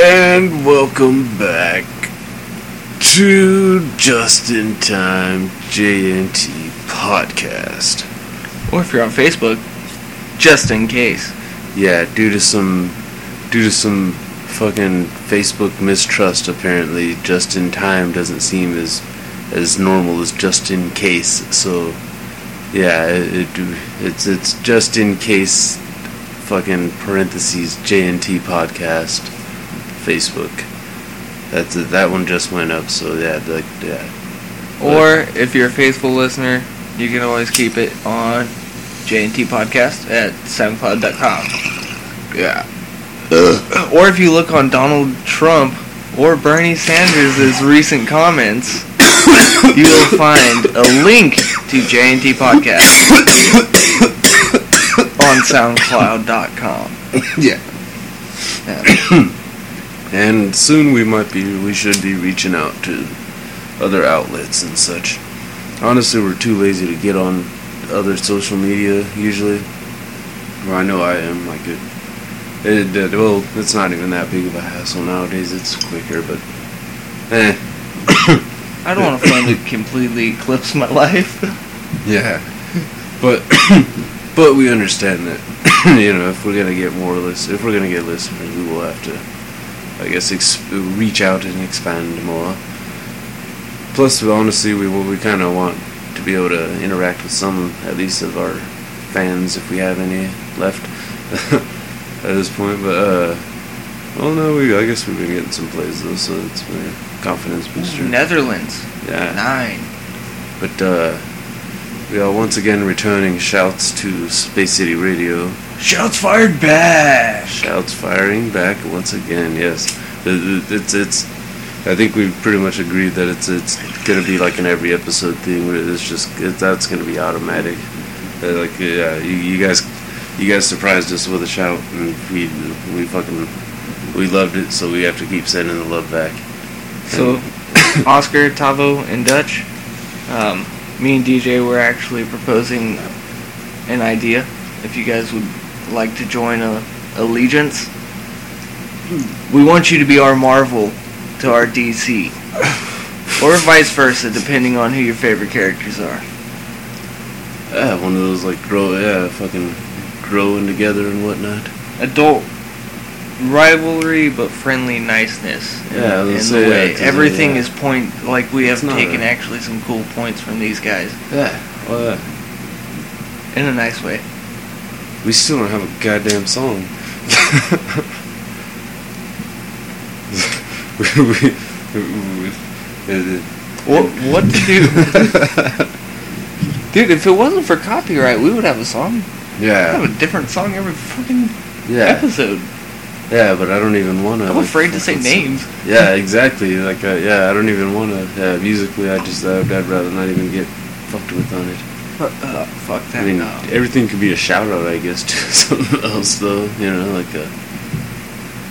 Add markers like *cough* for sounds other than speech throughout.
And welcome back to Just in Time JNT Podcast. Or if you're on Facebook, just in case. Yeah, due to some due to some fucking Facebook mistrust apparently, just in time doesn't seem as as normal as just in case. So yeah, it, it it's it's just in case fucking parentheses JNT podcast Facebook. That's it. That one just went up, so yeah, like yeah. Or if you're a faithful listener, you can always keep it on JNT Podcast at SoundCloud.com. Yeah. Or if you look on Donald Trump or Bernie Sanders' recent comments, you'll find a link to JNT Podcast on SoundCloud.com. *coughs* Yeah. Yeah. And soon we might be, we should be reaching out to other outlets and such. Honestly, we're too lazy to get on other social media usually. Or I know I am. Like it, it, it well, it's not even that big of a hassle nowadays. It's quicker, but eh. *coughs* I don't want to find it completely eclipse my life. *laughs* Yeah, but *coughs* but we understand that *coughs* you know if we're gonna get more list, if we're gonna get listeners, we will have to, I guess, ex- reach out and expand more. Plus, honestly, we we kind of want to be able to interact with some, at least, of our fans, if we have any left *laughs* at this point. But uh, well, no, we I guess we've been getting some plays though, so it's been a confidence booster. Netherlands, Yeah. nine. But uh, we are once again returning shouts to Space City Radio. Shots fired back. Shouts firing back once again. Yes, The- the- it's it's. I think we've pretty much agreed that it's it's gonna be like an every episode thing. Where it's just it, that's gonna be automatic. Uh, like yeah, you, you guys you guys surprised us with a shout, and we we fucking we loved it. So we have to keep sending the love back. So, *coughs* Oscar, Tavo, and Dutch, um, me and DJ were actually proposing an idea. If you guys would like to join a allegiance, hmm. we want you to be our Marvel to our DC, or vice versa, depending on who your favorite characters are. Yeah, one of those like grow yeah fucking growing together and whatnot. Adult rivalry, but friendly niceness. In, Yeah, in the way everything yeah. is point. Like we have taken a- actually some cool points from these guys Yeah, well, yeah. in a nice way. We still don't have a goddamn song. *laughs* we, we, we, uh, What what to do, *laughs* dude? If it wasn't for copyright, we would have a song. We'd have yeah, a different song every fucking yeah, episode. yeah, but I don't even want to. I'm afraid to say names. Yeah, exactly. Like, uh, yeah, I don't even want to. Yeah, musically, I just, I'd, I'd rather not even get fucked with on it. Uh, fuck that. I mean, no. everything could be a shout out, I guess, *laughs* to something else, though. You know, like a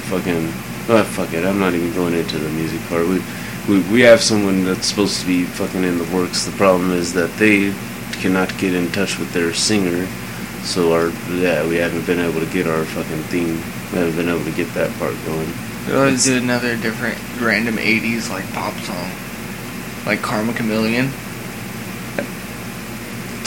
fucking. Oh, fuck it. I'm not even going into the music part. We, we, we have someone that's supposed to be fucking in the works. The problem is that they cannot get in touch with their singer. So, our. Yeah, we haven't been able to get our fucking theme. We haven't been able to get that part going. We always do another different random 80s like pop song. Like Karma Chameleon.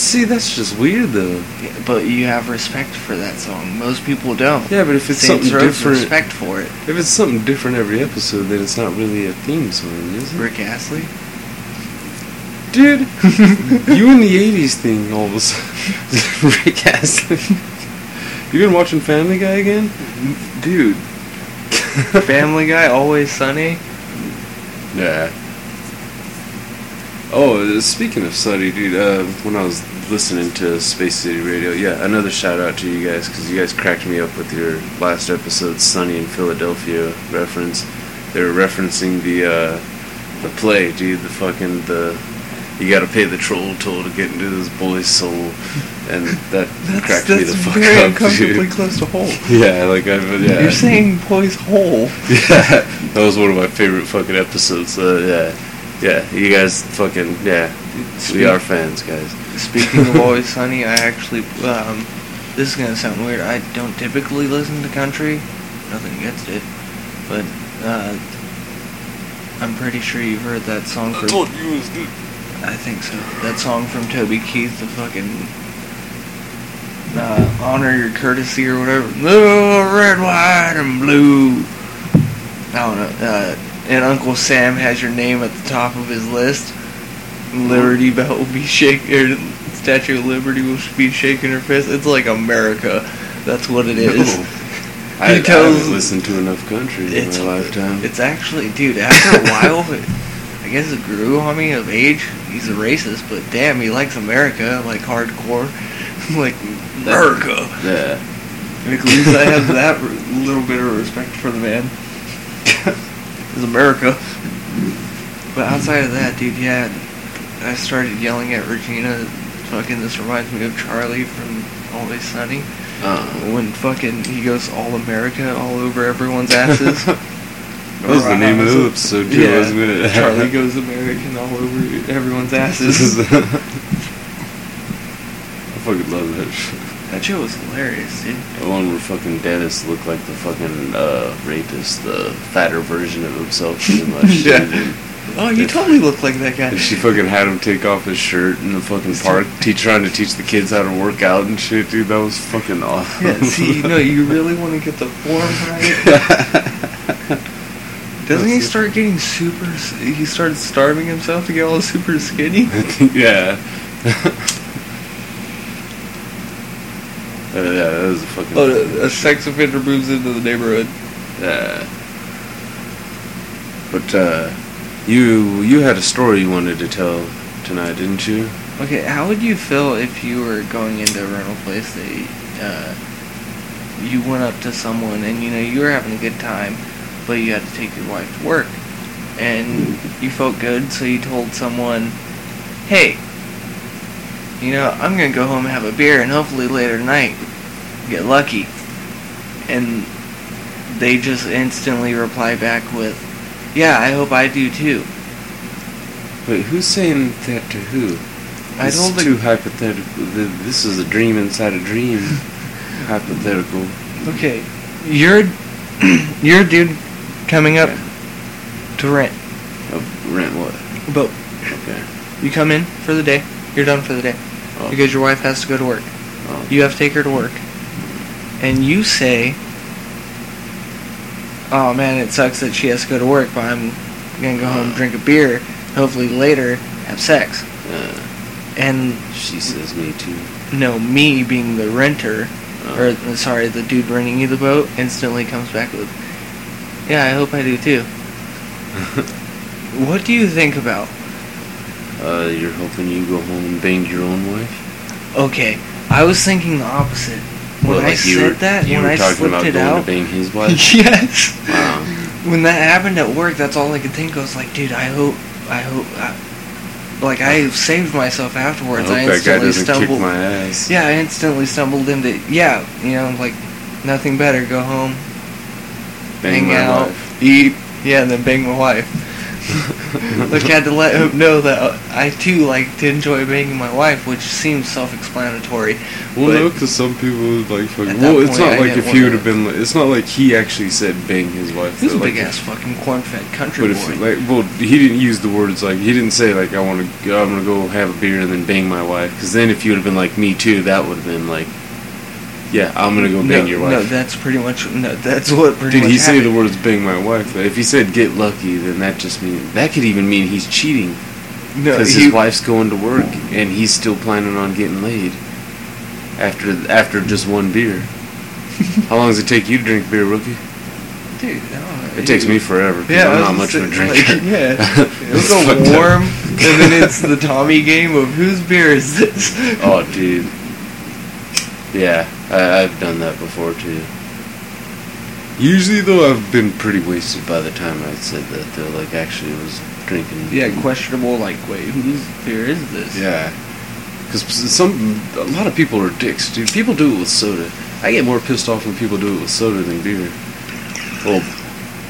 See, that's just weird, though. Yeah, But you have respect for that song. Most people don't. Yeah, but if it's Saints something Row's different. respect for it. If it's something different every episode, then it's not really a theme song, is it? Rick Astley. Dude, *laughs* you in the '80s thing all of a sudden. *laughs* Rick Astley. You been watching Family Guy again? Dude. Family Guy, Always Sunny. Yeah. Oh, speaking of Sunny, dude, uh, when I was listening to Space City Radio, yeah, another shout out to you guys because you guys cracked me up with your last episode, Sunny in Philadelphia reference. They were referencing the uh, the play, dude. The fucking the you got to pay the troll toll to get into this boy's soul, and that *laughs* cracked me the fuck very up, uncomfortably dude. close to hole. *laughs* Yeah, like I yeah. You're saying boy's hole. *laughs* Yeah, that was one of my favorite fucking episodes. Uh, yeah, yeah, you guys fucking yeah, we are fans, guys. Speaking of *laughs* Always Sunny, I actually, um, this is gonna sound weird. I don't typically listen to country, nothing against it, but Uh, I'm pretty sure you've heard that song from. you was good. I think so. That song from Toby Keith, the fucking uh, honor your courtesy or whatever. Blue, red, white, and blue. I don't know. Uh, and Uncle Sam has your name at the top of his list. Liberty Bell will be shaking, or Statue of Liberty will be shaking her fist. It's like America. That's what it is. No. *laughs* I, I haven't listened to enough country in my lifetime. It's actually, dude, after a while, it, I guess it grew on me of age. He's a racist, but damn, he likes America, like hardcore. *laughs* like, America. yeah. At least I have that little bit of respect for the man. *laughs* It's America. But outside of that, dude, yeah, I started yelling at Regina. Fucking, this reminds me of Charlie from Always Sunny. Uh, When fucking he goes all America all over everyone's asses. *laughs* that was the name of the episode, too, Yeah, wasn't it? *laughs* Charlie goes American all over everyone's asses. *laughs* I fucking love that shit. That show was hilarious, dude. The one where fucking Dennis looked like the fucking uh, rapist, the fatter version of himself, *laughs* pretty much. Yeah. dude. Oh, you totally look like that guy. And she fucking had him take off his shirt in the fucking park, teach trying to teach the kids how to work out and shit, dude. That was fucking awesome. Yeah, see, no, you *laughs* really want to get the form right. *laughs* Doesn't he start getting super? He starts starving himself to get all super skinny. yeah. Uh, yeah, that was a fucking. Oh, a- sex offender moves into the neighborhood. Yeah. But uh, you you had a story you wanted to tell tonight, didn't you? Okay, how would you feel if you were going into a rental place that uh, you went up to someone and you know you were having a good time, but you had to take your wife to work, and you felt good, so you told someone, "Hey, you know I'm gonna go home and have a beer, and hopefully later tonight get lucky," and they just instantly reply back with, "Yeah, I hope I do too." Wait, who's saying that to who? I This told is too hypothetical. This is a dream inside a dream. *laughs* hypothetical. Okay, you're *clears throat* you're a dude coming up to rent Uh, rent what? a boat. Okay. You come in for the day. You're done for the day Oh. because your wife has to go to work. Oh. You have to take her to work, and you say, "Oh man, it sucks that she has to go to work, but I'm gonna go home, drink a beer, hopefully later have sex." Uh, And she says me too. no, me being the renter, Oh. or uh, sorry, the dude renting you the boat, instantly comes back with, "Yeah, I hope I do too." *laughs* What do you think about? Uh, you're hoping you go home and bang your own wife? Okay, I was thinking the opposite. When I like said were, that, you when were I talking slipped about it out, to bang his *laughs* wife? yes. wow. When that happened at work, that's all I could think. I was like, dude, I hope, I hope, I, like I saved myself I afterwards. I, guy instantly stumbled. my ass. Yeah, I instantly stumbled into yeah, you know, like nothing better. Go home, Bang out, wife. eat, yeah, and then bang my wife. *laughs* *laughs* like I had to let him know that uh, I too like to enjoy banging my wife, which seems self-explanatory. Well, but- no, because some people would like fucking. Well, it's not I like if he would have been. Like, it's not like he actually said bang his wife. He's a though, big like, ass fucking corn-fed country But boy. if like, well, he didn't use the words like he didn't say like I want to. I'm gonna go have a beer and then bang my wife. Because then if you would have been like me too, that would have been like, yeah, I'm gonna go bang no, your wife. no, that's pretty much no, that's what pretty Did much he say the happened. words "bang my wife"? If he said "get lucky," then that just means that could even mean he's cheating No, because his wife's going to work and he's still planning on getting laid after after just one beer. *laughs* How long does it take you to drink beer, rookie? dude, I. It takes me forever. Yeah, I'm not much of a drinker. like, yeah, It's it'll go warm, and then it's the Tommy game of whose beer is this? Oh, dude. Yeah, I, I've done that before too. Usually, though, I've been pretty wasted by the time I said that. Though, like, actually was drinking. yeah, questionable. Like, wait, whose beer is this? Yeah. Because some, a lot of people are dicks, dude. People do it with soda. I get more pissed off when people do it with soda than beer. Well,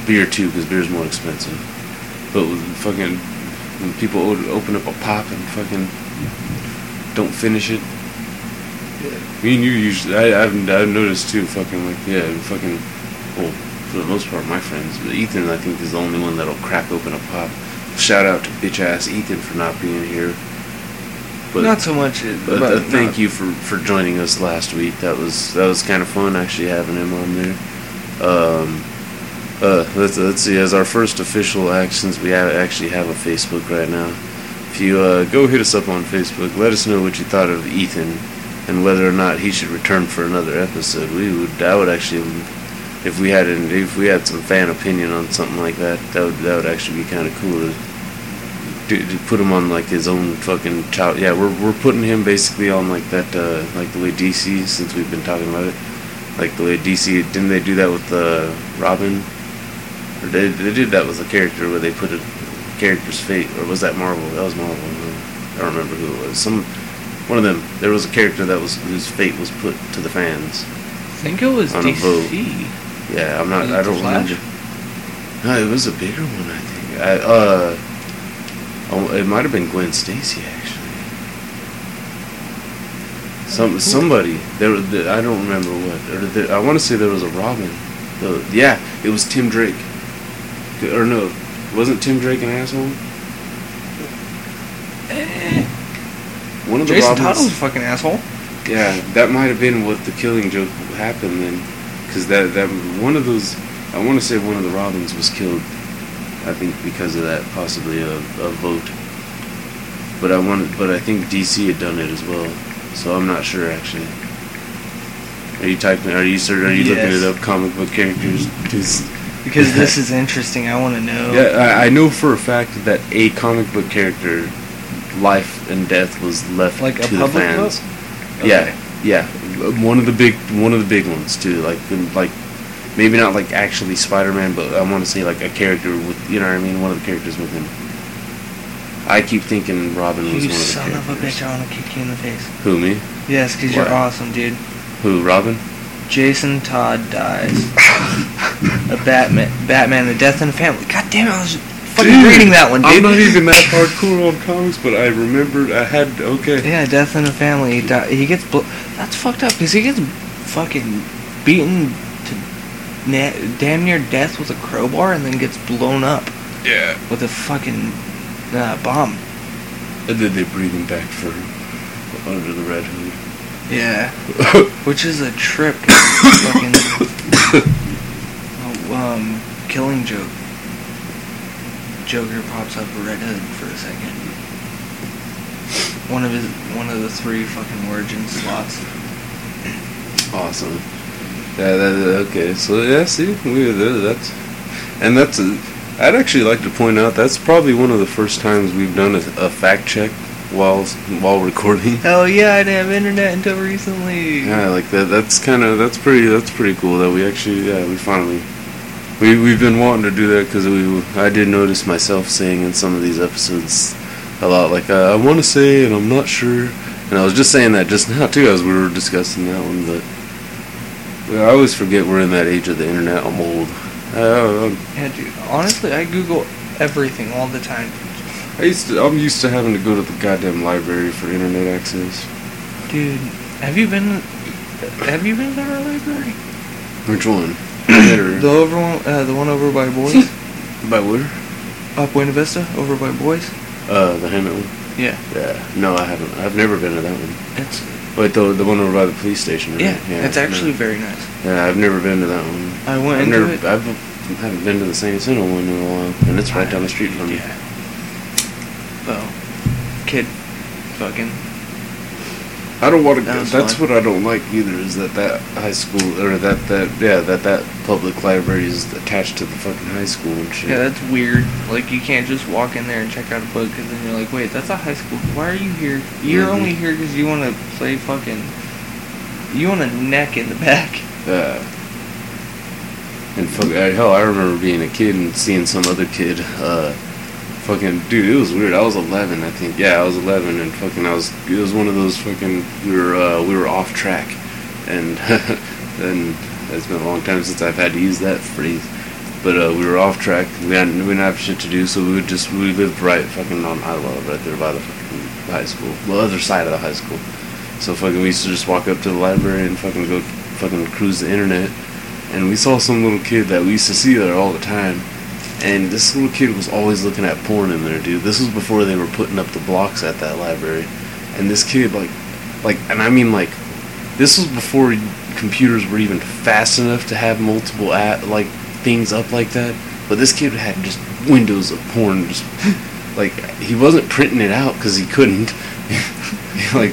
beer too, because beer's more expensive. But with fucking, when people open up a pop and fucking don't finish it. Me and you usually, I, I've, I've noticed too, fucking like, yeah, fucking, well, for the most part, my friends. But Ethan, I think, is the only one that'll crack open a pop. Shout out to bitch ass Ethan for not being here. But not so much. but, But, uh, thank you for, for joining us last week. That was that was kind of fun actually having him on there. Um, uh, let's let's see. As our first official actions, we have, actually have a Facebook right now. If you uh, go hit us up on Facebook, let us know what you thought of Ethan and whether or not he should return for another episode. We would I would actually, if we had an, if we had some fan opinion on something like that, that would that would actually be kind of cool to to, put him on like his own fucking child. Yeah, we're we're putting him basically on like that, uh, like the way DC since we've been talking about it, like the way DC didn't they do that with uh, Robin? Or they they did that with a character where they put a character's fate, or was that Marvel? That was Marvel. I don't remember who it was. Some one of them. There was a character that was whose fate was put to the fans. I think it was on a vote. Yeah, I'm not. I don't Flash? remember. No, it was a bigger one. I think. I, uh, oh, it might have been Gwen Stacy actually. Some somebody there. I don't remember what. Or there, I want to say there was a Robin. The, yeah, it was Tim Drake. Or no, wasn't Tim Drake an asshole? One of the Jason. Todd was a fucking asshole. Yeah, that might have been what the killing joke happened then, because that that one of those, I want to say one of the Robins was killed. I think because of that, possibly a, a vote. But I wanted, but I think DC had done it as well, so I'm not sure actually. Are you typing? Are you sir? Are you looking Yes. it up? Comic book characters. Because this is interesting. I want to know. yeah, I, I know for a fact that a comic book character, life and death was left Like a to the fans. vote? Yeah, yeah. One of the big, one of the big ones too. Like, the- like maybe not like actually Spider-Man, but I want to say like a character with, you know what I mean? One of the characters with him. I keep thinking Robin was one of the son of characters. a bitch! I want to kick you in the face. Who me? Yes, because you're awesome, dude. Who Robin? Jason Todd dies. *laughs* a Batman, Batman, the Death in the Family. God damn it! I was fucking Dude, reading that one, dude. I'm not even that hardcore on comics, but I remembered I had okay. Yeah, Death in the Family. He, di- he gets blo- that's fucked up because he gets fucking beaten to na- damn near death with a crowbar and then gets blown up Yeah. with a fucking uh, bomb. And then they bring him back for under the red hood. Yeah, *laughs* which is a trip. 'cause fucking *coughs* *coughs* oh, um, Killing Joke. Joker pops up a red hood for a second. One of his, one of the three fucking origin slots. Awesome. Yeah. That, okay. So yeah. See, we that's and that's a. I'd actually like to point out that's probably one of the first times we've done a, a fact check while while recording. *laughs* Hell yeah, I didn't have internet until recently. Yeah, like that. That's kind of that's pretty that's pretty cool that we actually yeah we finally we we've been wanting to do that because we I did notice myself saying in some of these episodes a lot like uh, I want to say and I'm not sure and I was just saying that just now too as we were discussing that one but I always forget we're in that age of the internet. I'm old. Uh, Yeah, dude. Honestly, I Google everything all the time. I used to I'm used to having to go to the goddamn library for internet access. Dude, have you been? Have you been to our library? Which one? Better. The over one, uh, the one over by Boys, *laughs* By where? up Buena Vista, over by Boys. Uh, the Hammett one. Yeah, Yeah. No, I haven't. I've never been to that one. it's Wait, the the one over by the police station. Right? yeah, it's actually no. very nice. Yeah, I've never been to that one. I went I've into never. it. I've, I haven't been to the San Jacinto one in a while, and it's right down the street from me. Yeah. Well, kid, fucking. I don't want to. That That's fun. what I don't like either. Is that that high school or that that yeah that that public library is attached to the fucking high school and shit. Yeah, that's weird. Like you can't just walk in there and check out a book because then you're like, wait, that's a high school. Why are you here? You're Mhm. only here because you want to play fucking. You want a neck in the back. Uh, and fuck, uh, hell, I remember being a kid and seeing some other kid, uh, fucking, dude, it was weird. I was 11, I think. Yeah, I was 11, and fucking, I was, it was one of those fucking, we were, uh, we were off track, and, *laughs* and it's been a long time since I've had to use that phrase. But uh, we were off track. We hadn't, we didn't have shit to do, so we would just we lived right fucking on I love right there by the fucking high school, the other side of the high school. So fucking we used to just walk up to the library and fucking go fucking cruise the internet. and we saw some little kid that we used to see there all the time. And this little kid was always looking at porn in there, dude. This was before they were putting up the blocks at that library. And this kid, like, like, and I mean, like, this was before computers were even fast enough to have multiple at like things up like that. But this kid had just windows of porn, just *laughs* like he wasn't printing it out because he couldn't. *laughs* like,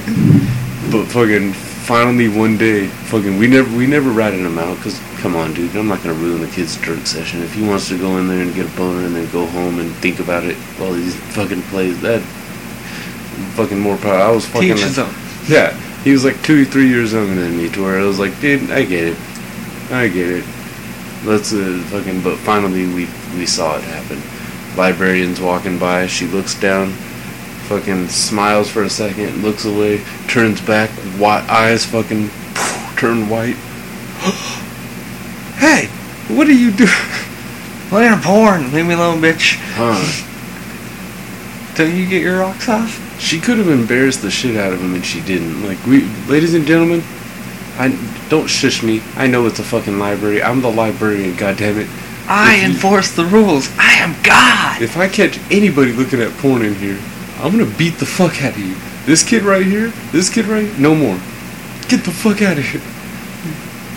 but fucking finally one day, fucking we never we never ratted him out because come on, dude, I'm not gonna ruin the kid's jerk session. If he wants to go in there and get a boner and then go home and think about it while he fucking plays that, fucking more power. I was fucking Teach like, yeah. He was like two, three years younger than me, to where I was like, dude, I get it, I get it. Let's uh, fucking. But finally, we we saw it happen. Librarian's walking by. She looks down, fucking smiles for a second, looks away, turns back, white eyes fucking turn white. *gasps* *gasps* *gasps* hey, what are you doing? Playing porn. Leave me alone, bitch. Huh? Don't you get your rocks off? She could have embarrassed the shit out of him, and she didn't. Like we, ladies and gentlemen, I don't shush me. I know it's a fucking library. I'm the librarian. goddammit. I If you- enforce the rules. I am God. If I catch anybody looking at porn in here, I'm gonna beat the fuck out of you. This kid right here, this kid right, no more. Get the fuck out of here.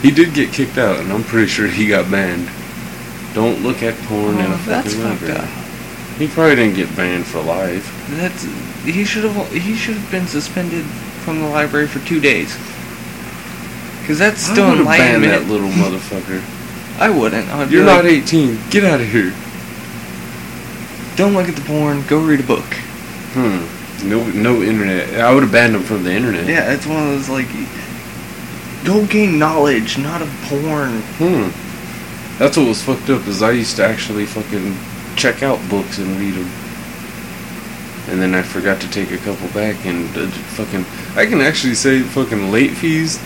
He did get kicked out, and I'm pretty sure he got banned. Don't look at porn in a Oh, fucking library. up. He probably didn't get banned for life. That's he should have he should have been suspended from the library for two days. Cause that's I still would've banned that little motherfucker. *laughs* I wouldn't. I'd You're like, not 18. Get out of here. Don't look at the porn. Go read a book. Hmm. No, no internet. I would have banned him from the internet. Yeah, it's one of those like. Go gain knowledge, not of porn. Hmm. That's what was fucked up. Is I used to actually fucking check out books and read them, and then I forgot to take a couple back and uh, fucking. I can actually say fucking late fees.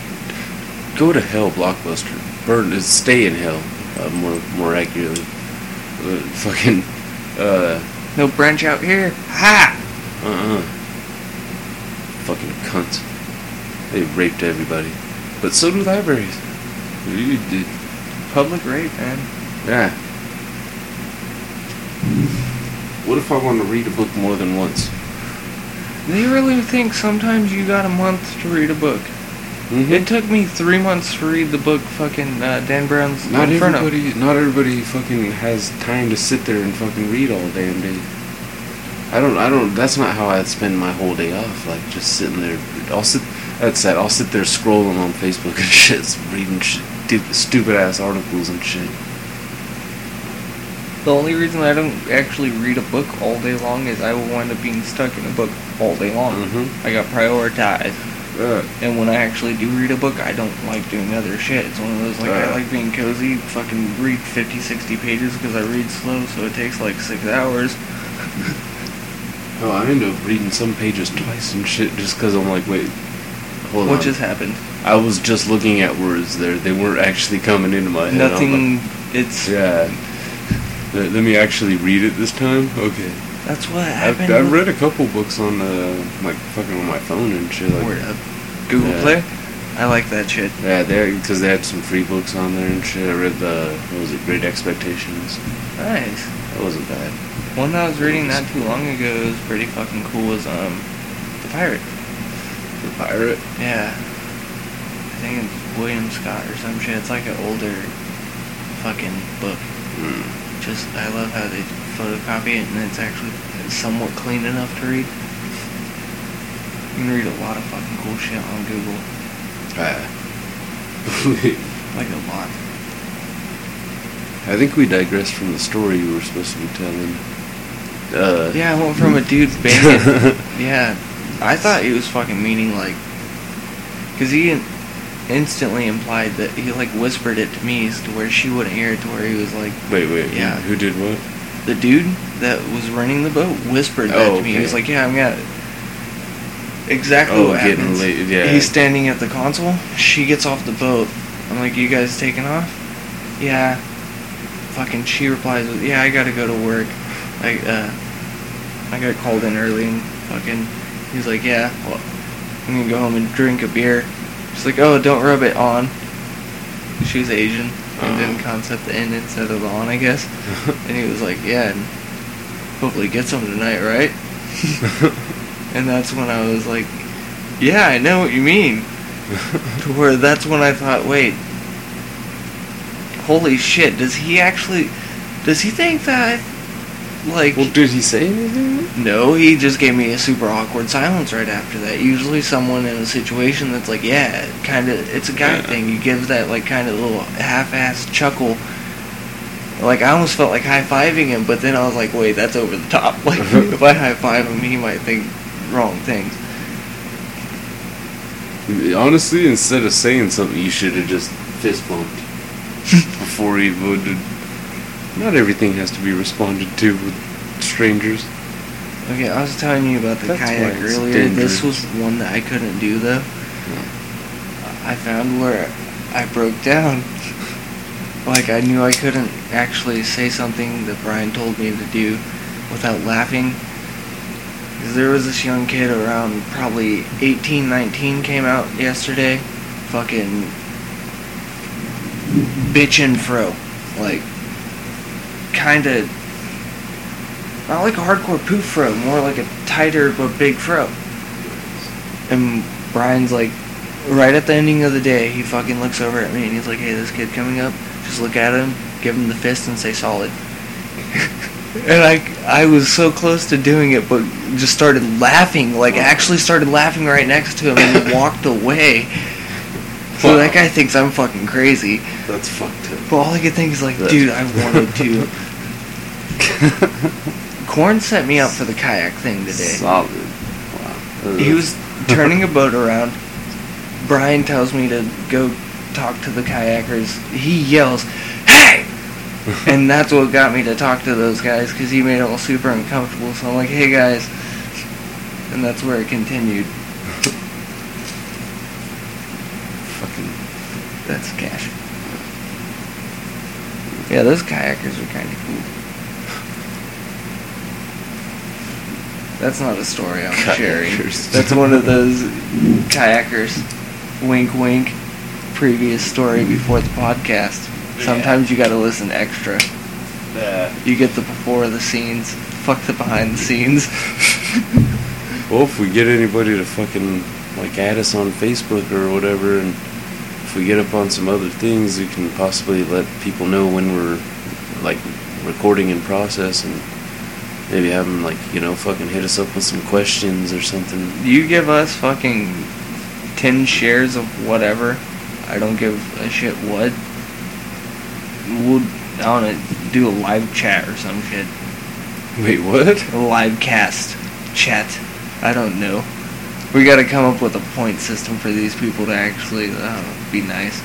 Go to hell, blockbuster. Burn. uh, Stay in hell. Uh, more more accurately. Uh, fucking. Uh. No branch out here. Ha! Uh-uh. Fucking cunts. They raped everybody. But so do libraries. You did. Public rape, man. Yeah. What if I want to read a book more than once? They really think sometimes you got a month to read a book. Mm-hmm. It took me three months to read the book, fucking uh, Dan Brown's Not Inferno. everybody, not everybody fucking has time to sit there and fucking read all damn day. I don't, I don't. That's not how I spend my whole day off. Like just sitting there. I'll sit. That's it. I'll sit there scrolling on Facebook and *laughs* shit, reading shit, stupid ass articles and shit. The only reason I don't actually read a book all day long is I will wind up being stuck in a book all day long. Mm-hmm. I got prioritized. Uh, And when I actually do read a book, I don't like doing other shit. It's one of those, like, I Uh. like being cozy, fucking read 50, 60 pages because I read slow, so it takes like six hours. *laughs* oh, I end up reading some pages twice and shit just because I'm like, wait, hold what on. just happened? I was just looking at words there. They weren't actually coming into my head. Nothing, it's, yeah. Let, let me actually read it this time. Okay. that's what I've, happened. I've read a couple books on uh, like fucking on my phone and shit. Like, Word up. Google Yeah. Play? I like that shit. Yeah, there because they had some free books on there and shit. I read the what was it, Great Expectations. Nice. That wasn't bad. One that I was reading not too long ago was pretty fucking cool was, um, The Pirate. Pirate. Yeah. I think it's William Scott or some shit. It's like an older fucking book. Hmm. Just, I love how they photocopy it and it's actually somewhat clean enough to read. You can read a lot of fucking cool shit on Google. Ah. *laughs* Like a lot. I think we digressed from the story you were supposed to be telling. Uh, Yeah, I went from a dude banging. *laughs* yeah. I thought he was fucking meaning like. Because he instantly implied that he like whispered it to me to where she wouldn't hear it to where he was like. Wait, wait. Yeah. Who, did what? the dude that was running the boat whispered that Oh, to me. He was like, "Yeah, I'm got exactly Oh, what happens." late, yeah. He's standing at the console. She gets off the boat. I'm like, "You guys taking off?" Yeah. Fucking. She replies with, "Yeah, I gotta go to work. I uh, I got called in early and fucking." He's like, "Yeah, well, I'm gonna go home and drink a beer." She's like, "Oh, don't rub it on." She was Asian. and then Uh-huh. concept the in instead of the on, I guess. *laughs* And he was like, yeah, and hopefully get some tonight, right? *laughs* And that's when I was like, yeah, I know what you mean. *laughs* to where that's when I thought, wait, holy shit, does he actually, does he think that, like, well, did he say anything? no, he just gave me a super awkward silence right after that. Usually, someone in a situation that's like, yeah, kind of, it's a guy Yeah. thing. You give that like kind of little half-assed chuckle. Like I almost felt like high fiving him, but then I was like, wait, that's over the top. *laughs* Like *laughs* if I high five him, he might think wrong things. Honestly, instead of saying something, you should have just fist bumped *laughs* before he would. Not everything has to be responded to with strangers. Okay, I was telling you about the That's kayak earlier. dangerous. This was one that I couldn't do though. I found where I broke down. Like I knew I couldn't actually say something that Brian told me to do without laughing. 'Cause there was this young kid around probably 18, 19 came out yesterday, fucking bitchin' fro, like kind of not like a hardcore poof fro, more like a tighter but big fro. And Brian's like, right at the ending of the day, he fucking looks over at me and he's like, hey, this kid coming up, just look at him, give him the fist and say solid. *laughs* and I, I was so close to doing it, but just started laughing, like oh. actually started laughing right next to him and walked away. So Wow. that guy thinks I'm fucking crazy. That's fucked up. But all I could think is like, That's- dude, I wanted to. *laughs* *laughs* Corn set me up for the kayak thing today. Solid. Wow. He was turning a boat around. Brian tells me to go talk to the kayakers. He yells, "Hey!" *laughs* and that's what got me to talk to those guys because he made it all super uncomfortable. So I'm like, "Hey guys," and that's where it continued. fucking. That's cash. Yeah, those kayakers are kind of cool. That's not a story I'm sharing. That's one of those kayakers. Wink, wink. Previous story before the podcast. Sometimes you gotta listen extra. Yeah. You get the before the scenes. Fuck the behind the scenes. *laughs* Well, if we get anybody to fucking like add us on Facebook or whatever, and if we get up on some other things, we can possibly let people know when we're like recording in process, and maybe have them like you know fucking hit us up with some questions or something. You give us fucking 10 shares of whatever. I don't give a shit what. We'll, I wanna do a live chat or some shit. Wait, what? A live cast. Chat. I don't know. We gotta come up with a point system for these people to actually, I be nice.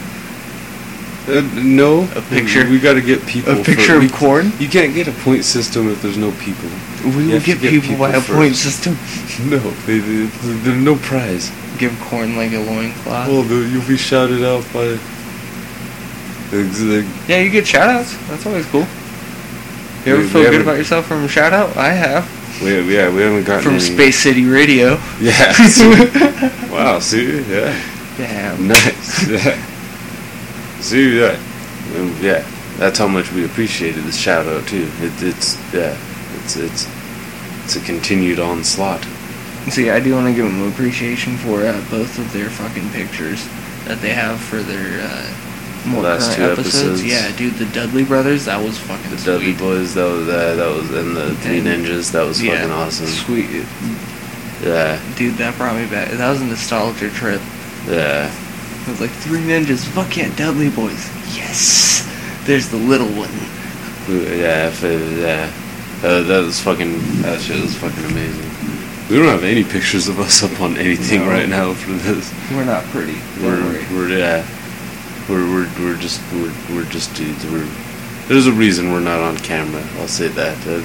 Uh, no, A picture? We got to get people. A picture for, of corn? You can't get a point system if there's no people. We will get, get people, by a point system. *laughs* No, they, they, there's no prize. Give corn like a loincloth. Well, the, you'll be shouted out by. The, yeah, you get shoutouts. That's always cool. You ever We- we feel good about yourself from a shoutout? I have. we, yeah, we haven't gotten From any- Space City Radio. Yeah. *laughs* wow. See. Yeah. Damn. Nice. *laughs* Yeah. See. Yeah. Um, Yeah. That's how much we appreciated the shout out too. It, it's yeah. It's it's it's a continued onslaught. See, I do want to give them appreciation for uh, both of their fucking pictures that they have for their uh, more Last current two episodes. episodes. Yeah, dude, the Dudley brothers, that was fucking The sweet. Dudley Boys. That was uh, that was and the Three And- Ninjas. That was yeah, fucking awesome. Sweet, Yeah. dude, that brought me back. That was a nostalgia trip. Yeah. I was like, Three Ninjas, fuck yeah, Dudley boys, yes. There's the little one. Yeah, yeah. Uh, that was fucking. That shit was fucking amazing. We don't have any pictures of us up on anything No. right now for this. We're not pretty. We're we're yeah. We're we're we're just we're we're just dudes. We're there's a reason we're not on camera. I'll say that. Uh,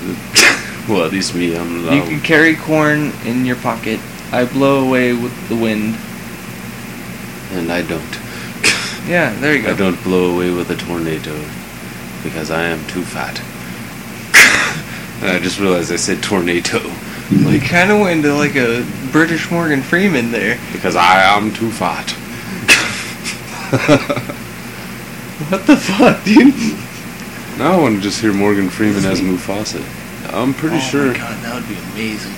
*laughs* well, at least me. I'm. You I'm can carry corn in your pocket. I blow away with the wind. And I don't. *laughs* Yeah, there you go. I don't blow away with a tornado because I am too fat. *laughs* and I just realized I said tornado. You kind of went into like a British Morgan Freeman there. because I am too fat. *laughs* What the fuck, dude? Now I want to just hear Morgan Freeman as Mufasa. I'm pretty oh sure my god, that would be amazing.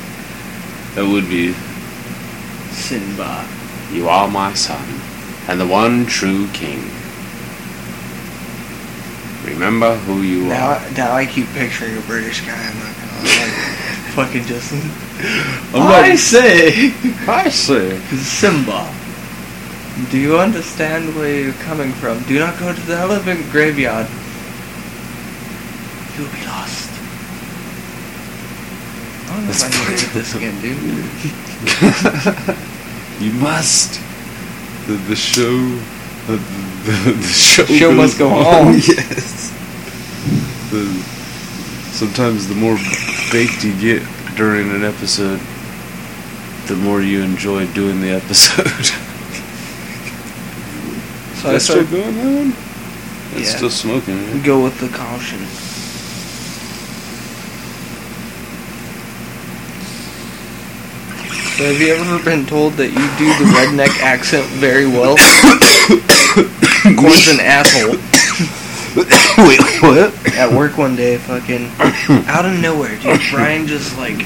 that would be. Simba. You are my son, and the one true king. Remember who you Now, are. now I keep picturing a British guy. I'm not gonna lie. fucking Justin. I'm I not- say, I say. Simba. Do you understand where you're coming from? Do not go to the elephant graveyard. You'll be lost. I don't know That's if I need to do this again, dude. *laughs* *laughs* you must. The, the show. The, the, the *laughs* show, Show must go on. on. *laughs* yes. The, sometimes the more baked you get during an episode, the more you enjoy doing the episode. *laughs* So I That's still going on? It's Yeah. still smoking. right? go with the caution. So have you ever been told that you do the redneck accent very well? *coughs* Corn's an asshole. *coughs* Wait, what? At work one day, fucking out of nowhere, dude. Brian just like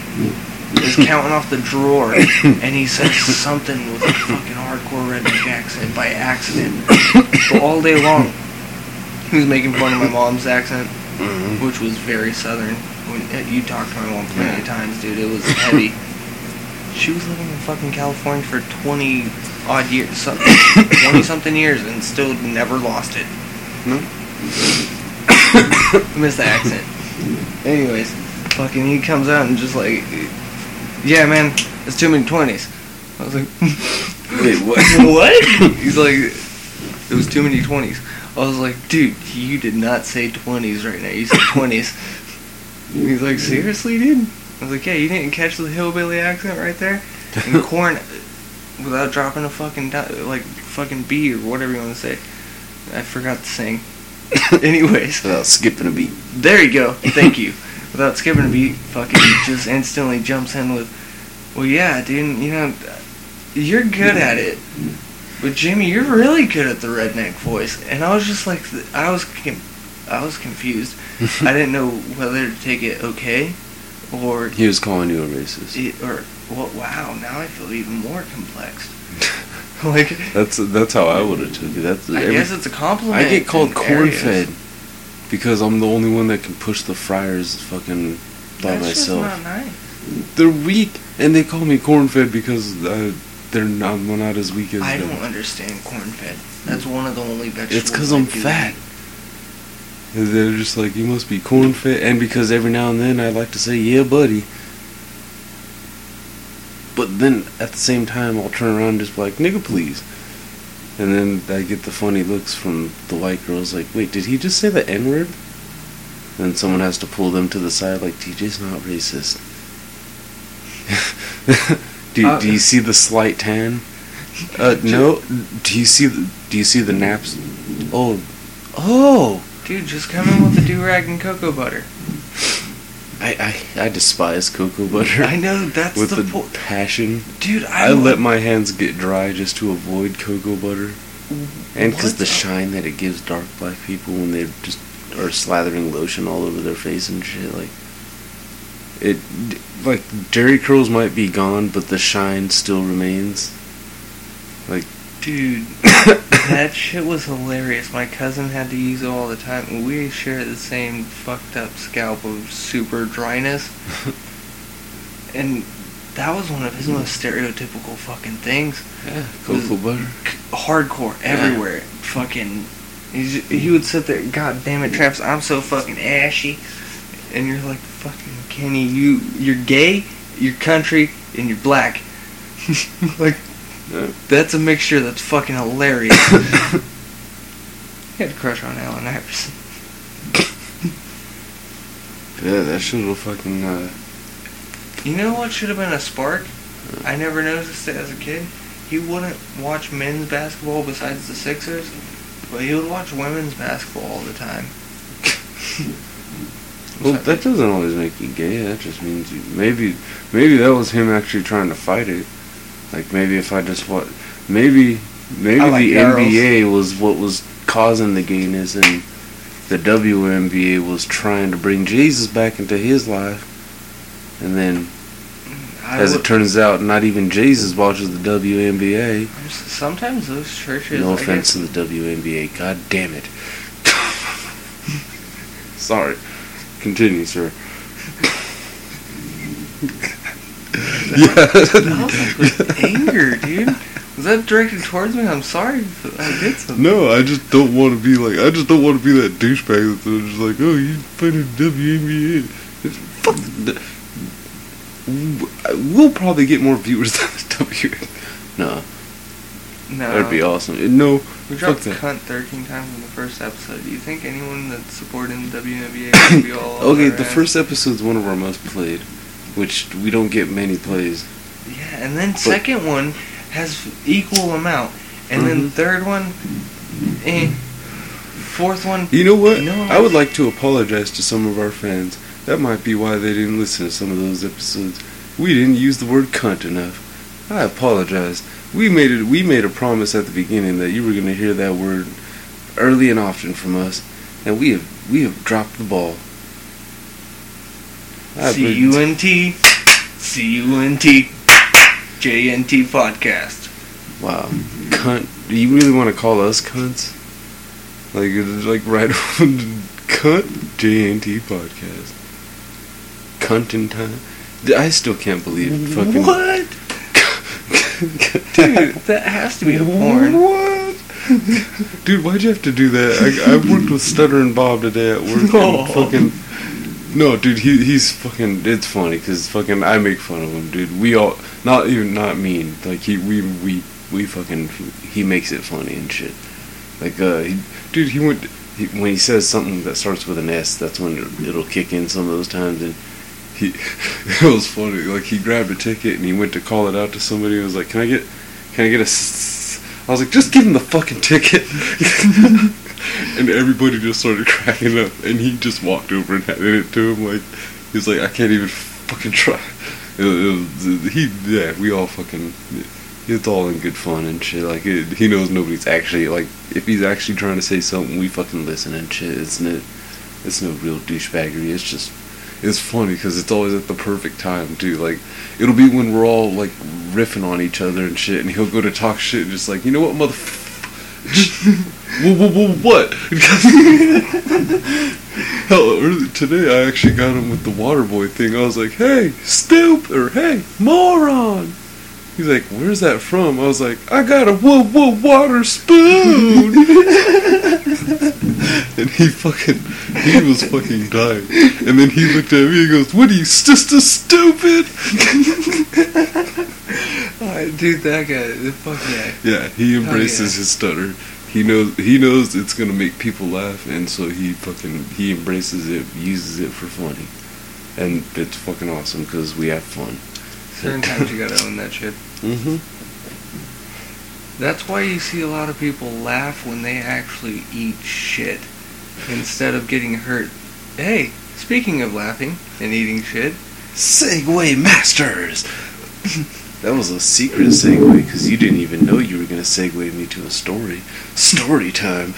is counting off the drawer, and he says something with a fucking hardcore redneck accent by accident. But all day long, he was making fun of my mom's accent, Mhm. which was very southern. When uh, you talked to my mom plenty of times, dude, it was heavy. She was living in fucking California for twenty odd years, some, *coughs* twenty something years, and still never lost it. No? Hmm? *coughs* Miss the accent. Anyways, fucking he comes out and just like, yeah, man, it's too many twenties. I was like, *laughs* Wait, what? *laughs* what? *laughs* He's like, it was too many twenties. I was like, dude, you did not say twenties right now. You said twenties. He's like, seriously, dude? I was like, yeah, you didn't catch the hillbilly accent right there. And *laughs* corn, without dropping a fucking do- like fucking B or whatever you want to say. I forgot to sing. *laughs* Anyways. Without skipping a beat. There you go. Thank you. Without skipping a beat, fucking just instantly jumps in with, well, yeah, dude, you know, you're good at it. But Jimmy, you're really good at the redneck voice. And I was just like, I was, I was confused. *laughs* I didn't know whether to take it okay, or He was calling you a racist. it, or well, wow. Now I feel even more complex. *laughs* like, That's that's how I would have took it. That's I every- guess it's a compliment. I get called corn-fed because I'm the only one that can push the fryers fucking by That's just myself. not nice. They're weak, and they call me corn fed because uh, they're not not as weak as I them. don't understand corn fed. That's one of the only vegetables. It's because I I'm do fat. They're just like you must be corn fed, and because every now and then I like to say yeah, buddy. But then at the same time, I'll turn around and just be like nigga, please. And then I get the funny looks from the white girls, like, wait, did he just say the N word? Then someone has to pull them to the side, like, TJ's not racist. do, *laughs* Uh, do you see the slight tan? Uh, no. *laughs* Do you see the, do you see the naps? Oh, oh. Dude, just come in with the do rag and cocoa butter. I, I, I despise cocoa butter I know that's with the the point, passion. dude. I, I let my hands get dry just to avoid cocoa butter, and because the shine that it gives dark black people when they just are slathering lotion all over their face and shit. Like it, like Jheri curls might be gone, but the shine still remains. Dude. that shit was hilarious. My cousin had to use it all the time. We share the same fucked up scalp of super dryness, *laughs* and that was one of his most stereotypical fucking things. Yeah, cocoa butter. hardcore everywhere. Fucking, he's, he would sit there. God damn it, Travis! I'm so fucking ashy, and you're like, fucking Kenny, you you're gay, you're country, and you're black. *laughs* like, Yeah. that's a mixture that's fucking hilarious. *laughs* he had a crush on Allen Iverson. Yeah, that shit will fucking. Uh, You know what should have been a spark? I never noticed it as a kid. He wouldn't watch men's basketball besides the Sixers, but he would watch women's basketball all the time. *laughs* well, that doesn't always make you gay. That just means you maybe maybe that was him actually trying to fight it. Like maybe if I just what maybe Maybe like the girls. NBA was what was causing the gayness, and the WNBA was trying to bring Jesus back into his life. And then, as it turns out, not even Jesus watches the WNBA. sometimes those churches. No offense to the WNBA. God damn it. *laughs* Sorry. Continue, sir. *laughs* That was like with anger, dude. Was that directed towards me? I'm sorry if I did something. No, I just don't want to be like. I just don't want to be that douchebag that's just like, oh, you fighting WNBA. Fuck. We'll probably get more viewers *laughs* than the WNBA. No, No. that'd be awesome. Uh, no, We fuck dropped that. cunt 13 times in the first episode. Do you think anyone that's supporting the WNBA would *coughs* be all Okay, the ass? first episode's one of our most played, which we don't get many plays. Yeah, and then second one has equal amount, and then Mhm. third one, eh. Fourth one, You know what? No, I would like to apologize to some of our fans. That might be why they didn't listen to some of those episodes. We didn't use the word cunt enough. I apologize. We made it. We made a promise at the beginning that you were going to hear that word early and often from us, and we have we have dropped the ball. C U N T, C U N T, J N T podcast. Wow, cunt. Do you really want to call us cunts? Like, like right *laughs* on cunt JNT podcast. Cunt in time. I still can't believe fucking. What? *laughs* Dude, that has to be a porn. What? Dude, why'd you have to do that? I, I worked with Stuttering Bob today at work. No. And *laughs* oh. fucking. No, dude, he he's fucking. It's funny because fucking I make fun of him, dude. We all not even not mean like he we we we fucking he makes it funny and shit. Like uh, he, dude, he went he, when he says something that starts with an S. That's when it'll, kick in some of those times and. He, *laughs* it was funny. Like he grabbed a ticket and he went to call it out to somebody. He was like, "Can I get, can I get a?" s-" I was like, "Just give him the fucking ticket." *laughs* and everybody just started *laughs* cracking up. And he just walked over and handed it to him. Like he was like, "I can't even fucking try." It, it he, yeah, we all fucking. It's all in good fun and shit. Like it, he knows nobody's actually like. If he's actually trying to say something, we fucking listen and shit. It's no, it's no real douchebaggery. It's just it's funny because it's always at the perfect time too. Like it'll be when we're all like riffing on each other and shit, and he'll go to talk shit and just like, you know what, mother. What? *laughs* Hell, early, today I actually got him with the water boy thing. I was like, hey, stoop, or hey, moron. He's like, where's that from? I was like, I got a whoa whoa water spoon. *laughs* and he fucking, he was fucking dying. And then he looked at me and goes, what are you, sister stupid? *laughs* Dude, that guy, fuck yeah. Yeah, he embraces yeah. his stutter. He knows he knows it's gonna make people laugh, and so he fucking he embraces it, uses it for funny, and it's fucking awesome because we have fun. Certain times you gotta own that shit. Mm-hmm. That's why you see a lot of people laugh when they actually eat shit instead of getting hurt. Hey, speaking of laughing and eating shit, Segway Masters. *laughs* that was a secret segue because you didn't even know you were gonna segue me to a story. Story time. *laughs*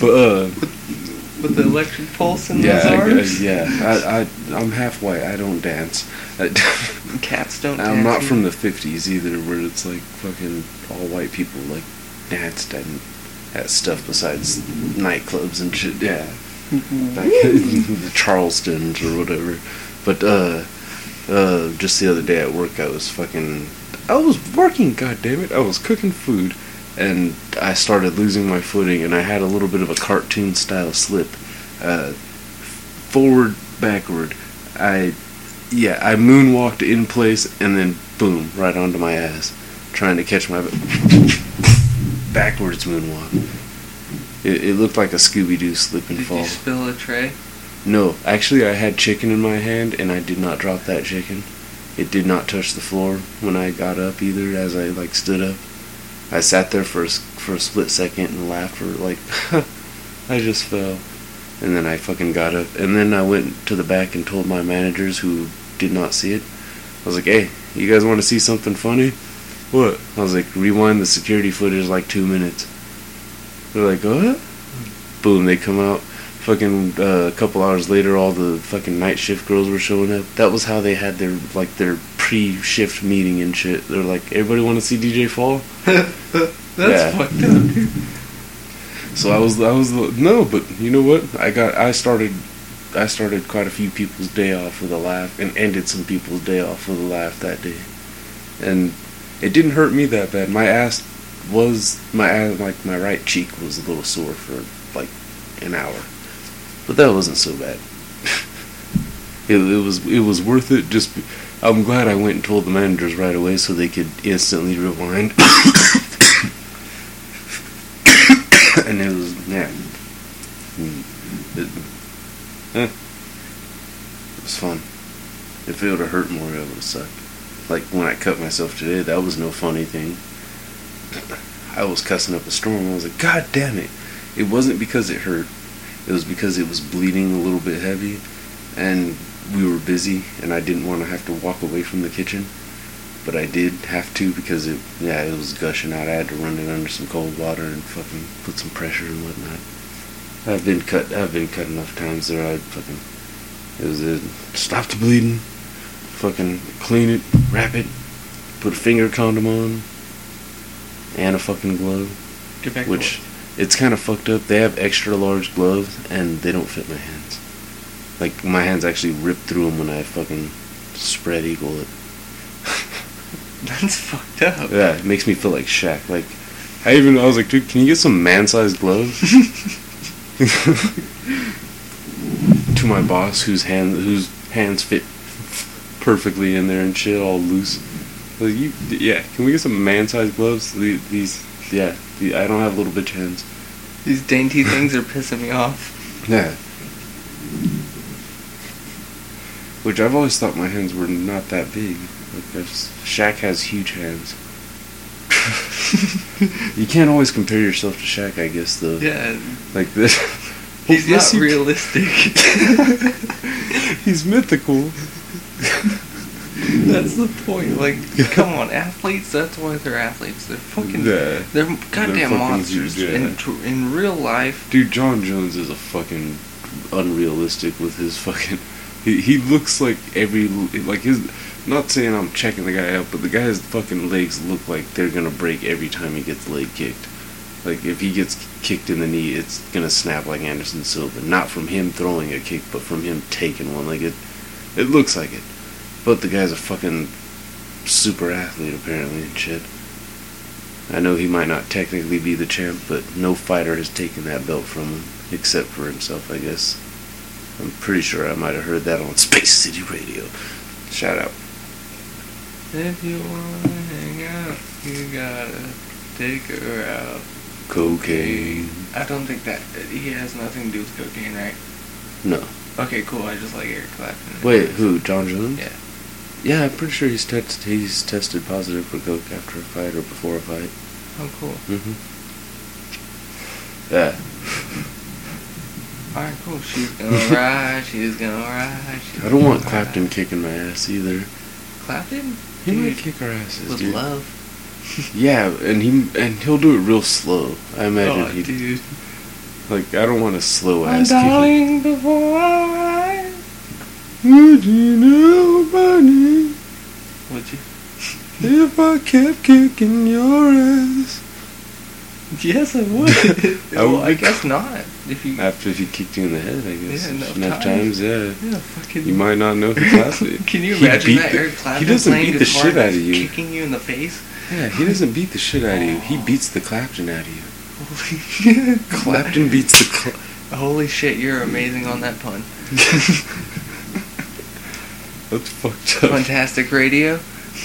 but uh, with the electric pulse in yeah, those arms, I- yeah. I, I I'm half white. I don't dance. I, *laughs* cats don't. I'm not either. from the '50s either, where it's like fucking all white people like danced and at stuff besides nightclubs and shit. Yeah, back in *laughs* the Charlestons or whatever. But uh, uh, just the other day at work, I was fucking, I was working. God damn it, I was cooking food, and I started losing my footing, and I had a little bit of a cartoon style slip, uh, forward, backward. I, yeah, I moonwalked in place, and then boom, right onto my ass, trying to catch my *coughs* backwards moonwalk. It, it looked like a Scooby Doo slip and Did fall. you spill a tray? No, actually, I had chicken in my hand, and I did not drop that chicken. It did not touch the floor when I got up either. As I like stood up, I sat there for a, for a split second and laughed for like, *laughs* I just fell, and then I fucking got up, and then I went to the back and told my managers who did not see it. I was like, "Hey, you guys want to see something funny?" What? I was like, rewind the security footage like two minutes. They're like, what? Boom, they come out. Fucking uh, a couple hours later, all the fucking night shift girls were showing up. That was how they had their like their pre-shift meeting and shit. They're like, everybody want to see DJ Fall? *laughs* That's fucked up, dude. So I was, I was no, but you know what? I got, I started, I started quite a few people's day off with a laugh, and ended some people's day off with a laugh that day, and it didn't hurt me that bad. My ass was my ass, like my right cheek was a little sore for like an hour, but that wasn't so bad. *laughs* it, it was, it was worth it. Just, I'm glad I went and told the managers right away so they could instantly rewind. *coughs* and it was yeah. Mm. It, eh. it was fun. If it would have hurt more, it would have sucked. Like when I cut myself today, that was no funny thing. *coughs* I was cussing up a storm. I was like, God damn it! It wasn't because it hurt. It was because it was bleeding a little bit heavy, and we were busy, and I didn't want to have to walk away from the kitchen. But I did have to because it, yeah, it was gushing out. I had to run it under some cold water and fucking put some pressure and whatnot. I've been cut. I've been cut enough times that I fucking it was it. Stop the bleeding. Fucking clean it, wrap it, put a finger condom on, and a fucking glove. Get back Which it's kind of fucked up. They have extra large gloves and they don't fit my hands. Like my hands actually rip through them when I fucking spread eagle it. *laughs* That's fucked up. Yeah, it makes me feel like Shaq. Like, I even I was like, dude, can you get some man-sized gloves? *laughs* to my boss, whose hand whose hands fit perfectly in there and shit, all loose. Like, you, yeah, can we get some man-sized gloves? These, yeah, I don't have little bitch hands. These dainty *laughs* things are pissing me off. Yeah. Which I've always thought my hands were not that big. Like, Shaq has huge hands. *laughs* you can't always compare yourself to Shaq, I guess, though. Yeah, Like this. *laughs* he's yes, not realistic. He's mythical. *laughs* that's the point. Like, *laughs* come on, athletes. That's why they're athletes. They're fucking. Yeah. They're goddamn fucking monsters. huge, yeah. In tr- in real life, Dude, Jon Jones is a fucking unrealistic with his fucking. He, he looks like every like his. Not saying I'm checking the guy out, but the guy's fucking legs look like they're gonna break every time he gets leg kicked. Like if he gets kicked in the knee, it's gonna snap like Anderson Silva. Not from him throwing a kick, but from him taking one. Like it, it looks like it. But the guy's a fucking super athlete apparently and shit. I know he might not technically be the champ, but no fighter has taken that belt from him except for himself, I guess. I'm pretty sure I might have heard that on *laughs* Space City Radio. Shout out. if you wanna hang out, you gotta take her out. Cocaine. I don't think that he has nothing to do with cocaine, right? No. Okay, cool. I just like Eric Clapton. Wait, who? Jon Jones? Yeah. Yeah, I'm pretty sure he's tested. He's tested positive for coke after a fight or before a fight. Oh, cool. hmm Yeah. All right, cool. She's gonna *laughs* ride. She's gonna ride. She's I don't want Clapton ride. kicking my ass either. Clapton? He might kick our asses, with dude. love. *laughs* *laughs* Yeah, and he and he'll do it real slow. I imagine Oh, he dude. like I don't want a slow I'm ass kicking. dying before I ride. Would you know, buddy, Would you? if I kept kicking your ass? Yes, I would. *laughs* I *laughs* well, I guess not. If you. After if he kicked you in the head, I guess. Yeah, enough enough times. times, yeah. yeah, fucking. You might not know who *laughs* Clapton Can you He imagine beat that the- Eric Clapton he doesn't beat the shit out of you. kicking you in the face? Yeah, he doesn't beat the shit out of you. He oh. beats the Clapton out of you. Holy Clapton beats the Cla- Holy shit, you're amazing on that pun. That's fucked up. Fantastic radio. *laughs*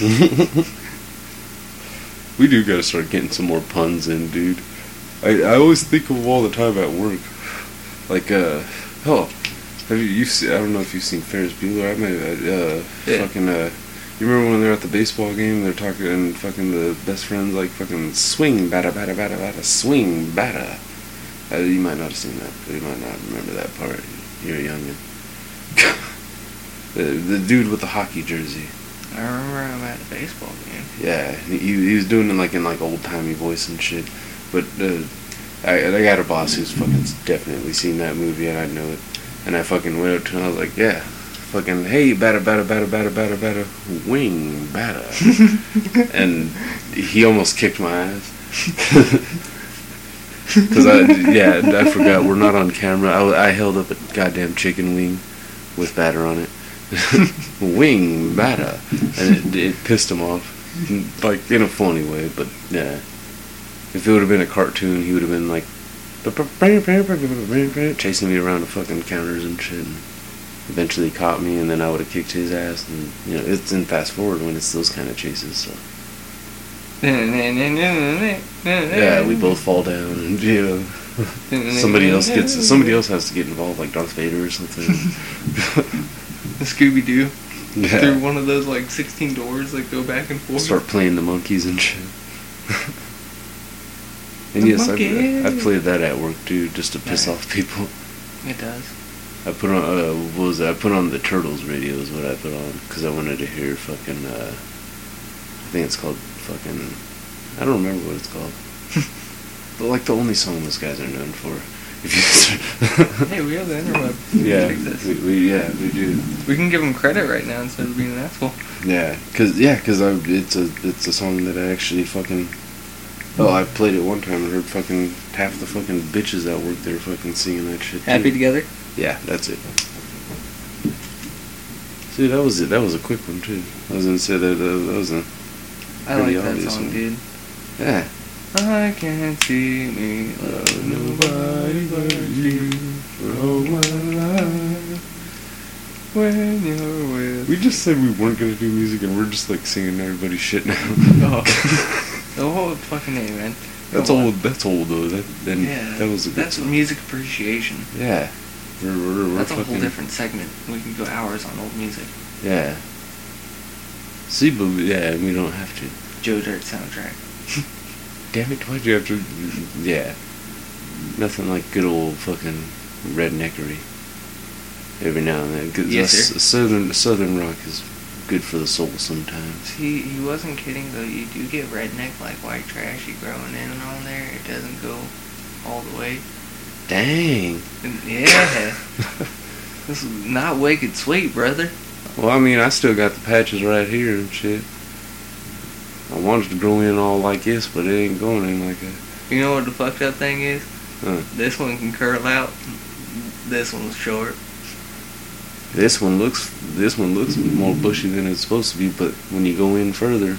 we do gotta start getting some more puns in, dude. I, I always think of them all the time at work. Like, uh, oh, have you, you've seen, I don't know if you've seen Ferris Bueller. I might, uh, Yeah. fucking, uh, you remember when they're at the baseball game, they're talking, and fucking the best friends, like, fucking swing, batta, batta, batta, batta, swing, batta. Uh, you might not have seen that. You might not remember that part. You're young. The, the dude with the hockey jersey. I remember I'm at a baseball game. Yeah, he, he was doing it like in like old timey voice and shit. But uh, I I got a boss who's fucking definitely seen that movie and I know it. And I fucking went up to him. I was like, yeah, fucking hey, batter, batter, batter, batter, batter, batter, wing, batter. *laughs* and he almost kicked my ass. *laughs* Because I yeah I forgot we're not on camera. I, I held up a goddamn chicken wing with batter on it. *laughs* wing batter, and it, it pissed him off, like in a funny way. But yeah, if it would have been a cartoon, he would have been like chasing me around the fucking counters and shit. And eventually caught me, and then I would have kicked his ass. And you know, it's in fast forward when it's those kind of chases. So yeah, we both fall down, and you know. *laughs* Somebody else gets. Somebody else has to get involved, like Darth Vader or something. *laughs* Scooby Doo yeah. through one of those like 16 doors that go back and forth. Start playing the monkeys and shit. *laughs* and The yes, I've. Played that at work too, just to piss Right. off people. It does. I put on uh, what was it? I put on the Turtles radio is what I put on because I wanted to hear fucking. Uh, I think it's called fucking. I don't remember what it's called. *laughs* but like the only song those guys are known for. *laughs* Hey, we have the interweb. yeah, we, we yeah we do. We can give them credit right now instead of being an asshole. Yeah, cause yeah, cause I it's a it's a song that I actually fucking. Oh, I played it one time and heard fucking half the fucking bitches that work there fucking singing that shit. too. Happy together? Yeah, that's it. See, that was it. That was a quick one too. I was gonna say that uh, that was a I like that song, one. dude. yeah. I can't see me love nobody but you for all my life. When you're with We just said we weren't gonna do music, and we're just like singing everybody's shit now. Oh. *laughs* the whole fucking name, man. that's old. That's old though. That then Yeah, that was a good that's song. music appreciation. Yeah, we're we're, we're That's a whole different segment. We could go hours on old music. yeah. See, but yeah, we don't have to. Joe Dirt soundtrack. *laughs* Damn it! Why'd you have to? Yeah, nothing like good old fucking redneckery. Every now and then, 'cause Yes, sir. southern southern rock is good for the soul sometimes. He he wasn't kidding though. You do get redneck like white trashy growing in and on there. It doesn't go all the way. Dang. Yeah, *laughs* this is not wicked sweet, brother. Well, I mean, I still got the patches right here and shit. I wanted to grow in all like this, but it ain't going in like that. You know what the fucked up thing is? Huh. This one can curl out. This one's short. This one looks this one looks more bushy than it's supposed to be, but when you go in further,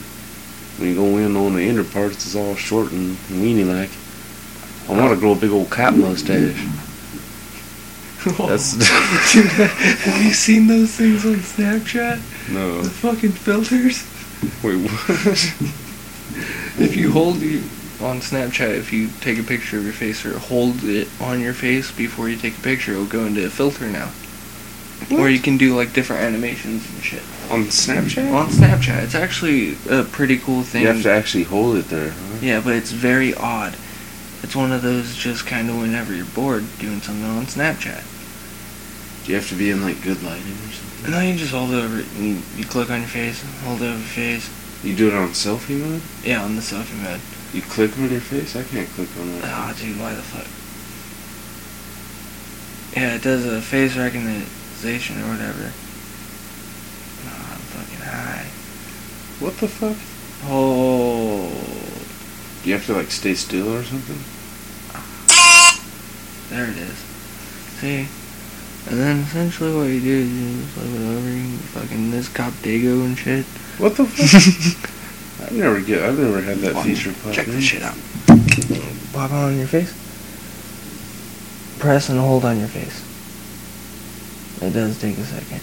when you go in on the inner parts, it's all short and weeny like. I want to grow a big old cat mustache. *laughs* That's Dude, *laughs* *laughs* have you seen those things on Snapchat? no. The fucking filters. Wait, what? *laughs* If you hold you on Snapchat, if you take a picture of your face or hold it on your face before you take a picture, it'll go into a filter now. Or you can do like different animations and shit. on Snapchat? On Snapchat, it's actually a pretty cool thing. you have to actually hold it there. Huh? Yeah, but it's very odd. It's one of those just kind of whenever you're bored doing something on Snapchat. Do you have to be in like good lighting or something? And then you just hold it over, you, you click on your face, hold it over your face. You do it on selfie mode? Yeah, on the selfie mode. You click on your face? I can't click on that. Ah, dude, why the fuck? Yeah, it does a face recognition or whatever. Oh, I'm fucking high. What the fuck? Oh, Do you have to like stay still or something? there it is. See? And then essentially what you do is you just flip it over, you fucking this cop Dago and shit. What the fuck? *laughs* I've never get. I've never had that Watch, feature pop Check this shit out. Pop on your face. Press and hold on your face. It does take a second.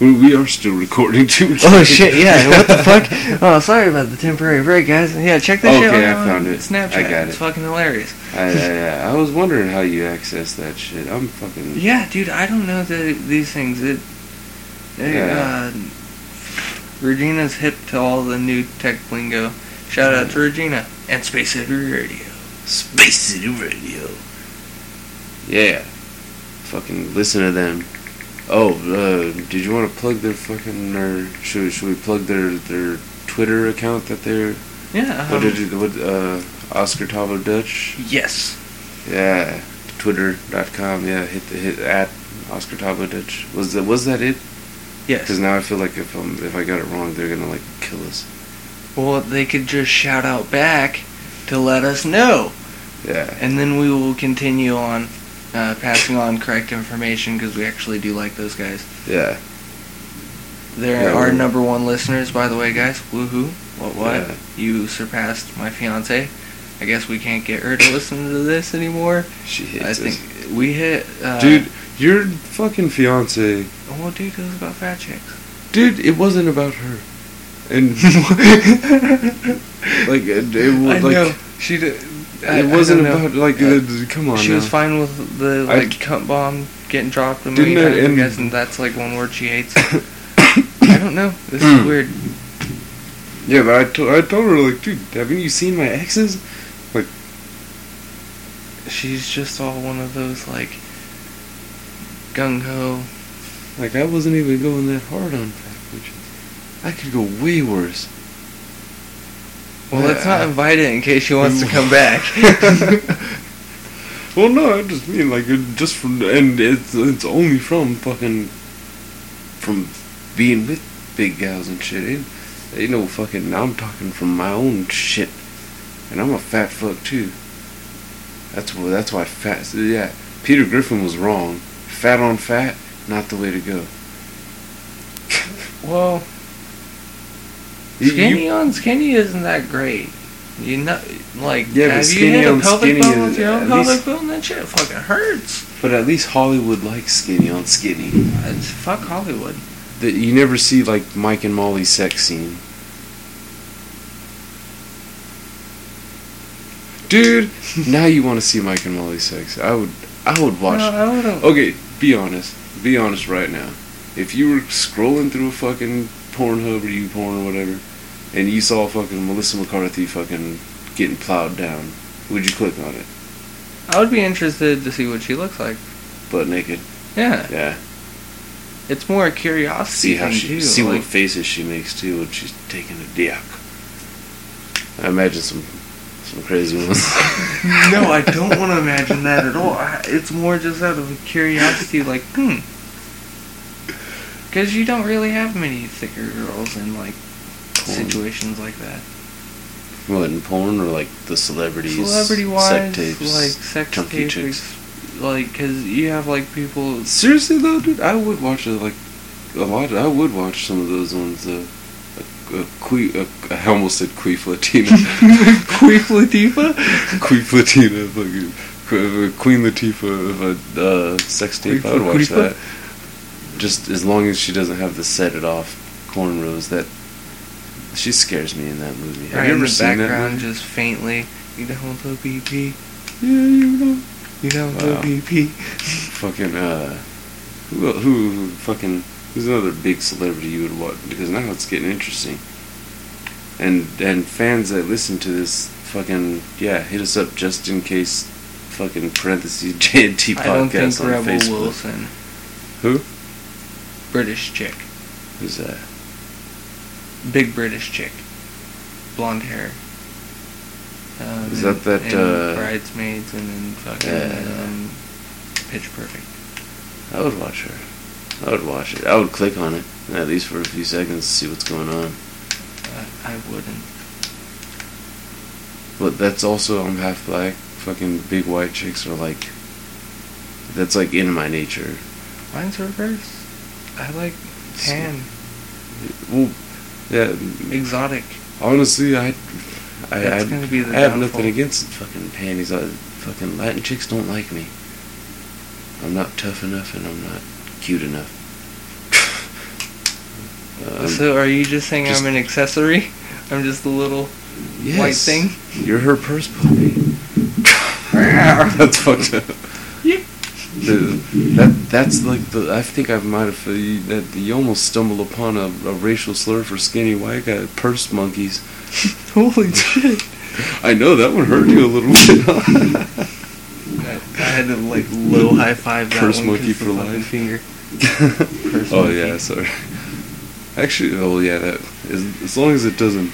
We, we are still recording too. *laughs* Oh shit, *laughs* yeah, what the fuck? Oh, sorry about the temporary break, guys. Yeah, check this shit out. Okay, I found it. Snapchat. I got it. It's fucking hilarious. I, I, I, was wondering how you access that shit. I'm fucking. Yeah, dude, I don't know that these things. It, they, Yeah. uh, Regina's hip to all the new tech lingo. Shout out to Regina and Space City Radio. Space City Radio. Yeah. Fucking listen to them. Oh, uh, did you want to plug their fucking or should should we plug their their Twitter account that they're Yeah. what um, did you what uh Oscar Tavo Dutch? yes. Yeah, twitter.com. Yeah, hit the hit at Oscar Tavo Dutch. Was that was that it? Yes because now I feel like if um if I got it wrong, they're gonna like kill us. Well, they could just shout out back to let us know, Yeah. and then we will continue on uh, passing on correct information because we actually do like those guys. Yeah. They're Yeah, our number one listeners, by the way, guys. Woohoo! What what? Yeah. You surpassed my fiance. I guess we can't get her to listen to this anymore. She hits I us. think we hit. Uh, Dude, your fucking fiance. Oh, dude, it was about fat chicks. Dude, it wasn't about her. And *laughs* *laughs* like it, it I was like know she did. I, it wasn't I don't know. about like Uh, uh, come on She now. was fine with the like cunt bomb getting dropped a million times. I'm guessing that's like one word she hates. *coughs* I don't know. This is Mm. weird. Yeah, but I, to- I told her like, dude, haven't you seen my exes? Like, she's just all one of those like gung ho. Like I wasn't even going that hard on fat bitches. I could go way worse. Well, let's not invite it in case she wants to come back. *laughs* well, no, I just mean like it just from and it's it's only from fucking from being with big gals and shit. Ain't, ain't no fucking. I'm talking from my own shit, and I'm a fat fuck too. That's why. That's why fat. Yeah, Peter Griffin was wrong. Fat on fat, not the way to go. well, You- skinny you- on skinny isn't that great. You know, like Yeah, have you hit a pelvic skinny bone with your own pelvic bone? That shit fucking hurts. but at least Hollywood likes skinny on skinny. It's, fuck Hollywood. That you never see like Mike and Molly sex scene. Dude, *laughs* now you want to see Mike and Molly sex? I would, I would watch. No, I. Okay, be honest. Be honest right now. If you were scrolling through a fucking Pornhub or you porn or whatever, and you saw fucking Melissa McCarthy fucking getting plowed down, would you click on it? I would be interested to see what she looks like. Butt naked. Yeah, Yeah. it's more a curiosity See how thing she, too. see like, what faces she makes too when she's taking a dick. I imagine some, some crazy ones. *laughs* no, I don't want to imagine that at all. I- It's more just out of curiosity, like, hmm. Because you don't really have many thicker girls in, like, Porn. situations like that. What in porn or like the celebrities? Celebrity wise, sex tapes, like, sex chunky tapes, chicks. like, because you have, like, people. Seriously though, dude, I would watch it like a lot. I would watch some of those ones. Uh, a, a que- a, I almost said Queef Latina. *laughs* Queef Latifah? Queef Latina, fucking Que- Queen Latifah of a uh, sex tape. I would watch Latifah? that. Just as long as she doesn't have the set it off cornrows. That she scares me in that movie. Have Right you in ever the seen that background, movie? just faintly. You don't know BP. Yeah, you know. You don't know Wow. BP. *laughs* fucking uh who who fucking who's another big celebrity you would watch because now it's getting interesting and and fans that listen to this fucking yeah hit us up just in case fucking parentheses *laughs* JNT I don't think podcast on Rebel Facebook Wilson. who British chick. who's that Big British chick. Blonde hair. Um, Is that that, in uh, Bridesmaids and then fucking Yeah. um, Pitch Perfect. I would watch her I would watch it I would click on it at least for a few seconds to see what's going on Uh, I wouldn't. But that's also I'm half black. Fucking big white chicks are like. That's like in my nature. Mine's reverse. I like tan, Well, yeah. exotic. Honestly, I, I, I, gonna be the I have nothing against fucking panties. I, fucking Latin chicks don't like me. I'm not tough enough, and I'm not cute enough. *laughs* Um, so are you just saying just- I'm an accessory? I'm just a little yes, white thing? You're her purse puppy. *laughs* that's fucked up. The- that that's like the I think I might have you, that you almost stumbled upon a, a racial slur for skinny white guy purse monkeys. *laughs* Holy shit. I know that one hurt you a little bit. I, I had to like low high five that Curse one monkey for life. finger. *laughs* Curse oh monkey. yeah, sorry. Actually, oh yeah, that as, as long as it doesn't,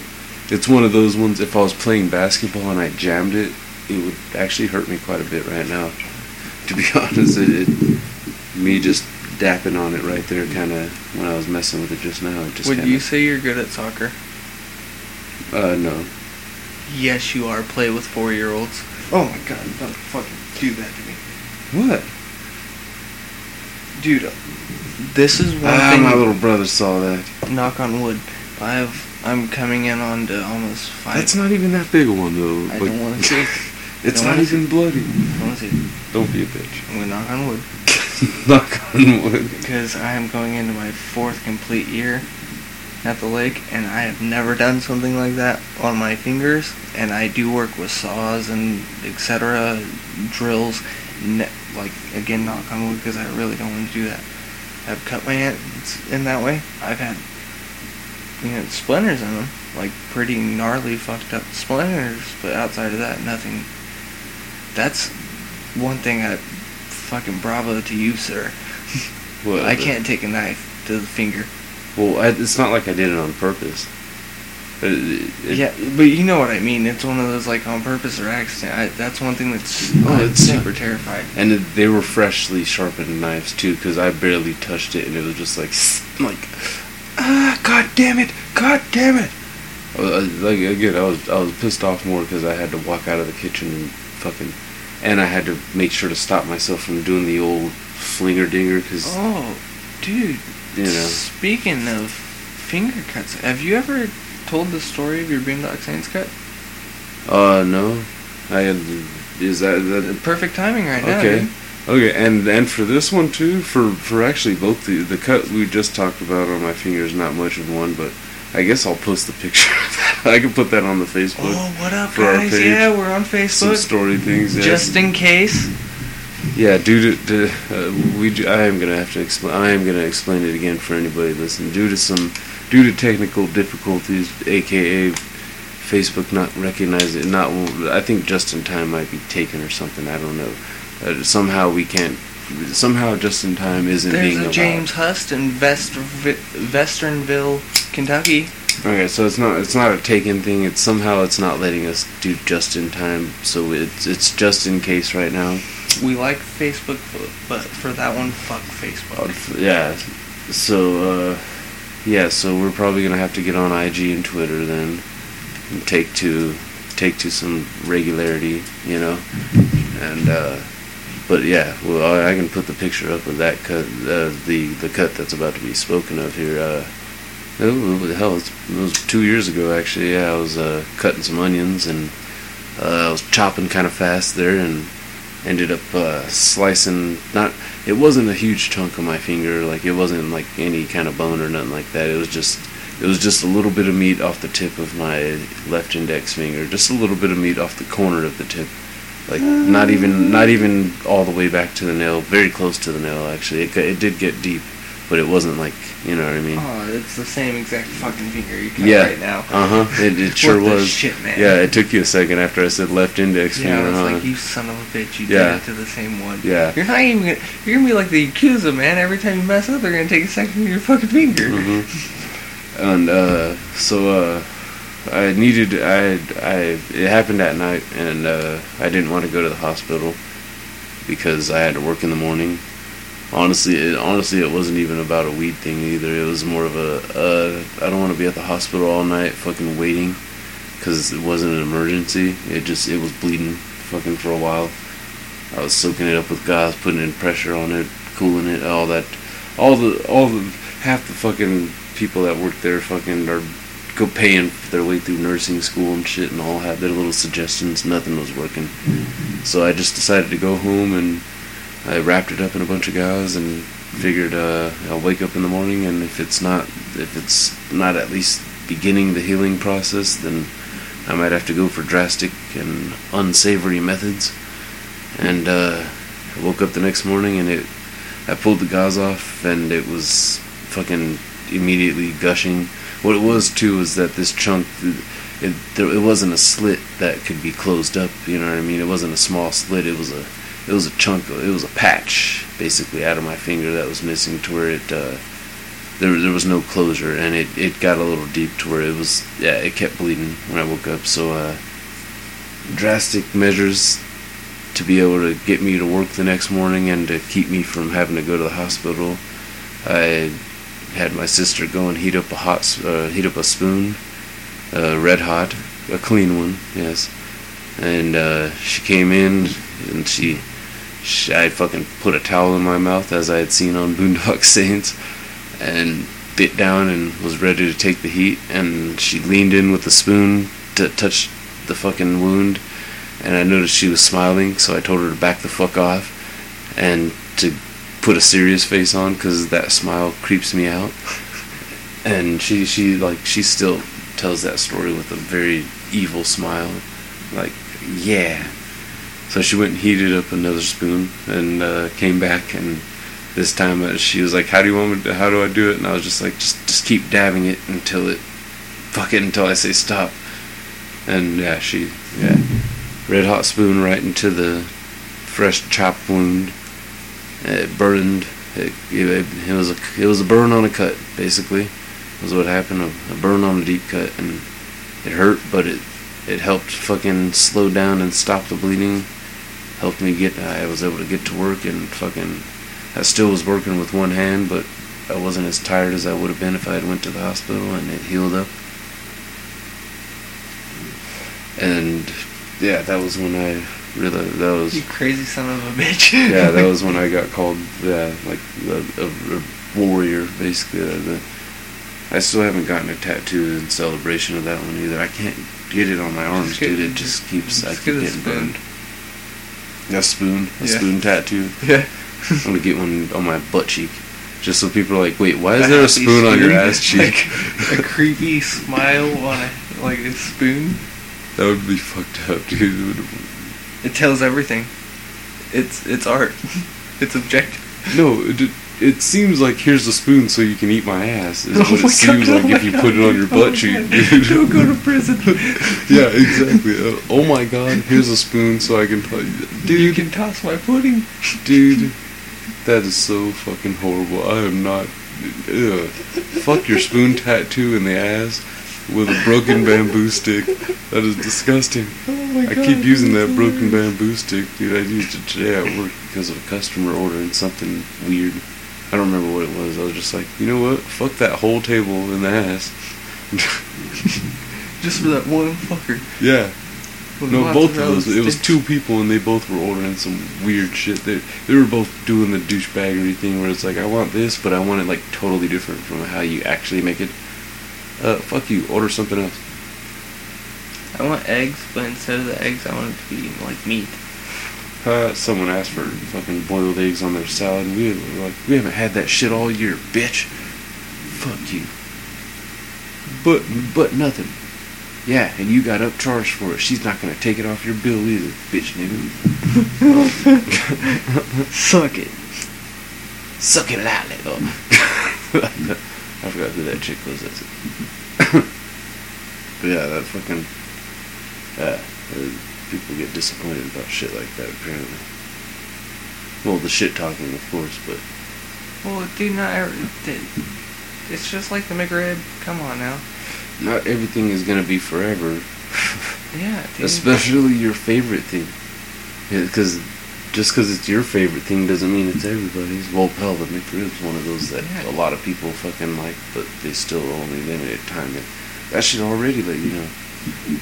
it's one of those ones. If I was playing basketball and I jammed it, it would actually hurt me quite a bit right now. To be *laughs* honest, it, it me just dapping on it right there, kind of when I was messing with it just now. It just Would kinda, you say you're good at soccer? Uh, no. Yes, you are. Play with four year olds. Oh my god, don't fucking do that to me. What? Dude, this is one Ah, thing. my little brother saw that. knock on wood. I have. I'm coming in on to almost five. That's not even that big a one though. I but- don't want to see. It's don't not even bloody. I want to see. Don't be a bitch. I'm gonna knock on wood *laughs* Knock on wood. because I am going into my fourth complete year at the lake, and I have never done something like that on my fingers. And I do work with saws and etc. drills. Ne- like again, knock on wood because I really don't want to do that. I've cut my hands in that way. I've had you know splinters in them, like pretty gnarly, fucked up splinters. But outside of that, nothing. That's one thing I fucking bravo to you, sir. *laughs* What, I the- can't take a knife to the finger. Well, I, it's not like I did it on purpose. Uh, it, it, yeah, but you know what I mean. It's one of those like on purpose or accident. I, that's one thing that's Oh, it's- super terrified. And it, they were freshly sharpened knives too, because I barely touched it, and it was just like, *laughs* like, ah, god damn it, god damn it. I like again, I was I was pissed off more because I had to walk out of the kitchen and fucking, and I had to make sure to stop myself from doing the old flinger dinger because Oh, dude. you know. Speaking of finger cuts, have you ever told the story of your Boondock Saints cut? Uh, no, I had. Is that that? Perfect timing right now. Okay. Okay, and and for this one too, for for actually both the the cut we just talked about on my fingers, not much of one, but I guess I'll post the picture. of that. *laughs* I can put that on the Facebook. Oh, what up, guys? Yeah, we're on Some Facebook. story things. Yeah. Just in case. yeah, due to, to uh, we do, I am gonna have to explain. I am gonna explain it again for anybody listening. Due to some due to technical difficulties, aka Facebook not recognizing it, not I think just in time might be taken or something. I don't know. Uh, somehow we can't. Somehow just in time isn't There's being a allowed. James Hust in Vest- Westernville, Kentucky. Okay, so it's not it's not a taken thing. It's somehow it's not letting us do just in time. So it's it's just in case right now. We like Facebook, but for that one, fuck Facebook. Yeah. So uh, yeah, so we're probably gonna have to get on IG and Twitter then, and take to take to some regularity, you know, and uh, but yeah, well I, can put the picture up of that cut, uh, the the cut that's about to be spoken of here. Uh, oh, hell, it was two years ago actually. Yeah, I was uh, cutting some onions and uh, I was chopping kind of fast there and ended up uh, slicing not it wasn't a huge chunk of my finger like it wasn't like any kind of bone or nothing like that it was just it was just a little bit of meat off the tip of my left index finger just a little bit of meat off the corner of the tip like not even not even all the way back to the nail very close to the nail actually it, it did get deep but it wasn't like you know what I mean Oh, it's the same exact fucking finger you cut yeah right now. uh huh it, it *laughs* sure What the was shit, man. yeah it took you a second after I said left index Yeah, finger it's huh? like you son of a bitch. You Yeah. did it to the same one. Yeah. You're not even. Gonna, you're gonna be like the Yakuza man. Every time you mess up, they're gonna take a second of your fucking finger. hmm And uh, so uh, I needed I I it happened that night, and uh, I didn't want to go to the hospital because I had to work in the morning. Honestly, it, honestly, it wasn't even about a weed thing either. It was more of a uh, I don't want to be at the hospital all night, fucking waiting, because it wasn't an emergency. It just it was bleeding, fucking for a while. I was soaking it up with gauze, putting in pressure on it, cooling it, all that, all the all the half the fucking people that work there fucking are go paying their way through nursing school and shit, and all have their little suggestions. Nothing was working, so I just decided to go home and I wrapped it up in a bunch of gauze and figured uh, I'll wake up in the morning and if it's not if it's not at least beginning the healing process, then I might have to go for drastic and unsavory methods. And uh, I woke up the next morning and it I pulled the gauze off and it was fucking immediately gushing. What it was too was that this chunk it it wasn't a slit that could be closed up. You know what I mean? It wasn't a small slit. It was a it was a chunk. Of, it was a patch basically out of my finger that was missing to where it. Uh, there, there was no closure, and it, it got a little deep to where it was yeah it kept bleeding when I woke up. So uh, drastic measures to be able to get me to work the next morning and to keep me from having to go to the hospital. I had my sister go and heat up a hot uh, heat up a spoon, uh, red hot, a clean one, yes. And uh, she came in and she, she, I fucking put a towel in my mouth as I had seen on *laughs* Boondock Saints, and bit down and was ready to take the heat. And she leaned in with the spoon to touch the fucking wound, and I noticed she was smiling, so I told her to back the fuck off, and to put a serious face on because that smile creeps me out. And she she like she still tells that story with a very evil smile, like yeah. So she went and heated up another spoon and uh, came back and this time uh, she was like, "How do you want me? To, how do I do it?" And I was just like, "Just just keep dabbing it until it, fuck it until I say stop." And yeah, she yeah, red hot spoon right into the fresh chop wound. It burned. It, it, it was a it was a burn on a cut basically. Was what happened. A, a burn on a deep cut, and it hurt, but it it helped fucking slow down and stop the bleeding. Helped me get. I was able to get to work and fucking. I still was working with one hand, but I wasn't as tired as I would have been if I had went to the hospital and it healed up. And yeah, that was when I realized that was You crazy son of a bitch. yeah, that was when I *laughs* got called yeah, like a, a, a warrior basically. The, I still haven't gotten a tattoo in celebration of that one either. I can't get it on my arms, Just get- dude. It just keeps I keep get getting burned. A spoon, a Yeah. spoon tattoo. *laughs* Yeah. I'm gonna get one on my butt cheek, just so people are like, "Wait, why is there a happy spoon on your ass *laughs* cheek?" Like a creepy smile on a like a spoon. that would be fucked up, dude. It tells everything. It's it's art. *laughs* It's objective. No, it, it seems like here's a spoon so you can eat my ass. Is *laughs* Oh what it seems God, like oh if you put it on your butt cheek, oh my Don't go to *laughs* prison. yeah, exactly. Uh, oh my god, here's a spoon so I can. Dude, you can toss my pudding. Dude, that is so fucking horrible. I am not. Ugh. Fuck your spoon tattoo in the ass with a broken bamboo stick. That is disgusting. Oh I god. keep using that broken bamboo stick, dude. I used it today at work because of a customer ordering something weird. I don't remember what it was. I was just like, you know what? Fuck that whole table in the ass. *laughs* Just for that one fucker. yeah. No, both of those those. It was two people, and they both were ordering some weird shit. They they were both doing the douchebaggery thing, where it's like, I want this, but I want it like totally different from how you actually make it. Uh, fuck you. Order something else. I want eggs, but instead of the eggs, I want it to be like meat. Uh, someone asked for fucking boiled eggs on their salad, and we were like, we haven't had that shit all year, bitch. Fuck you. But but nothing. Yeah, and you got upcharged for it. She's not gonna take it off your bill either, bitch nigga. *laughs* *laughs* Suck it. Suck it loudly. *laughs* Oh. I forgot who that chick was. That's it. but *laughs* yeah, that fucking. Uh, uh, people get disappointed about shit like that, apparently. Well, the shit talking, of course, but. Well, dude, not every, It's just like the McRib. Come on now. Not everything is gonna be forever. *laughs* Yeah, *laughs* dude. Especially your favorite thing. Because just because it's your favorite thing doesn't mean it's everybody's. Well, hell, the McRib's one of those that Yeah. a lot of people fucking like, but they still only limited time. It, that should already let you know.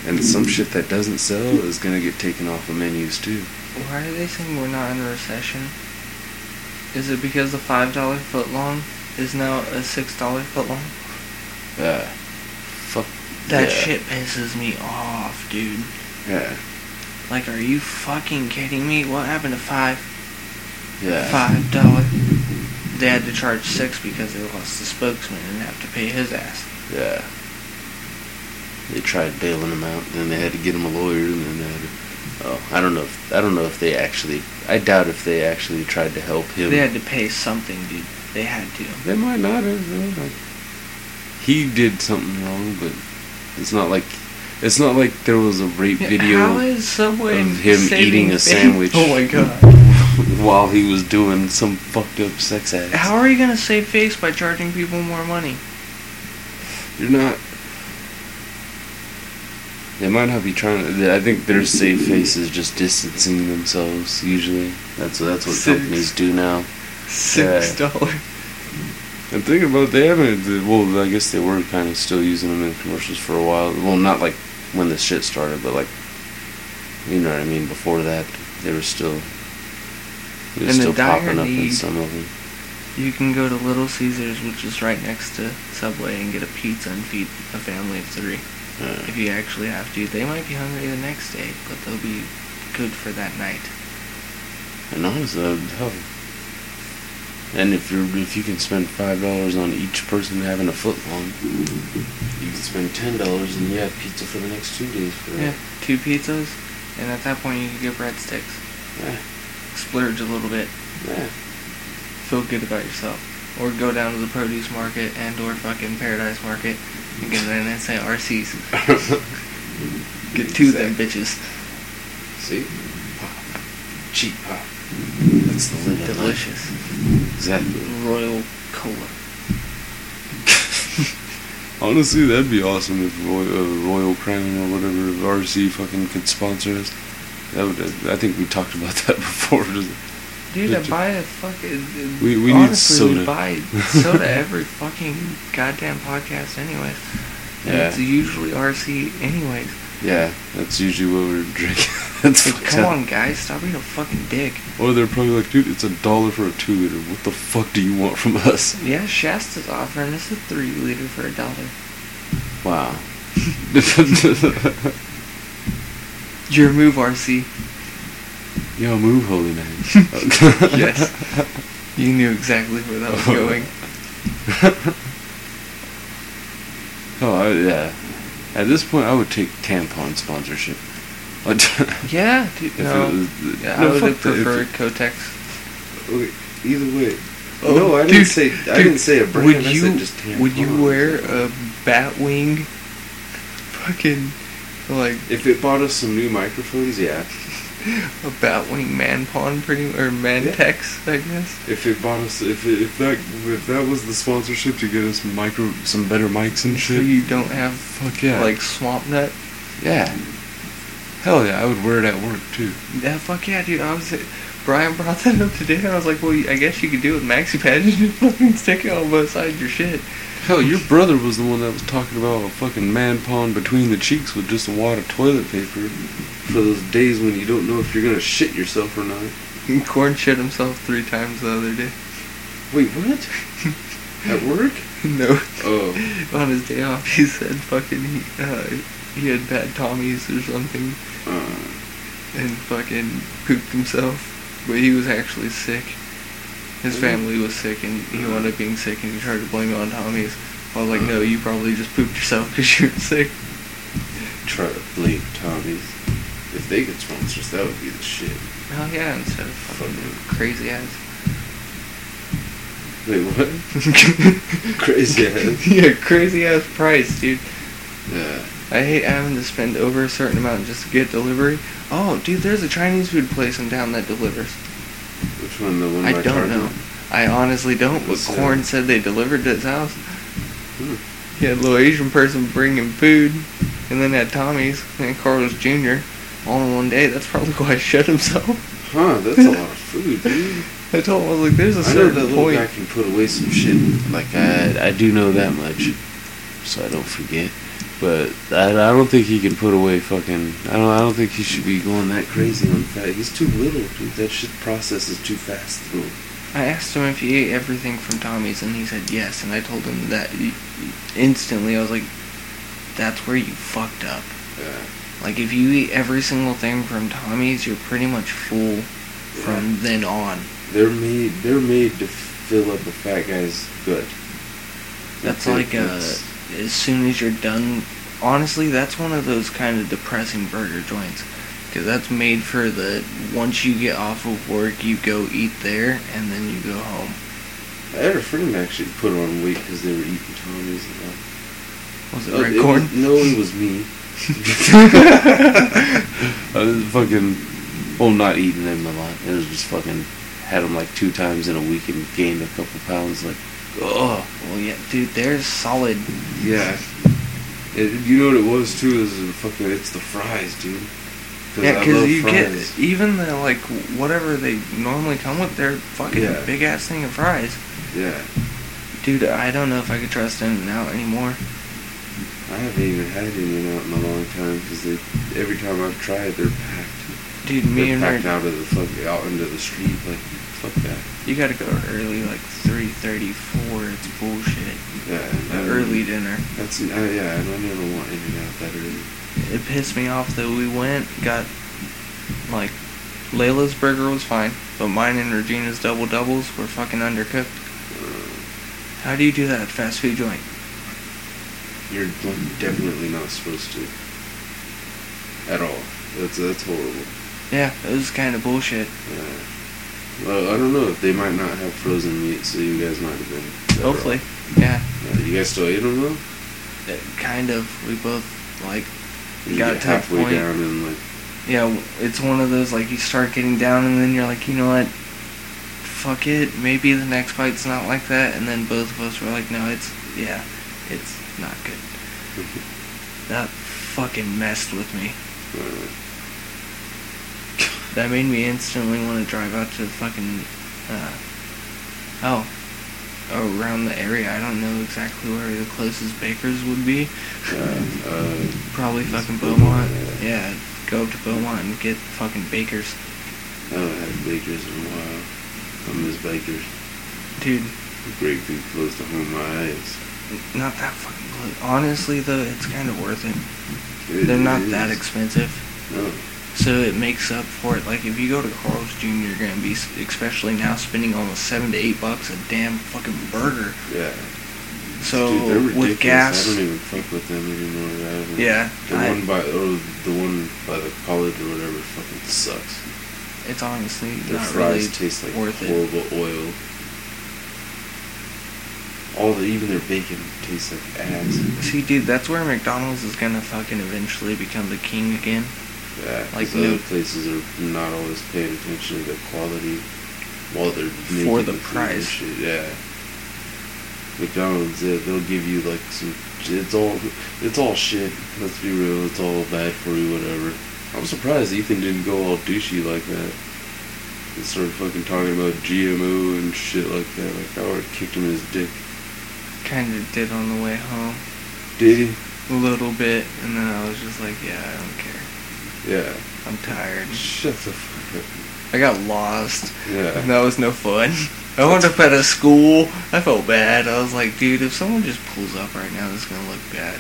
And some shit that doesn't sell is gonna get taken off of menus too. Why are they saying we're not in a recession? Is it because the five dollar foot long is now a six dollar foot long? Yeah. Fuck. That yeah. shit pisses me off, dude. Yeah. Like, are you fucking kidding me? What happened to five? Yeah. Five dollar. They had to charge six because they lost the spokesman and have to pay his ass. Yeah. They tried bailing him out, and then they had to get him a lawyer, and then they had to. Oh, I don't know. If, I don't know if they actually. I doubt if they actually tried to help him. They had to pay something, dude. They had to. They might not have. he did something wrong, but it's not like It's not like there was a rape How video is of him eating a face? sandwich. Oh my god. *laughs* while he was doing some fucked up sex acts. How are you gonna save face by charging people more money? You're not. They might not be trying to. I think their safe face is just distancing themselves. Usually, that's that's what Six. companies do now. Six dollars. I'm thinking about they haven't. Well, I guess they were kind of still using them in commercials for a while. Well, not like when the shit started, but like, you know what I mean. Before that, they were still. They were In still popping up in some of them. You can go to Little Caesars, which is right next to Subway, and get a pizza and feed a family of three. Uh, If you actually have to, they might be hungry the next day, but they'll be good for that night. and honestly. And if you're if you can spend five dollars on each person having a foot long, you can spend ten dollars and you have pizza for the next two days. For Yeah, that. two pizzas, and at that point you can get breadsticks. Yeah. Splurge a little bit, Yeah. feel good about yourself, or go down to the produce market and or fucking Paradise Market and get an NSA RCs. *laughs* Get two of them bitches. See? Pop. Cheap pop. That's the limit. Delicious. Exactly. Royal Cola. *laughs* Honestly, that'd be awesome if Royal, uh, Royal Crown or whatever RC fucking could sponsor us. That would. I think we talked about *laughs* that before. Dude, I But- buy a fucking. We- we need honestly, soda. We buy *laughs* soda every fucking goddamn podcast, anyways. And Yeah. It's usually RC, anyways. Yeah, that's usually what we're drinking. That's Like, come on, guys, stop being a fucking dick. Or they're probably like, dude, it's a dollar for a two liter. What the fuck do you want from us? Yeah, Shasta's offering us a three liter for a dollar. Wow. *laughs* Your move, RC. Yo, move, holy man. *laughs* Yes. *laughs* You knew exactly where that was going. Oh, I, yeah. At this point, I would take tampon sponsorship. I'd- *laughs* Yeah, dude. No. was- Yeah, no, I would fuck have preferred Kotex. Okay, either way. Oh, no, I didn't dude, say. I dude, didn't say a brand. Would I you said just would you wear a Batwing fucking like If it bought us some new microphones, yeah. *laughs* a Batwing man pawn pretty or Mantex, I guess. If it bought us, if it, if that if that was the sponsorship to get us micro some better mics and So shit, you don't have fuck yeah, like swamp nut. yeah, hell yeah, I would wear it at work too. Yeah, fuck yeah, dude. I was Brian brought that up today, and I was like, well, I guess you could do it with maxi pads. *laughs* You just fucking stick it on both sides of your shit. Hell, your brother was the one that was talking about a fucking man pawn between the cheeks with just a wad of toilet paper for those days when you don't know if you're gonna shit yourself or not. And Corn shit himself three times the other day. Wait, what? *laughs* at work? no. Oh, on his day off, he said fucking he, uh, he had bad Tommies or something uh, and fucking pooped himself. But he was actually sick. His Mhm. family was sick and he wound up being sick and he tried to blame it on Tommy's. I was like, no, you probably just pooped yourself *laughs* because you were sick. try to blame Tommy's. If they could sponsor us, that would be the shit. Hell yeah, instead of fucking crazy ass. Wait, what? *laughs* Crazy ass. *laughs* yeah, crazy ass price, dude. Yeah. I hate having to spend over a certain amount just to get delivery. Oh, dude, there's a Chinese food place in town that delivers. Which one? The one I don't know. I honestly don't, but? Corn said they delivered to his house. Hmm. He had a little Asian person bring him food, and then had Tommy's and Carl's Jr. all in one day. That's probably why he shut himself. Huh? That's a lot of food, dude. I told him, I was like, there's a I know that certain little point. guy can put away some shit. Like I, I do know that much, so I don't forget. But I, I don't think he can put away fucking. I don't. I don't think he should be going that crazy on fat. He's too little, dude. That shit processes too fast through. I asked him if he ate everything from Tommy's, and he said yes. And I told him that instantly. I was like, that's where you fucked up. Yeah. Like, if you eat every single thing from Tommy's, you're pretty much full from then on. They're made. They're made to fill up a fat guy's gut. That's like uh, That's- as soon as you're done. Honestly, that's one of those kind of depressing burger joints, because that's made for the once you get off of work, you go eat there, and then you go home. I had a friend actually put on weight because they were eating Tommy's and all. Was it Uh, red it corn? was- no, it was me. *laughs* *laughs* I was fucking, well, not eating them a lot. It was just fucking had them like two times in a week and gained a couple pounds. Like, oh, Well, yeah, dude, there's solid. yeah. It, you know what it was too? Is the fucking it's the fries, dude. Yeah, because you fries. get even the like whatever they normally come with, their fucking Yeah. big ass thing of fries. Yeah, Dude, I don't know if I could trust In and Out anymore. I haven't even had In and Out in a long time because every time I've tried, they're packed. Dude, me they're and packed her, out of the fuck out into the street. Like, fuck that. You gotta go early, like three thirty four. It's bullshit. Yeah, early dinner. That's uh, yeah. I don't ever want In and Out that early. It pissed me off that we went, got like Layla's burger was fine, but mine and Regina's double doubles were fucking undercooked. How do you do that at fast food joint? You're definitely not supposed to. At all. That's that's horrible. Yeah, it was kind of bullshit. Yeah. Well, I don't know if they might not have frozen meat, so you guys might have been. Hopefully, yeah, Yeah, you guys still ate them though? it kind of. We both like You got get halfway point- down and like, Yeah, it's one of those like you start getting down and then you're like, you know what? Fuck it. Maybe the next bite's not like that. And then both of us were like, no, it's yeah, it's not good. *laughs* That fucking messed with me. That made me instantly want to drive out to the fucking uh, oh around the area. I don't know exactly where the closest bakers would be. uh, uh, Probably fucking Beaumont, Beaumont. Yeah, go up to Beaumont and get fucking bakers. I haven't had Bakers in a while. I miss Bakers. Dude, Great food close to home my eyes. not that fucking close. Honestly, though, it's kind of worth it. It They're not is. that expensive. No. So it makes up for it. Like, if you go to Carl's Jr., you're going to be, especially now, spending almost 7 to 8 bucks a damn fucking burger. Yeah. So, Dude, with gas. I don't even fuck with them anymore. I haven't- Yeah, The I- one by or the one by the college or whatever fucking sucks. It's honestly Their not fries really taste like worth it. horrible oil. All the even their bacon tastes like ass. See, dude, that's where McDonald's is gonna fucking eventually become the king again. Yeah, Like, other places are not always paying attention to the quality while they're making For the food and price. Shit. Yeah. McDonald's, yeah, they'll give you like some. It's all, it's all shit. Let's be real. It's all bad for you, whatever. I'm surprised Ethan didn't go all douchey like that. And started fucking talking about GMO and shit like that. Like I would have kicked him in his dick. Kind of did on the way home Did he? a little bit, and then I was just like, yeah, I don't care. Yeah. I'm tired. Shut the fuck I got lost. up. Yeah. That was no fun. I wound up at a school. I felt bad. I was like, dude, if someone just pulls up right now, this is gonna look bad.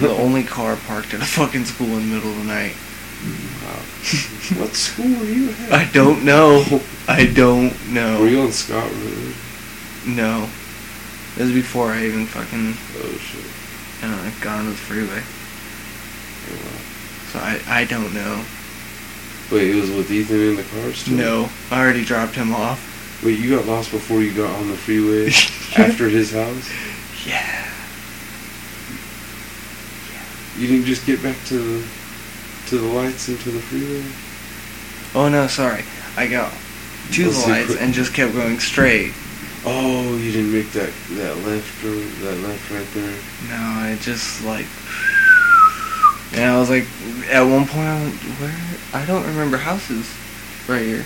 The *laughs* only car parked at a fucking school in the middle of the night. Wow. what *laughs* school were you at? I don't know. I don't know. Were you on Scott Road? No. It was before I even fucking Oh shit. uh, got onto the freeway. Oh, wow. So I, I don't know. Wait, it was with Ethan in the car still? No. I already dropped him off. Wait, you got lost before you got on the freeway *laughs* after his house? Yeah. You didn't just get back to the to the lights and to the freeway? Oh no, sorry. I got to Let's the lights and just kept going straight. Oh, you didn't make that that left or that left right there. No, I just like. And I was like, at one point, I was, where? I don't remember houses right here.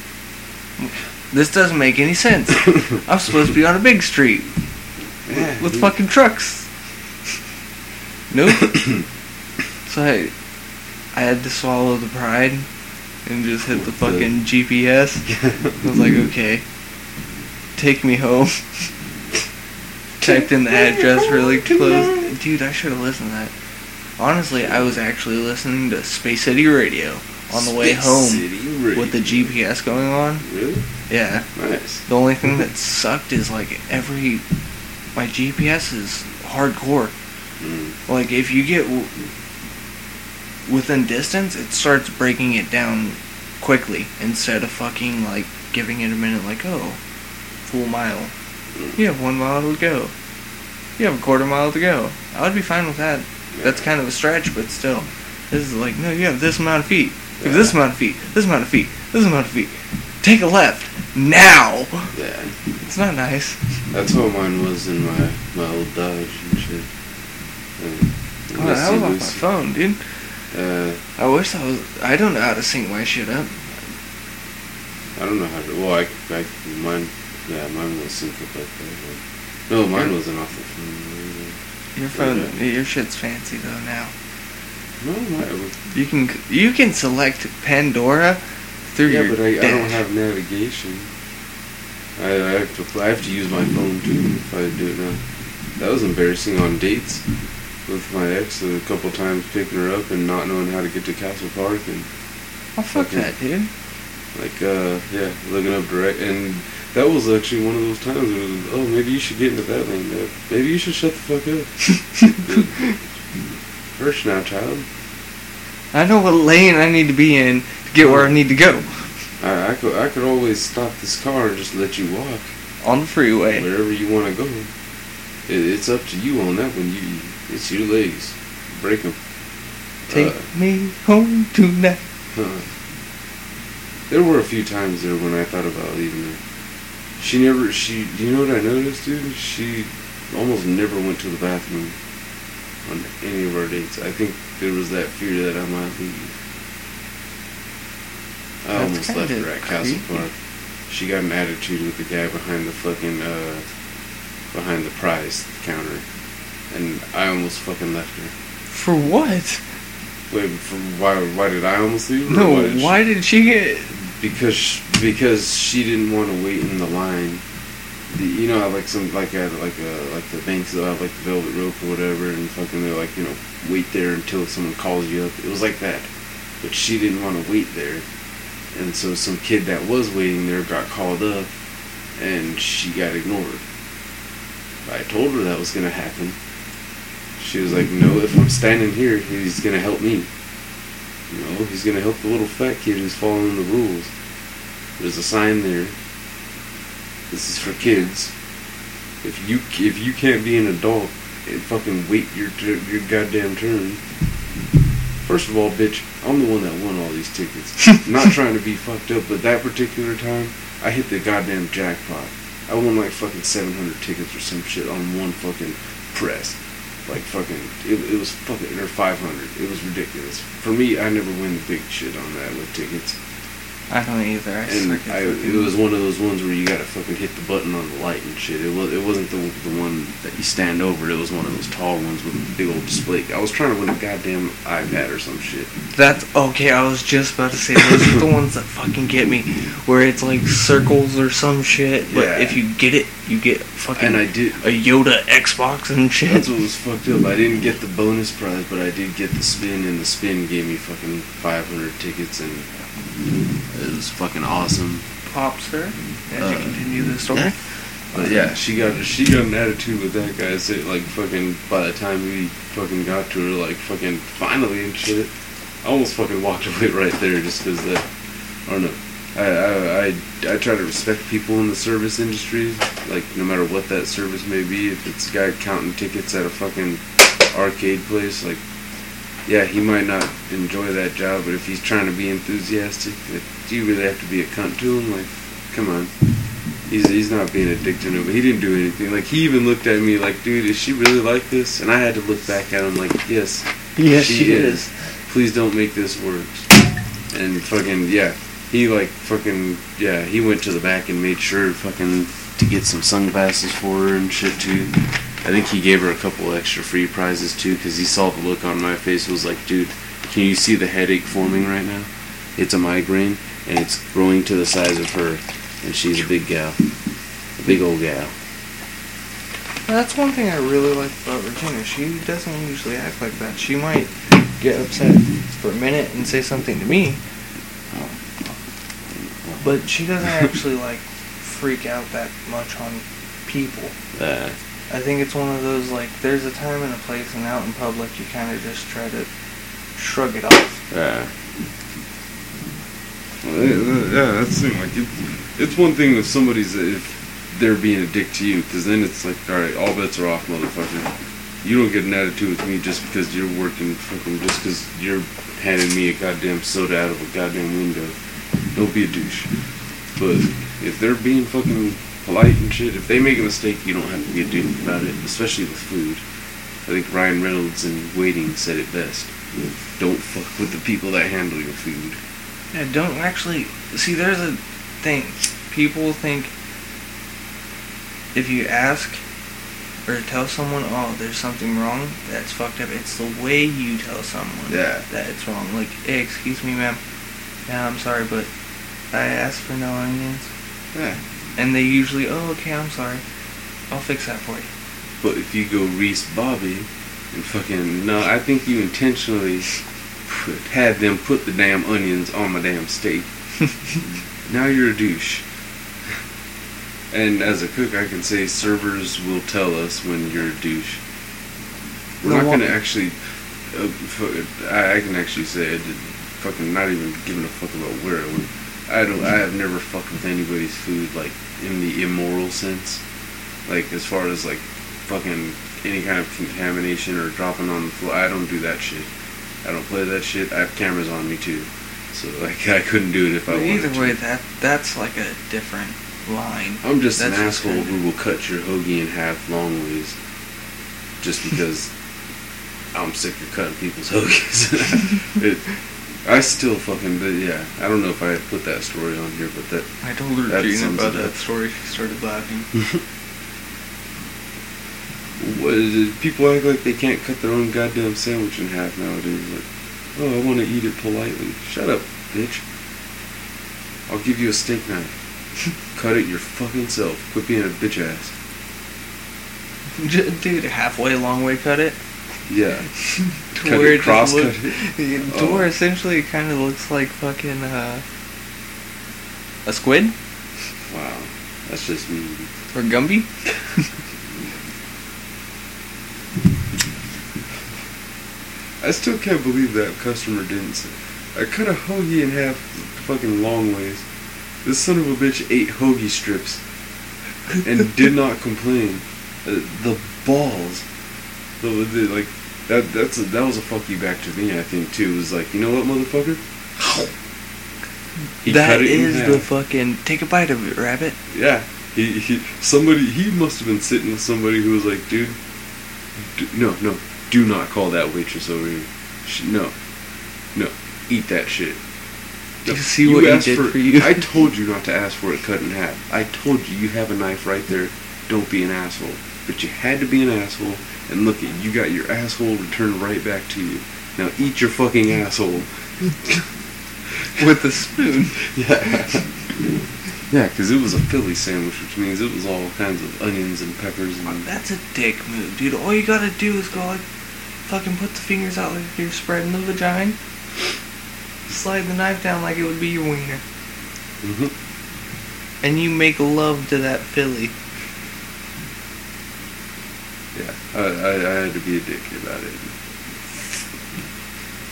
This doesn't make any sense. *laughs* I'm supposed to be on a big street Yeah, with dude. fucking trucks. Nope. *coughs* so I, I had to swallow the pride and just hit the- fucking GPS. *laughs* I was like, okay, take me home. *laughs* Typed in the address really close. Dude, I should have listened to that. Honestly, I was actually listening to Space City Radio on the way home with the GPS going on. Really? Yeah. Nice. The only thing that sucked is like every my GPS is hardcore. Mm. Like if you get w- within distance, it starts breaking it down quickly instead of fucking like giving it a minute. Like oh, full mile. Mm. You have one mile to go. You have a quarter mile to go. I would be fine with that. That's kind of a stretch, but still. This is like, no, you have this amount of feet. You have this amount of feet. This amount of feet. This amount of feet. Take a left now. Yeah. It's not nice. That's how mine was in my my old Dodge and shit. And Oh, that was off my phone, dude. Uh, I wish I was. I don't know how to sync my shit up. I don't know how to. Well, I, I mine. Yeah, mine was synced up like that. but- no, mine wasn't off the phone. Your phone, your shit's fancy though now. No, was. You can you can select Pandora through Yeah, your but I, I don't have navigation. I, I have to. I have to use my phone too if I do it now. That was embarrassing on dates with my ex a couple times picking her up and not knowing how to get to Castle Park and Oh fuck fucking- that, dude. like uh yeah looking up direct and that was actually one of those times where it was, oh maybe you should get into that lane uh, maybe you should shut the fuck up. *laughs* First now child. I know what lane I need to be in to get where I need to go. I, I could I could always stop this car and just let you walk. On the freeway. wherever you want to go. It, it's up to you on that one. You it's your legs. Break them Take me home tonight. Huh. There were a few times there when I thought about leaving her. She never, she, do you know what I noticed, dude? She almost never went to the bathroom on any of our dates. I think there was that fear that I might leave. I That's almost left her at Castle creepy. Park. She got an attitude with the guy behind the fucking, uh, behind the prize counter. And I almost fucking left her. For what? Wait, for, why, why did I almost leave her? No, did she- why did she get? Because because she didn't want to wait in the line. The, you know, like some like a, like a, like the banks that have like the velvet rope or whatever, and fucking they're like you know wait there until someone calls you up. It was like that, but she didn't want to wait there, and so some kid that was waiting there got called up, and she got ignored. I told her that was gonna happen. She was like, "No, if I'm standing here, he's gonna help me." No, he's gonna help the little fat kid who's following the rules. There's a sign there. This is for kids. If you if you can't be an adult and fucking wait your tur- your goddamn turn. First of all, bitch, I'm the one that won all these tickets. *laughs* Not trying to be fucked up, but that particular time, I hit the goddamn jackpot. I won like fucking 700 tickets or some shit on one fucking press. Like fucking, it, it was fucking, or 500. It was ridiculous. For me, I never win big shit on that with tickets. I don't either. I And I, it was one of those ones where you gotta fucking hit the button on the light and shit. It was, it wasn't the the one that you stand over. It was one of those tall ones with a big old display. I was trying to win a goddamn iPad or some shit. That's okay. I was just about to say those are the *laughs* ones that fucking get me, where it's like circles or some shit. But Yeah. if you get it, you get fucking And I did. a Yoda Xbox and shit. That's what was fucked up. I didn't get the bonus prize, but I did get the spin, and the spin gave me fucking 500 tickets, and it was fucking awesome. Popster. As you Uh, continue the story. yeah. But yeah, she got she got an attitude with that guy. So like fucking by the time we fucking got to her, like fucking finally and shit, I almost fucking walked *laughs* away right there just because that. I don't know. I, I I I try to respect people in the service industry, like no matter what that service may be. If it's a guy counting tickets at a fucking arcade place, like yeah, he might not enjoy that job, but if he's trying to be enthusiastic, do you really have to be a cunt to him? Like, come on. He's, he's not being a dick to nobody. He didn't do anything. Like, he even looked at me like, dude, is she really like this? And I had to look back at him like, yes, Yes, she, she is. is. Please don't make this worse. And fucking, yeah. He, like, fucking, yeah, he went to the back and made sure fucking to get some sunglasses for her and shit, too. I think he gave her a couple extra free prizes, too, because he saw the look on my face. It was like, dude, can you see the headache forming right now? It's a migraine, and it's growing to the size of her. And she's a big gal. A big old gal. That's one thing I really like about Regina. She doesn't usually act like that. She might get upset for a minute and say something to me, but she doesn't *laughs* actually like freak out that much on people. Uh, I think it's one of those like there's a time and a place, and out in public you kind of just try to shrug it off. Yeah. yeah, that's the thing. Like, it, it's one thing if somebody's if they're being a dick to you, because then it's like, all right, all bets are off, motherfucker. You don't get an attitude with me just because you're working fucking just because you're handing me a goddamn soda out of a goddamn window. Don't be a douche. But if they're being fucking polite and shit, if they make a mistake, you don't have to be a douche about it, especially with food. I think Ryan Reynolds in Waiting said it best. Don't fuck with the people that handle your food. Yeah, don't actually see. There's a thing. People think if you ask or tell someone, "Oh, there's something wrong," that's fucked up. It's the way you tell someone Yeah. that it's wrong. Like, "Hey, excuse me, ma'am. Yeah, I'm sorry, but I asked for no onions." Yeah. And they usually, "Oh, okay, I'm sorry. I'll fix that for you." But if you go Reese Bobby and fucking no, I think you intentionally put, had them put the damn onions on my damn steak. *laughs* now you're a douche. And as a cook, I can say servers will tell us when you're a douche. We're No, not gonna actually. Uh, I, I can actually say I did fucking not even giving a fuck about where I went. I don't. I have never fucked with anybody's food like in the immoral sense. Like as far as like fucking any kind of contamination or dropping on the floor. I don't do that shit. I don't play that shit. I have cameras on me too, so *laughs* like I couldn't do it if I But wanted either to. way, that that's like a different line. I'm just an That's just asshole kinda- who will cut your hoagie in half long ways, just *laughs* because I'm sick of cutting people's *laughs* hoagies. it, I still fucking, but yeah, I don't know if I put that story on here, but that I told her That Gina about that story. She started laughing. *laughs* what? People act like they can't cut their own goddamn sandwich in half nowadays. Like, oh, I want to eat it politely. Shut up, bitch. I'll give you a steak knife. *laughs* Cut it your fucking self. Quit being a bitch ass. *laughs* Dude, halfway, long way, cut it. Yeah. *laughs* To where it, cross look, *laughs* where Oh. essentially it kind of looks like fucking uh, a squid Wow. That's just me. or Gumby. *laughs* I still can't believe that customer didn't say. I cut a hoagie in half fucking long ways. This son of a bitch ate hoagie strips and did not complain. Uh, the balls. The, the, like that that's a, that was a fuck you back to me I think too. It was like, you know what motherfucker? He that cut it in is the fucking take a bite of it, rabbit. Yeah, he, he somebody he must have been sitting with somebody who was like, dude, d no, no, do not call that waitress over here. Sh no, no, eat that shit. Do you see what he did for you? I told you not to ask for it cut in half. I told you you have a knife right there. Don't be an asshole. But you had to be an asshole, and look at you got your asshole returned right back to you. Now eat your fucking asshole. *laughs* With a spoon. Yeah. *laughs* Yeah, because it was a Philly sandwich, which means it was all kinds of onions and peppers and. That's a dick move, dude. All you gotta do is go like, fucking put the fingers out like you're spreading the vagina. Slide the knife down like it would be your wiener. hmm And you make love to that Philly. Yeah, I, I, I had to be a dick about it.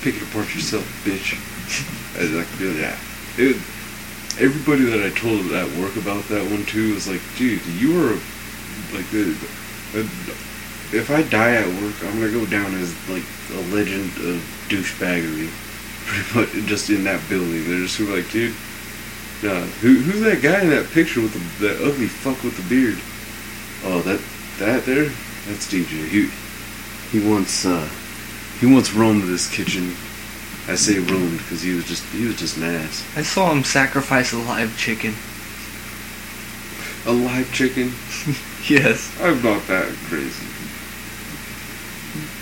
Pick it apart yourself, bitch. I was like, yeah. It, everybody that I told at work about that one too was like, dude, you were like. If I die at work, I'm gonna go down as like a legend of douchebaggery, *laughs* pretty much just in that building. They're just like, dude, nah, who, who's that guy in that picture with the that ugly fuck with the beard? Oh, that that there, that's DJ. He he once uh he once roamed this kitchen. I say roamed because he was just he was just an ass. I saw him sacrifice a live chicken. A live chicken. *laughs* Yes. I'm not that crazy.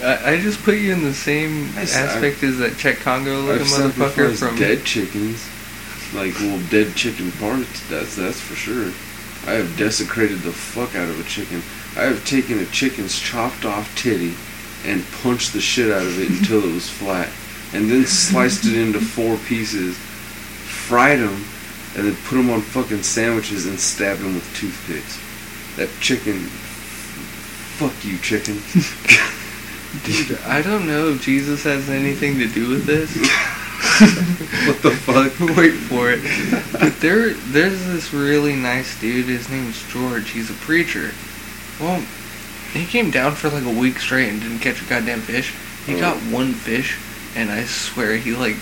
I, I just put you in the same I aspect as that Czech Congo looking motherfucker from. dead chickens, like well, dead chicken parts. That's that's for sure. I have desecrated the fuck out of a chicken. I have taken a chicken's chopped off titty and punched the shit out of it until it was flat, and then sliced it into four pieces, fried them, and then put them on fucking sandwiches and stabbed them with toothpicks. That chicken. Fuck you, chicken. *laughs* Dude, I don't know if Jesus has anything to do with this. *laughs* what the fuck? *laughs* Wait for it. But there, there's this really nice dude. His name's George. He's a preacher. Well, he came down for like a week straight and didn't catch a goddamn fish. He mm. Oh. got one fish, and I swear he like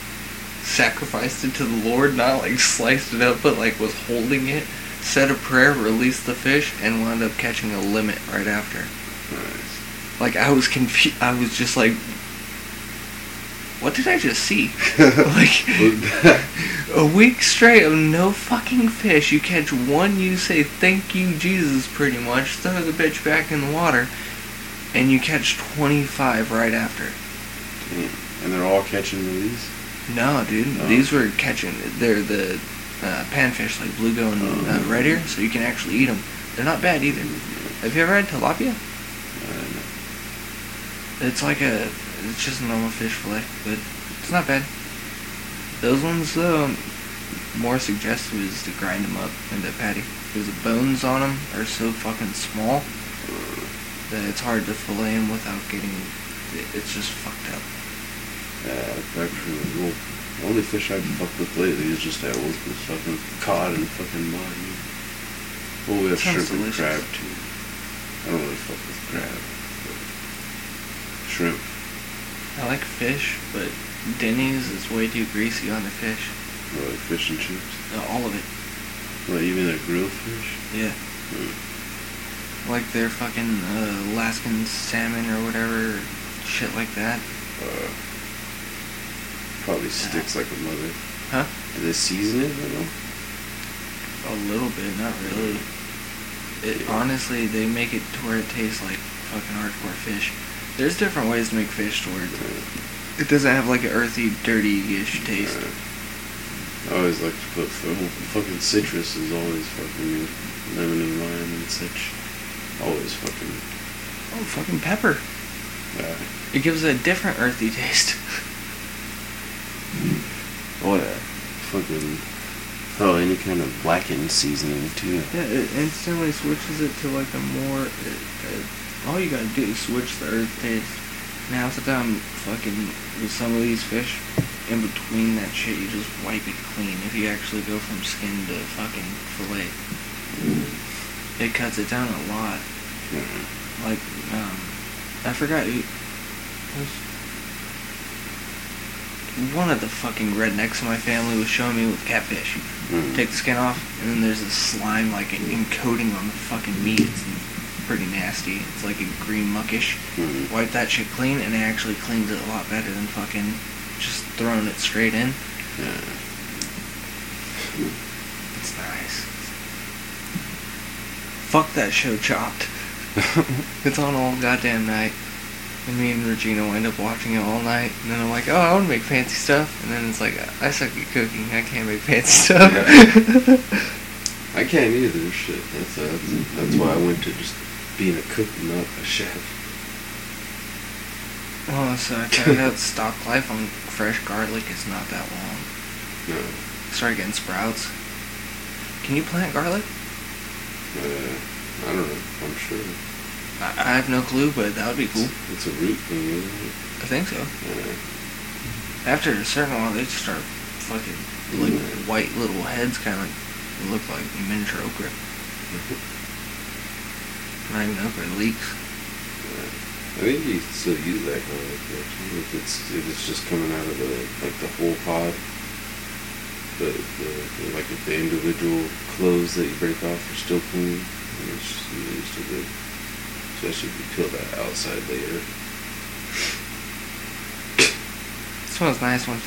sacrificed it to the Lord, not like sliced it up, but like was holding it, said a prayer, released the fish, and wound up catching a limit right after. Nice. Like I was confused. I was just like, what did I just see? *laughs* like a week straight of no fucking fish. You catch one, you say thank you Jesus, pretty much. Throw the bitch back in the water, and you catch twenty five right after. Damn. And they're all catching these? No, dude, Oh. these were catching. They're the uh, panfish, like bluegill and uh, Oh. red ear, so you can actually eat them. They're not bad either. Have you ever had tilapia? Uh, It's like a, it's just a normal fish fillet, but it's not bad. Those ones, um, more suggestive is to grind them up into a patty. Because the bones on them are so fucking small that it's hard to fillet them without getting, it's just fucked up. Yeah, actually, well, the only fish I've fucked with lately is just that was fucking cod and fucking mud. Well, we have shrimp and crab too. I don't really fuck with crab. Shrimp. I like fish, but Denny's is way too greasy on the fish. I like fish and chips. Uh, all of it. Well, even their grilled fish. Yeah. Mm. Like their fucking uh, Alaskan salmon or whatever, shit like that. Uh, probably sticks like a mother. Huh? Do they season it at all? A little bit, not really. It Yeah. honestly, they make it to where it tastes like fucking hardcore fish. There's different ways to make fish to where it doesn't have like an earthy, dirty-ish taste. Uh, I always like to put fucking citrus is always fucking. Lemon and lime and such. Always fucking. Oh, fucking pepper. Uh, It gives it a different earthy taste. *laughs* what a fucking. Oh, any kind of blackened seasoning too. Yeah, it instantly switches it to like a more. It, it, all you gotta do is switch the earth taste. Now, the time, fucking with some of these fish, in between that shit, you just wipe it clean. If you actually go from skin to fucking fillet, it cuts it down a lot. Mhm. Like, um, I forgot. who- who's- One of the fucking rednecks in my family was showing me with catfish. Mm. Take the skin off, and then there's this slime like encoding on the fucking meat. It's pretty nasty. It's like a green muckish. Mhm. Wipe that shit clean, and it actually cleans it a lot better than fucking just throwing it straight in. Yeah. It's nice. Fuck that show, Chopped. *laughs* It's on all goddamn night. And me and Regina wind up watching it all night. And then I'm like, oh, I want to make fancy stuff. And then it's like, I suck at cooking. I can't make fancy stuff. *laughs* I can't either. Shit. That's, uh, that's why I went to just being a cook, not a chef. well, so I found out stock life on fresh garlic is not that long. No. Start getting sprouts. Can you plant garlic? Uh, I don't know. I'm sure. I, I have no clue, but that would be cool. It's a root thing, isn't it? I think so. Yeah. After a certain while, they just start fucking like Yeah. white little heads, kind of like look like miniature okra. *laughs* Not even okra, leeks. I think you can still use that garlic though, too, if it's if it's just coming out of the like the whole pod. but the, the like if the individual clothes that you break off are still clean, and it's just, it's still good. Especially if you peel that outside layer. This one's nice one.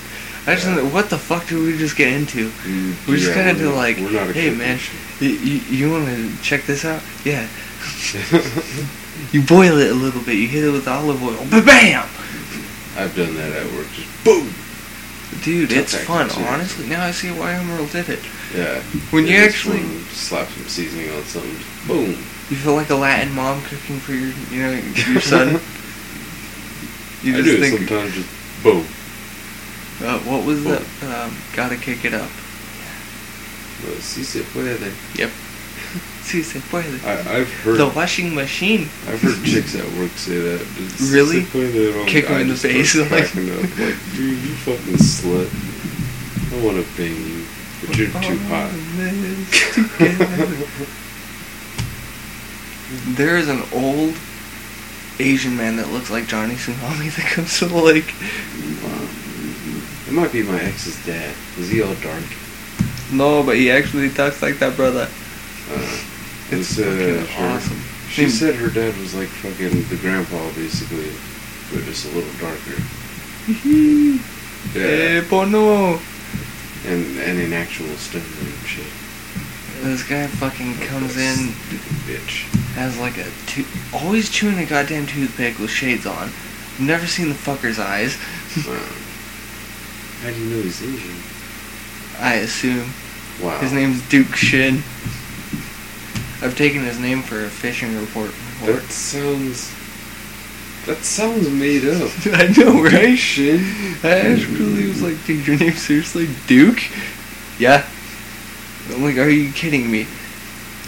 I just don't what the fuck did we just get into? Mm, we just Yeah, got into like, we're not a hey man, you, you want to check this out? Yeah. *laughs* You boil it a little bit. You hit it with olive oil. Bam! I've done that at work. Just boom. Dude, it's fun. too. Honestly, now I see why Emeril did it. Yeah. When you actually- slap some seasoning on something. Boom. You feel like a Latin mom cooking for your, you know, your *laughs* son. You I just do it think, sometimes. Just boom. uh, what was Boom. that? Um, gotta kick it up. Yeah. Well, si se puede. Yep. Si se puede. I, I've heard. The washing machine. I've heard chicks at work say that. but Really? se puede, I'm- Kick 'em I in the face, like- Like, dude, you fucking slut. I want to bang you, but you're too hot. This *laughs* together. there is an old Asian man that looks like Johnny Tsunami that comes to the lake. It might be my ex's dad. Is he all dark? No, but he actually talks like that brother. Uh, It's uh, awesome. She Name- said her dad was like fucking the grandpa, basically, but just a little darker. Eh, Yeah, bono. and and in actual stoner and shit. This guy fucking comes in, bitch. has like a tooth, always chewing a goddamn toothpick with shades on. Never seen the fucker's eyes. Wow. *laughs* How do you know he's Asian? I assume Wow. his name's Duke Shin. I've taken his name for a fishing report before. That sounds. That sounds made up. *laughs* I know, right? Shin. I actually was like, dude, your name seriously Duke? Yeah. I'm like, are you kidding me?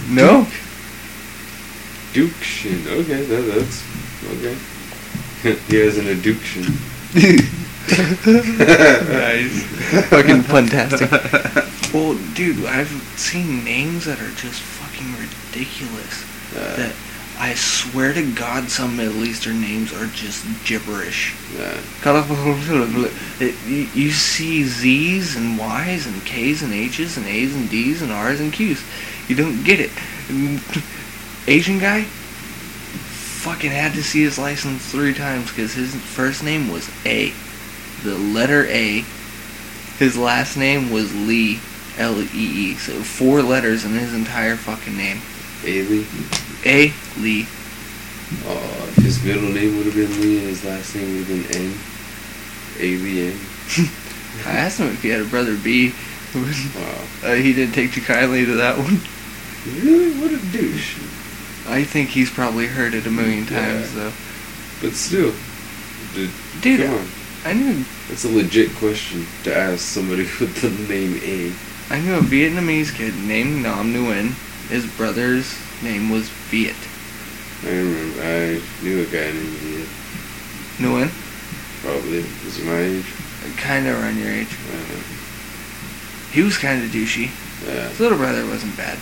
No. Duke Shin. Okay, that, that's okay. *laughs* he has an adduction. nice. *laughs* Fucking fantastic. Well, dude, I've seen names that are just fucking ridiculous. Uh, That I swear to God, some Middle Eastern names are just gibberish. uh, It, you, you see Z's and Y's and K's and H's and A's and D's and R's and Q's. You don't get it. *laughs* Asian guy fucking had to see his license three times because his first name was A. The letter A. His last name was Lee. L E E. So four letters in his entire fucking name. Ailey. A. Lee. If his middle name would have been Lee and his last name would have been N. Alien. *laughs* I asked him if he had a brother B. Wow. Uh, he didn't take too kindly to that one. Really? What a douche. I think he's probably heard it a million times, Yeah. though. But still. Dude, Dude, come on. I knew That's a legit question to ask somebody *laughs* with the name A. I knew a Vietnamese kid named Nam Nguyen. His brother's name was Viet. I remember. I knew a guy named Viet. Nguyen, Probably. Was he my age? kind of around your age. Uh, He was kind of douchey. yeah. His little brother wasn't bad,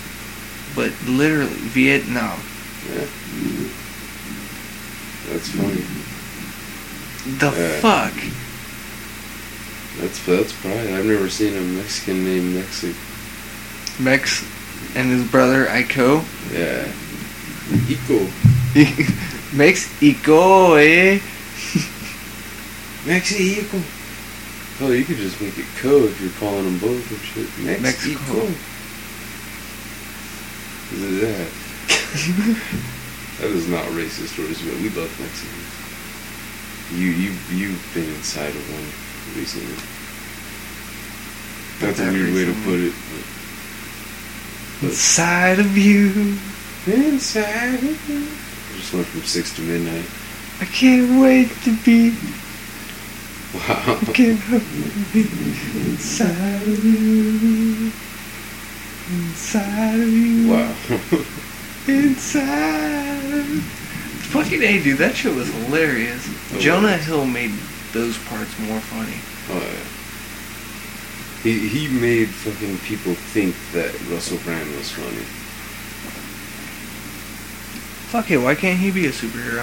but literally Vietnam. Yeah. That's funny. The fuck? That's that's probably. I've never seen a Mexican named Mexic. Mex and his brother Iko. Yeah. Ico. Mexico, eh? *laughs* Mexico. Oh, you could just make it co if you're calling them both and shit. Mexico. Mexico. Is it that? that is not racist towards you. We love Mexicans. You you you've been inside of one recently. That's a weird way to put it. but- Inside of you, Inside of you. I just went from six to midnight. I can't wait to be. Wow. I can't wait to be inside of you. Inside of you. Wow. Inside. Fucking A, dude, that shit was hilarious. Oh, Jonah yeah. Hill made those parts more funny. Oh yeah. He he made fucking people think that Russell Brand was funny. Fuck it, why can't he be a superhero?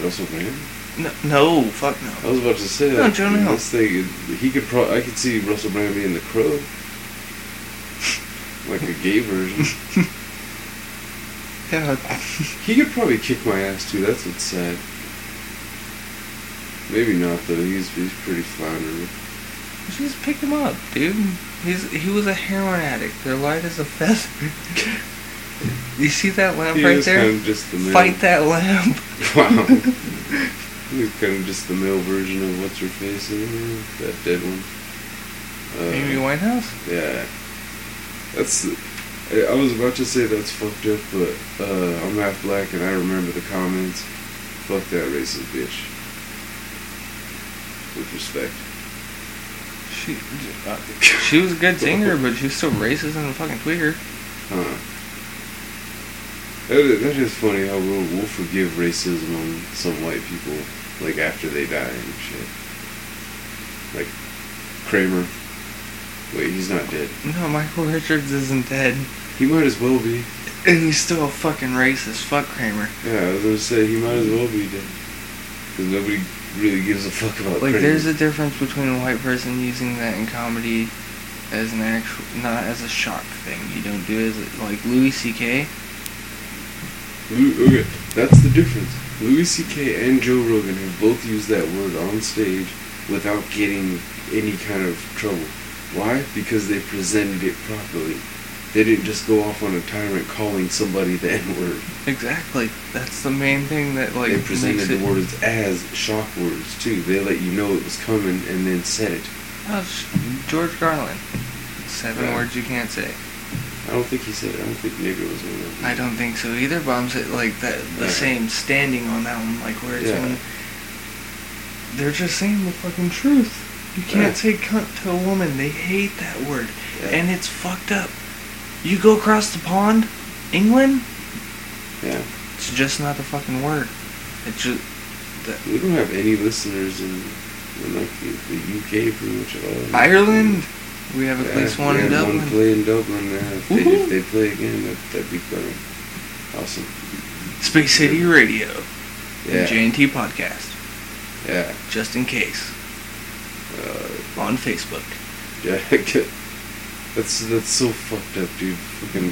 Russell Brand? No, no fuck no. I was about to say No, like, Jonah Hill. Thing, he could pro. I could see Russell Brand being the Crow, like a gay version. *laughs* Yeah, he could probably kick my ass too. That's what's sad. Maybe not though. He's he's pretty floundering. Just pick him up, dude. He's he was a heroin addict. They're light as a feather. *laughs* you see that lamp He right there? kind of just the male. Fight that lamp. *laughs* Wow. He's kind of just the male version of what's her face in there, that dead one. Uh, Amy Winehouse. Yeah. That's. I I was about to say that's fucked up, but uh, I'm half black and I remember the comments. Fuck that racist bitch. With respect. She uh, she was a good singer, but she was still racist and a fucking tweaker. Huh. that's just funny how we'll, we'll forgive racism on some white people, like after they die and shit. Like Kramer. Wait, he's not dead. No, Michael Richards isn't dead. He might as well be. And he's still a fucking racist. Fuck Kramer. Yeah, I was gonna say he might as well be dead. Because nobody really gives a fuck about Like, Kramer. there's a difference between a white person using that in comedy as an actual, not as a shock thing. You don't do it as, a, like, Louis C.K. Okay, that's the difference. Louis C.K. and Joe Rogan have both used that word on stage without getting any kind of trouble. Why? Because they presented it properly. They didn't just go off on a tyrant calling somebody the N word. Exactly. That's the main thing that, like, they presented the words as shock words too. They let you know it was coming and then said it. Oh, George Carlin. Seven Yeah. words you can't say. I don't think he said it. I don't think nigger was one of them. I don't think so either, but I'm saying, like, that, the Yeah. same standing on that one, like, where it's Yeah. when they're just saying the fucking truth. You can't Yeah. say cunt to a woman. They hate that word. And it's fucked up. You go across the pond, England, Yeah. it's just not the fucking word. It's just, We don't have any listeners in, in like the, the UK pretty much at all. Ireland, we have at Yeah, least one in Dublin. One play in Dublin. Yeah. If, they, if they play again, that, that'd be great. Awesome. Space City Radio, Yeah. JNT Podcast, Yeah. just in case, Uh, on Facebook. *laughs* yeah. That's that's so fucked up, dude. Fucking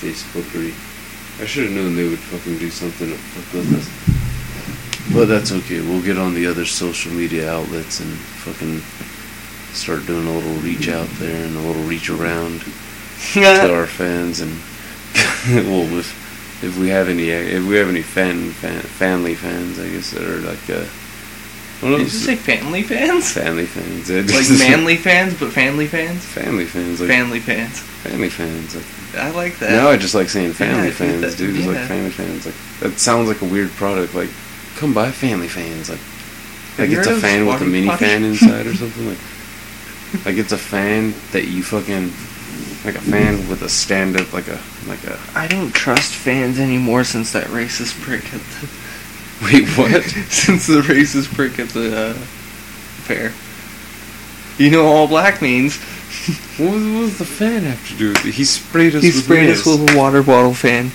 Facebookery. I should have known they would fucking do something to fuck with us. But that's okay. We'll get on the other social media outlets and fucking start doing a little reach out there and a little reach around. to *laughs* our fans and *laughs* well if if we have any if we have any fan, fan family fans I guess that are like uh well, Did you say family fans? family fans Like *laughs* manly fans, but family fans? family fans like Family fans. family fans like I like that. now I just like saying family Yeah, fans that- dude yeah. like family fans like that sounds like a weird product like come buy family fans like Have like it's a fan with a mini Potty? fan inside or something like like it's a fan that you fucking like a fan with a stand up like a like a I don't trust fans anymore since that racist prick at the *laughs* wait what *laughs* since the racist prick at the uh, fair. You know all black means. *laughs* What was, what was the fan have to do with it? He sprayed us He with sprayed us with a water bottle fan.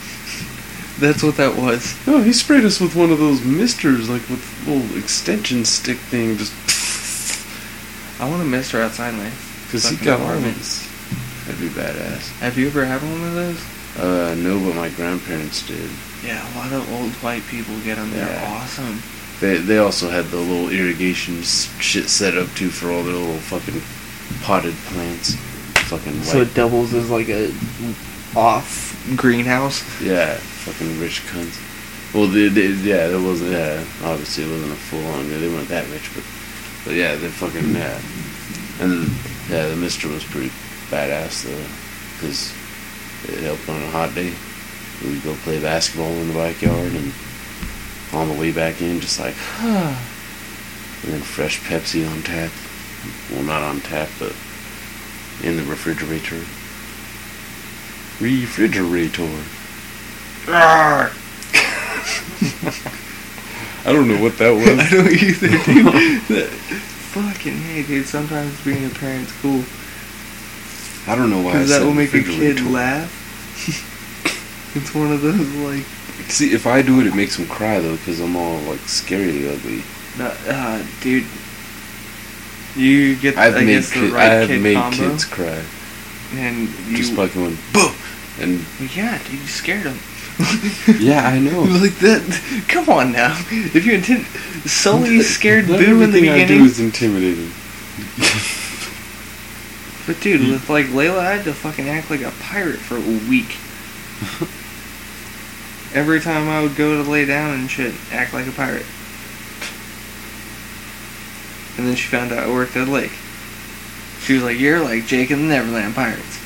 That's what that was. No, he sprayed us with one of those misters, like with little extension stick thing, just I want a mister outside my because he got one. That'd be badass. Have you ever had one of those? Uh, no, but my grandparents did. Yeah, a lot of old white people get them. They're Yeah. awesome. They they also had the little irrigation shit set up too for all their little fucking potted plants. Fucking So it doubles as like a off greenhouse. yeah, fucking rich cunts. Well, they, they, yeah, it wasn't. Yeah, obviously it wasn't a full on. They weren't that rich, but but yeah, they fucking yeah. And then, yeah, the Mister was pretty badass though, because it helped on a hot day. We'd go play basketball in the backyard, and on the way back in, just like, huh and then fresh Pepsi on tap. Well, not on tap, but in the refrigerator. Refrigerator. *laughs* I don't know what that was. *laughs* I don't either, dude. That- *laughs* Fucking hey, dude. Sometimes being a parent's cool I don't know why. Because that will make a kid laugh. It's one of those like, See, if I do it, it makes him cry though, because I'm all like scarily ugly. no, uh, dude. You get, I've I made guess, the ki- right I've kid made combo, kids cry and you. just by going boom, and yeah, dude, you scared them. *laughs* yeah, I know. *laughs* like that. Come on now. If you intend, Sully *laughs* scared Boo in the everything I do beginning. is intimidating. But dude, with like Layla, I had to fucking act like a pirate for a week. Every time I would go to lay down and shit, act like a pirate. And then she found out I worked at a lake. She was like, "You're like Jake and the Neverland Pirates."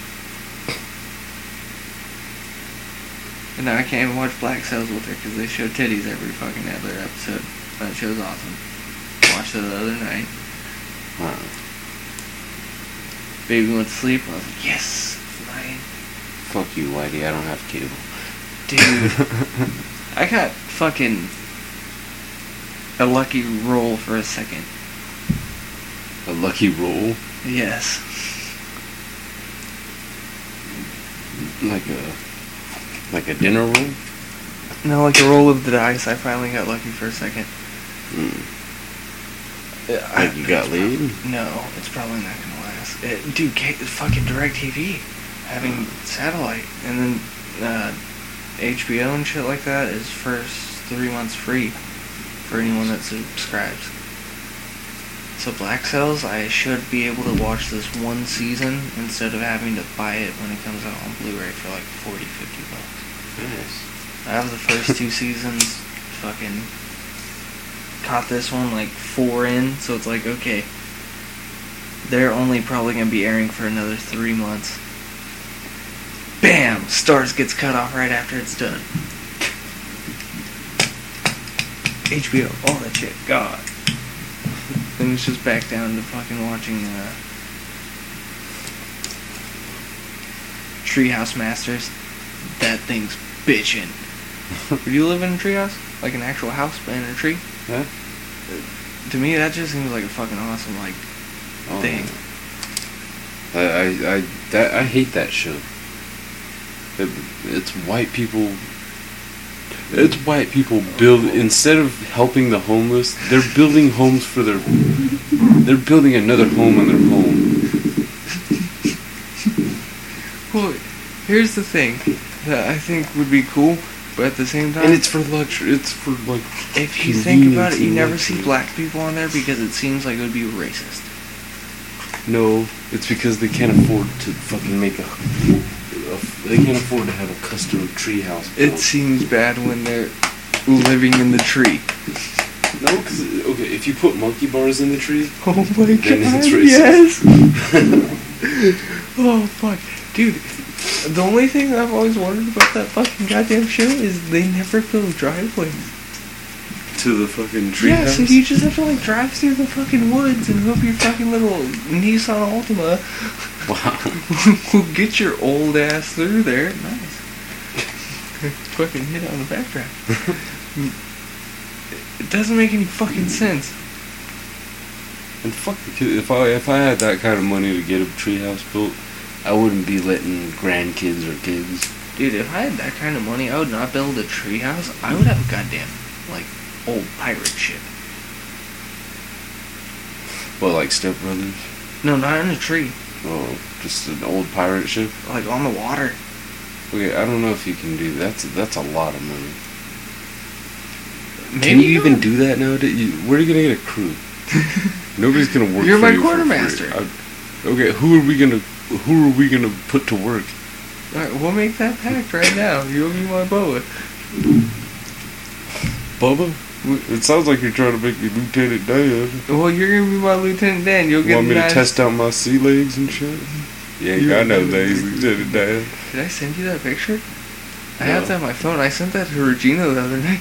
And now I can't even watch Black Sails with her because they show titties every fucking other episode. That show's awesome. Watched it the other night. Wow. Baby went to sleep. I was like, yes, fine. Fuck you, Whitey. I don't have cable. Dude, *laughs* I got fucking a lucky roll for a second. A lucky roll. Yes. Like a like a dinner roll. No, like a roll of the dice. I finally got lucky for a second. Mm. I- Like you got laid. No, it's probably not gonna last. It, dude, fucking DirecTV, having satellite, and then uh, HBO and shit like that is first three months free for anyone that subscribes. So Black Sails, I should be able to watch this one season instead of having to buy it when it comes out on Blu-ray for like 40, 50 bucks. Nice. I have the first two *laughs* seasons fucking caught this one like four in, so it's like okay. They're only probably gonna be airing for another three months. Bam! Starz gets cut off right after it's done. HBO, all that shit, God. Then it's just back down to fucking watching uh Treehouse Masters. That thing's bitchin'. *laughs* Would you live in a treehouse? Like an actual house, but in a tree? Yeah. To me, that just seems like a fucking awesome, like, Oh, thing. I, I, I, that, I hate that show. It, it's white people. It's white people build instead of helping the homeless, they're building homes for their. They're building another home in their home. Well, here's the thing that I think would be cool, but at the same time, And it's for luxury. It's for like. if you think about it, you never see black people on there because it seems like it would be racist. No, it's because they can't afford to fucking make a. a they can't afford to have a custom treehouse. It seems bad when they're living in the tree. No, because okay, if you put monkey bars in the tree, *laughs* Oh my Then god, it's racist. yes! *laughs* oh fuck. Dude, the only thing I've always wondered about that fucking goddamn show is they never build driveways. To the fucking tree Yeah, house. so you just have to like drive through the fucking woods and hope your fucking little Nissan Altima wow. will get your old ass through there. Nice. fucking hit on the backtrack. it doesn't make any fucking sense. And fuck the kid. If I if I had that kind of money to get a treehouse built, I wouldn't be letting grandkids or kids. Dude, if I had that kind of money, I would not build a treehouse. I would have a goddamn, like, old pirate ship. Well, like Step Brothers. No, not in a tree. Oh, just an old pirate ship. Like, on the water. Okay, I don't know if you can do that's that's a lot of money. Maybe can you even do that? You, where are you gonna get a crew? *laughs* Nobody's gonna work. You're for my you quartermaster. okay, who are we gonna who are we gonna put to work? Alright, we'll make that pact right now. You'll be my boa. Bubba. It sounds like you're trying to make me Lieutenant Dan. Well, you're gonna be my Lieutenant Dan. You'll get want me nice- to test out my sea legs and shit? Yeah, You- I know legs, Lieutenant Dan. Did I send you that picture? I No. have that on my phone. I sent that to Regina the other night.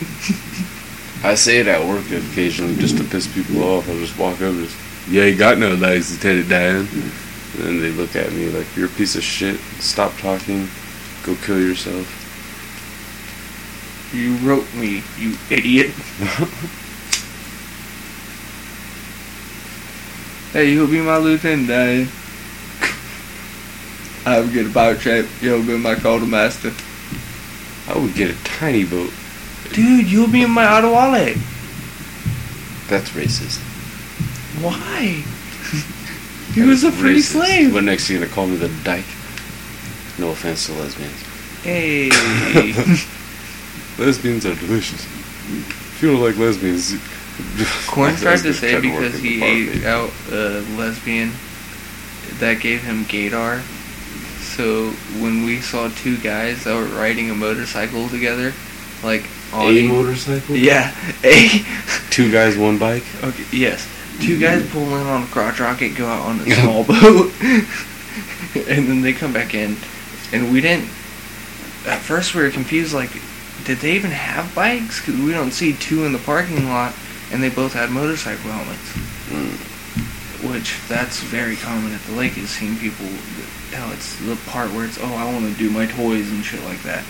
*laughs* I say it at work occasionally just to piss people off. I just walk over, and just, yeah, you got no legs, Lieutenant Dan. And they look at me like, you're a piece of shit. Stop talking. Go kill yourself. You wrote me, you idiot. *laughs* Hey, you'll be my lieutenant, Dan. I will get a pirate ship. You'll be my quartermaster. I would get a tiny boat. Dude, you'll be in my Adewale. That's racist. Why? he was a free racist. slave. What next? You're gonna call me the dyke? No offense to lesbians. Hey. *laughs* Lesbians are delicious. If you don't like lesbians, Corn I tried to say try to work because he bar, ate maybe. out a lesbian that gave him gaydar. So when we saw two guys that were riding a motorcycle together, like on a motorcycle. yeah, a *laughs* Two guys, one bike. okay, yes, two guys pull in on a crotch rocket, go out on a *laughs* small boat, *laughs* and then they come back in, and we didn't. At first, we were confused. Like, did they even have bikes? Because we don't see two in the parking lot, and they both had motorcycle helmets. Mm. Which that's very common at the lake is seeing people. How it's the part where it's oh I want to do my toys and shit like that.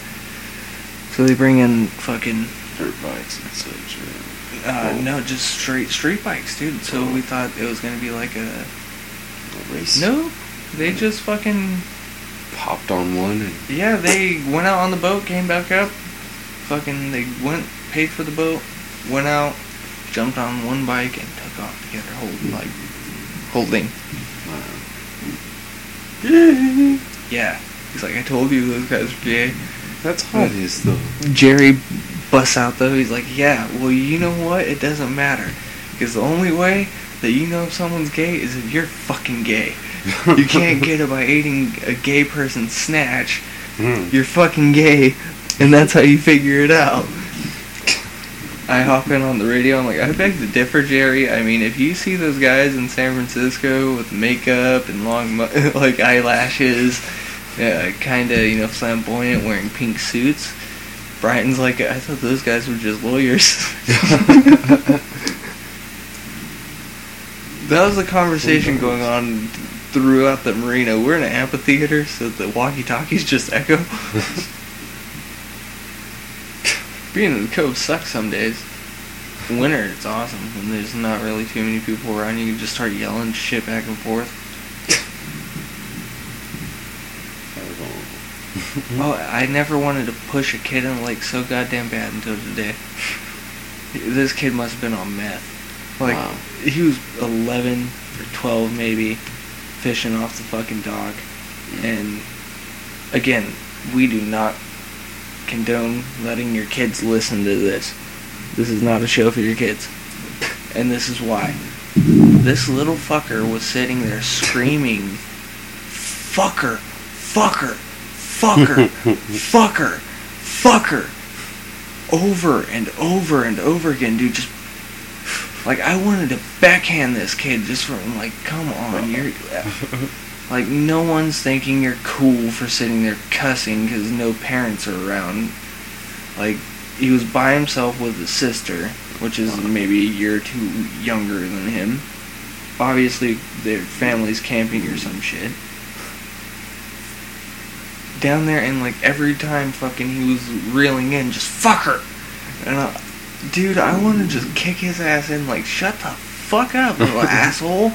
So they bring in fucking Dirt bikes and such. Uh, Oh. no just straight street bikes, dude. So we thought it was gonna be like a A race. no. They just fucking popped on one and Yeah, they went out on the boat, came back up. Fucking, they went, paid for the boat, went out, jumped on one bike, and took off together, holding like holding. Yeah, he's like, I told you those guys were gay. That's hot as though. Jerry busts out though. He's like, yeah, well, you know what? It doesn't matter, because the only way that you know if someone's gay is if you're fucking gay. You can't *laughs* get it by eating a gay person's snatch. Hmm. You're fucking gay, and that's how you figure it out. I hop in on the radio. I'm like, I beg to differ, Jerry. I mean, if you see those guys in San Francisco with makeup and long, *laughs* like eyelashes, uh, kind of, you know, flamboyant, wearing pink suits, Brighton's like, I thought those guys were just lawyers. *laughs* that was the conversation going on throughout the marina. We're in an amphitheater, so the walkie-talkies just echo. *laughs* Being in the cove sucks some days. Winter, it's awesome when there's not really too many people around. You can just start yelling shit back and forth. *laughs* Oh, I never wanted to push a kid in the lake so goddamn bad until today. This kid must have been on meth. Like, Wow. he was 11 or 12 maybe, fishing off the fucking dock. Mm. And again, we do not condone letting your kids listen to this. This is not a show for your kids. And this is why. This little fucker was sitting there screaming, fucker, fucker, fucker, *laughs* fucker, fucker, over and over and over again, dude. Just like I wanted to backhand this kid just from like, come on, you're *laughs* like no one's thinking you're cool for sitting there cussing because no parents are around. Like he was by himself with his sister, which is maybe a year or two younger than him. Obviously, their family's camping or some shit. Down there, and like every time fucking he was reeling in, just fuck her. And I, dude, I want to just kick his ass in, like, shut the fuck up, little *laughs* asshole.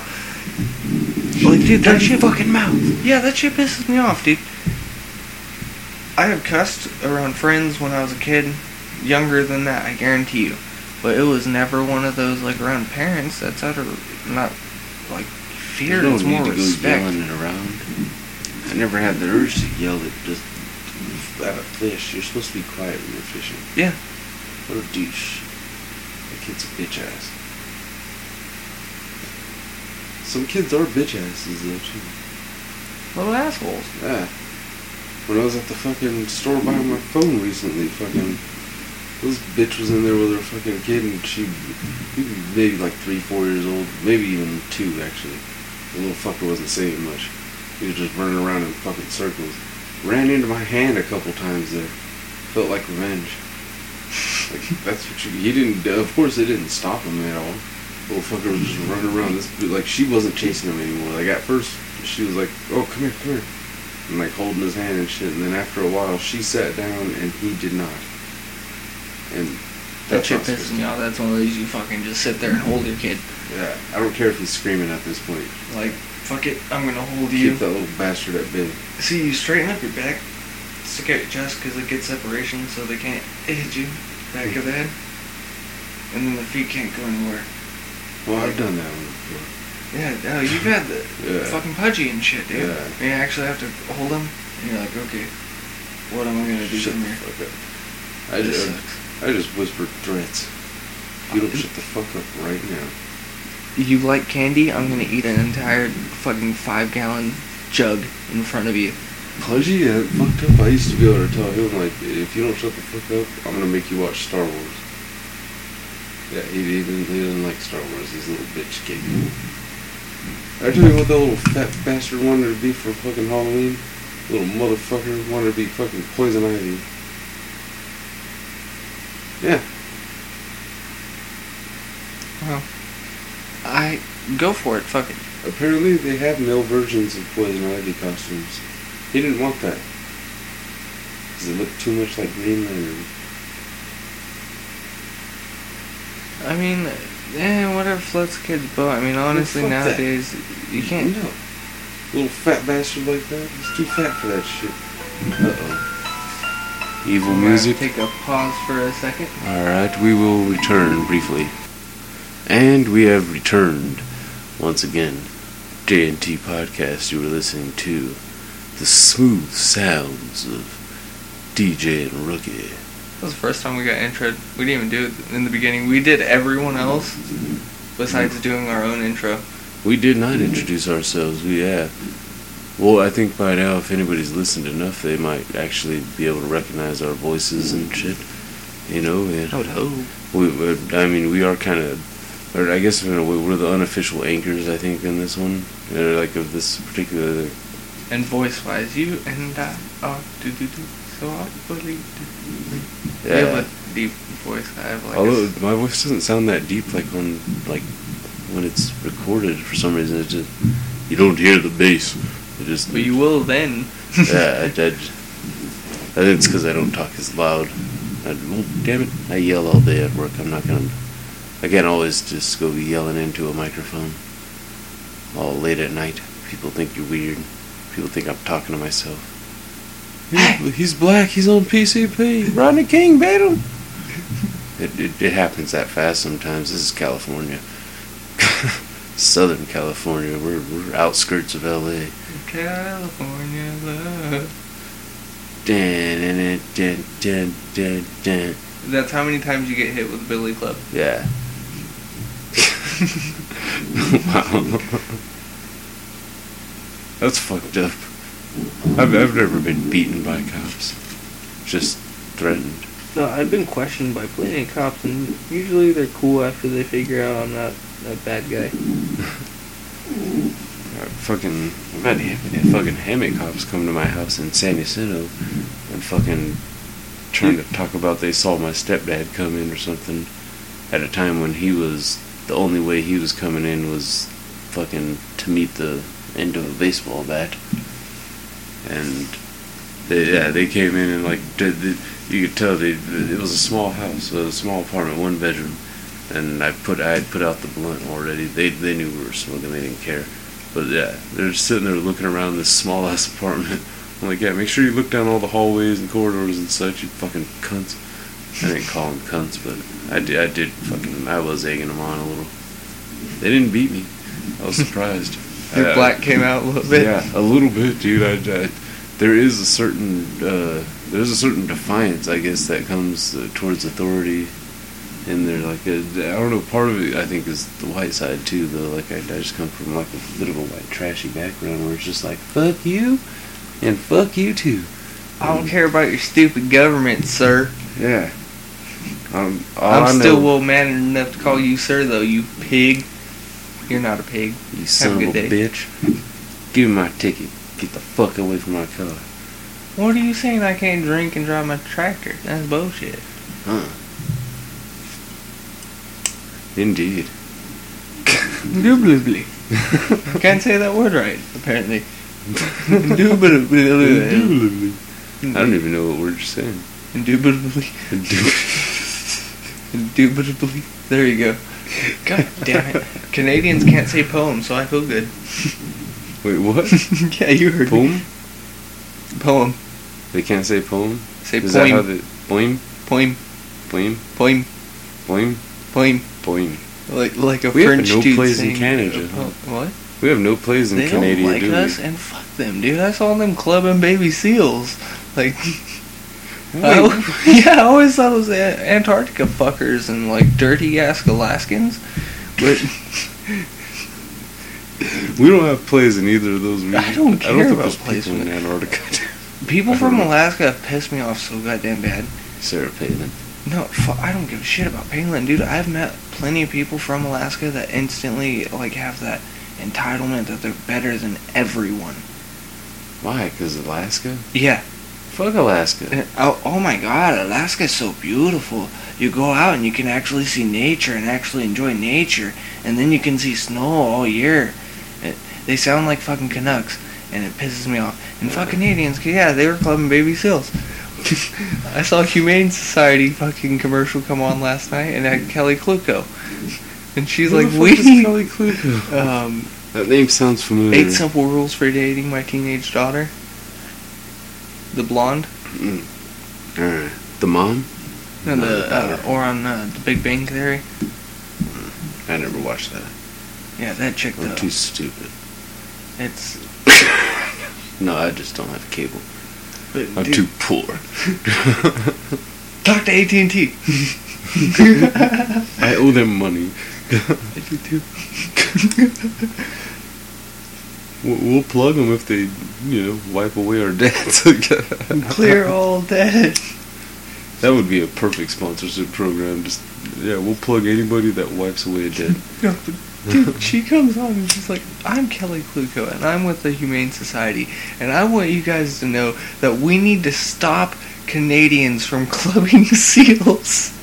Like, dude, that shit fucking mouth. Yeah, that shit pisses me off, dude. I have cussed around friends when I was a kid, younger than that, I guarantee you. But it was never one of those like around parents. That's out of not like fear. There's no it's need more to go respect. yelling it around. I never had the urge to yell at just at a fish. You're supposed to be quiet when you're fishing. Yeah. What a douche. That kid's a bitch ass. Some kids are bitch asses though too. Little assholes. Yeah. When I was at the fucking store buying my phone recently, fucking this bitch was in there with her fucking kid and she maybe like three, four years old, maybe even two actually. The little fucker wasn't saying much. He was just running around in fucking circles. Ran into my hand a couple times there. Felt like revenge. Like that's what you. He didn't. Of course, it didn't stop him at all. Little fucker was just running around. This like she wasn't chasing him anymore. Like at first, she was like, "Oh, come here, come here," and like holding his hand and shit. And then after a while, she sat down and he did not. And That that's shit pisses me off. That's one of those you fucking just sit there and hold your kid. Yeah, I don't care if he's screaming at this point. Like, fuck it, I'm gonna hold you. Keep that little bastard at bay. See, you straighten up your back, stick out your chest because it gets separation so they can't hit you back of the head. And then the feet can't go anywhere. Well, I've done that one before. Yeah, no, you've had the Yeah. fucking pudgy and shit, dude. Yeah. And you actually have to hold them, and you're like, okay, what am I gonna do Shut from here? fuck up. I This just, sucks. I just whispered threats. You don't shut the fuck up right now. You like candy? I'm gonna eat an entire fucking five gallon jug in front of you. Pudgy, yeah, fucked up. I used to be able to tell him, like, if you don't shut the fuck up, I'm gonna make you watch Star Wars. Yeah, he didn't, he didn't like Star Wars, this little bitch kid. I tell you what that little fat bastard wanted to be for fucking Halloween? Little motherfucker wanted to be fucking Poison Ivy. Yeah, Well, I go for it. Fuck it. apparently they have male versions of Poison Ivy costumes. He didn't want that. Because it looked too much like Green Lantern. I mean, eh, whatever floats kids' boat. I mean, honestly, fuck that. nowadays you can't. No. Little fat bastard like that. He's too fat for that shit. Uh oh. Evil We're music. Take a pause for a second. Alright, we will return briefly. And we have returned once again. JNT Podcast, you were listening to the smooth sounds of DJ and Rookie. That was the first time we got intro. We didn't even do it in the beginning. We did everyone else besides doing our own intro. We did not introduce ourselves, we yeah. Well, I think by now, if anybody's listened enough, they might actually be able to recognize our voices and shit. You know, and I would hope. We, we- I mean, we are kind of, or I guess in a way, we're the unofficial anchors. I think in this one, uh, like of this particular. And voice wise, you and I are do do do. So do. You Yeah. have a deep voice. I have like. Although a, my voice doesn't sound that deep, like when like when it's recorded for some reason, it just you don't hear the bass. It just but you will then. *laughs* yeah, I, I, I think it's because I don't talk as loud. I, well, damn it, I yell all day at work. I'm not gonna. I can't always just go yelling into a microphone all late at night. People think you're weird. People think I'm talking to myself. He's, he's black. He's on PCP. Rodney King beat him. It, it, it happens that fast sometimes. This is California. *laughs* Southern California. We're, we're outskirts of LA. California love. Dun, dun, dun, dun, dun, dun. That's how many times you get hit with Billy Club. Yeah. *laughs* *laughs* wow. That's fucked up. I've, I've never been beaten by cops. Just threatened. No, I've been questioned by plenty of cops, and usually they're cool after they figure out I'm not a bad guy. *laughs* Uh, fucking, I've had ha- fucking Hemet cops come to my house in San Jacinto and fucking trying to talk about they saw my stepdad come in or something at a time when he was, the only way he was coming in was fucking to meet the end of a baseball bat. And they, yeah, they came in and like, you could tell they, it was a small house, a small apartment, one bedroom. And I put, I had put out the blunt already. They, they knew we were smoking. They didn't care. But yeah, they're just sitting there looking around this small ass *laughs* apartment. I'm like, yeah, make sure you look down all the hallways and corridors and such, you fucking cunts. I didn't call them cunts, but I did, I did fucking, I was egging them on a little. They didn't beat me. I was surprised. Your I- black came out a little bit. yeah, a little bit, dude. I, I, there is a certain uh, there's a certain defiance, I guess, that comes uh, towards authority. And there, like, a, I don't know. Part of it, I think, is the white side too. Though, like, I, I just come from like a bit of a white trashy background where it's just like, fuck you, and fuck you too. I don't care about your stupid government, sir. Yeah. Um, I'm still well mannered enough to call you sir, though, you pig. You're not a pig. You son a of a day. bitch. Give me my ticket. Get the fuck away from my car. What are you saying? I can't drink and drive my tractor? That's bullshit. Huh. Indeed. Indubitably. *laughs* Can't say that word right, apparently. Indubitably. Indubitably. I don't even know what word you're saying. Indubitably. Indubitably. There you go. *laughs* God damn it. Canadians can't say poem, so I feel good. Wait, what? *laughs* yeah, you heard me. Poem? Poem. They can't say poem? Say Is that how poem. they... Poem? Poem. Poem? Poem. Poem? Poem. Poem. Like like a We have no dude place in uh, Canada, huh? What? We have no plays in they Canada, don't like do we? us, and fuck them, dude. I saw them clubbing baby seals. Like, *laughs* I, *laughs* yeah, I always thought it was Antarctica fuckers and like dirty ass Alaskans. But *laughs* we don't have plays in either of those regions. I don't I care don't think about plays people in Antarctica. *laughs* people from know. Alaska have pissed me off so goddamn bad. Sarah Palin. No, fu- I don't give a shit about Palin, dude. I've met plenty of people from Alaska that instantly like have that entitlement that they're better than everyone. Why? Because Alaska? Yeah. Fuck Alaska. Oh, oh my god, Alaska's so beautiful. You go out and you can actually see nature and actually enjoy nature, and then you can see snow all year. It, they sound like fucking Canucks, and it pisses me off. And fucking Canadians, 'cause yeah, they were clubbing baby seals. *laughs* I saw a Humane Society fucking commercial come on last night, and it had Kaley Cuoco. And she's Who like, the fuck we is Kaley Cuoco? *laughs* um, That name sounds familiar. Eight simple rules for dating my teenage daughter. The blonde. Mm. Alright. The mom? No, the the uh, or on uh, the Big Bang Theory. I never watched that. Yeah, that chick I'm though. too stupid. It's *coughs* No, I just don't have cable. but, I'm dude, too poor. *laughs* talk to AT and T. *laughs* I owe them money. *laughs* I do too. We'll plug them if they, you know, wipe away our *laughs* debts. Clear all debt. That would be a perfect sponsorship program. Just yeah, we'll plug anybody that wipes away a debt. No, dude, she comes on and she's like, I'm Kaley Cuoco and I'm with the Humane Society and I want you guys to know that we need to stop Canadians from *laughs* clubbing *laughs* seals.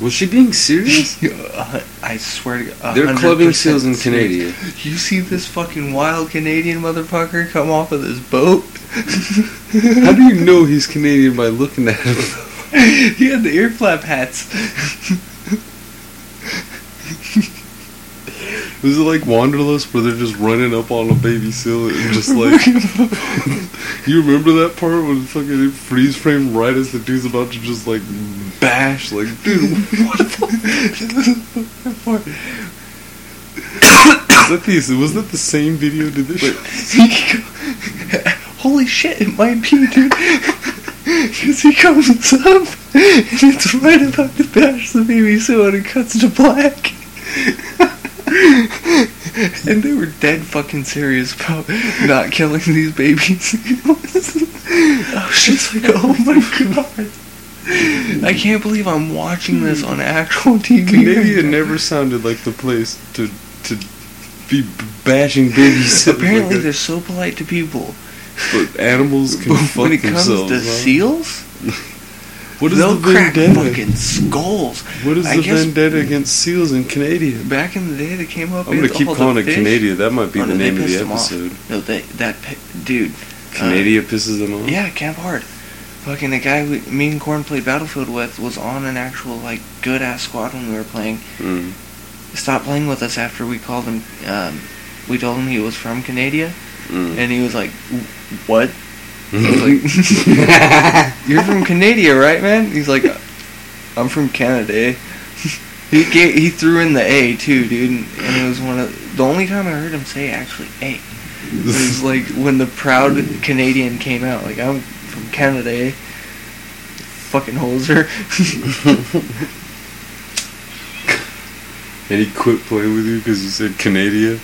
Was she being serious? Uh, I swear to God. They're clubbing seals in. Canada. You see this fucking wild Canadian motherfucker come off of this boat? *laughs* How do you know he's Canadian by looking at him? *laughs* he had the ear flap hats. *laughs* Was it like Wanderlust where they're just running up on a baby seal and just like *laughs* You remember that part when fucking freeze frame right as the dude's about to just like bash like dude what the fuck *laughs* Was that the was that the same video did this shit? *laughs* Holy shit, it might be, dude. Because he comes up and it's right about to bash the baby seal and it cuts to black. *laughs* and they were dead fucking serious about not killing these babies. *laughs* I was just like, oh my god. I can't believe I'm watching this on actual TV. Canada never sounded like the place to to be bashing baby seals *laughs* Apparently, like they're so polite to people. But animals can But fuck when it comes to huh? seals, what is they'll the crack vendetta? fucking skulls. What is I the vendetta against seals in Canada? Back in the day, they came up. I'm gonna keep all calling it. Canada. That might be Oh, the no, name of the pissed 'em off. episode. No, they that dude. Canada pisses them off. Yeah, Camp Hard. Fucking the guy we, me and Corn played Battlefield with was on an actual like good ass squad when we were playing. Mm. Stopped playing with us after we called him. Um, we told him he was from Canada, Mm. and he was like, "What?" Like, *laughs* "You're from Canada, right, man?" He's like, "I'm from Canada." he ga he threw in the A too, dude, and it was one of the only time I heard him say actually A. It was like when the proud Canadian came out, like I'm from Canada, eh? Fucking hoser. *laughs* and he quit playing with you because you said Canada.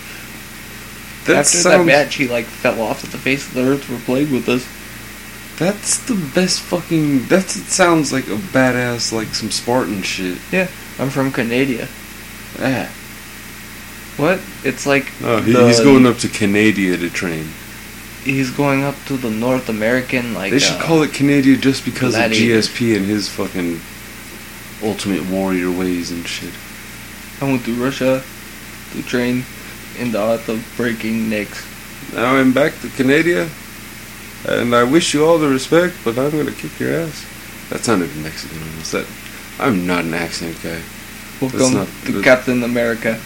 That After that sounds. match, he like fell off at the face of the earth for playing with us. That's the best fucking. That's it sounds like a badass like some Spartan shit. Yeah, I'm from Canada. Ah. What? It's like Oh, he, the- he's going up to Canada to train. He's going up to the North American like. they should uh, call it Canada just because of GSP and his fucking Ultimate Warrior ways and shit. I went to Russia to train in the art of breaking necks. Now I'm back to Canada, and I wish you all the respect, but I'm gonna kick your ass. That sounded Mexican almost. That I'm not an accent guy. Welcome not- to Captain America.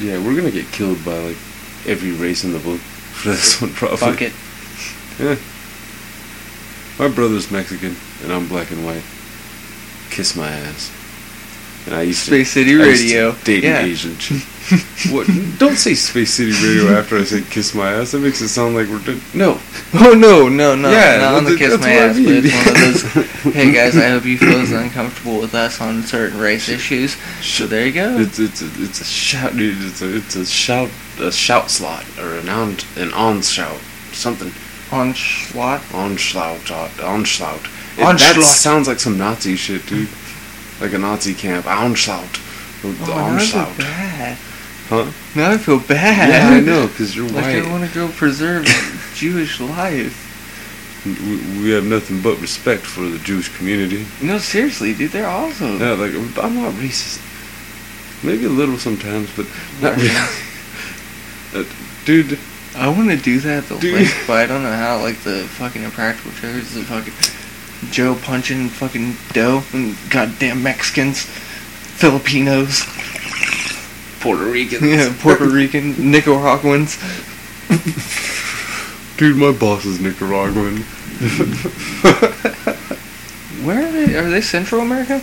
Yeah, we're gonna get killed by like every race in the book *laughs* for this one probably. Fuck it. Yeah. My brother's Mexican and I'm black and white. Kiss my ass. And I used Space City to I used to Radio. date yeah. an Asian chick. *laughs* what? Don't say Space City Radio after I say kiss my ass. That makes it sound like we're doing. No. *laughs* Oh no, no, no, Yeah, not on the that- kiss my what I ass, but it's one of those. hey guys, I *laughs* hope you feel as uncomfortable with us on certain race issues. So there you go. It's it's a, it's a shout, dude. It's a it's a shout a shout slot or an on an onshout something On SWAT. onslaught onslaught. It, Onslaught. That sounds like some Nazi shit, dude. Like a Nazi camp. The Oh, feel bad. Huh? Now I feel bad. Yeah, I know, because you're *laughs* Like white. I want to go preserve *laughs* Jewish life. we, we have nothing but respect for the Jewish community. No, seriously, dude, they're awesome. Yeah, like I'm not racist. Maybe a little sometimes, but not really. *laughs* Uh, dude, I want to do that though, Dude. like, but I don't know how. Like the fucking impractical jokers, the fucking Joe punching fucking dough and goddamn Mexicans, Filipinos. Puerto Ricans. Yeah, Puerto Rican, Nicaraguans. Dude, my boss is Nicaraguan. *laughs* Where are they? Are they Central America?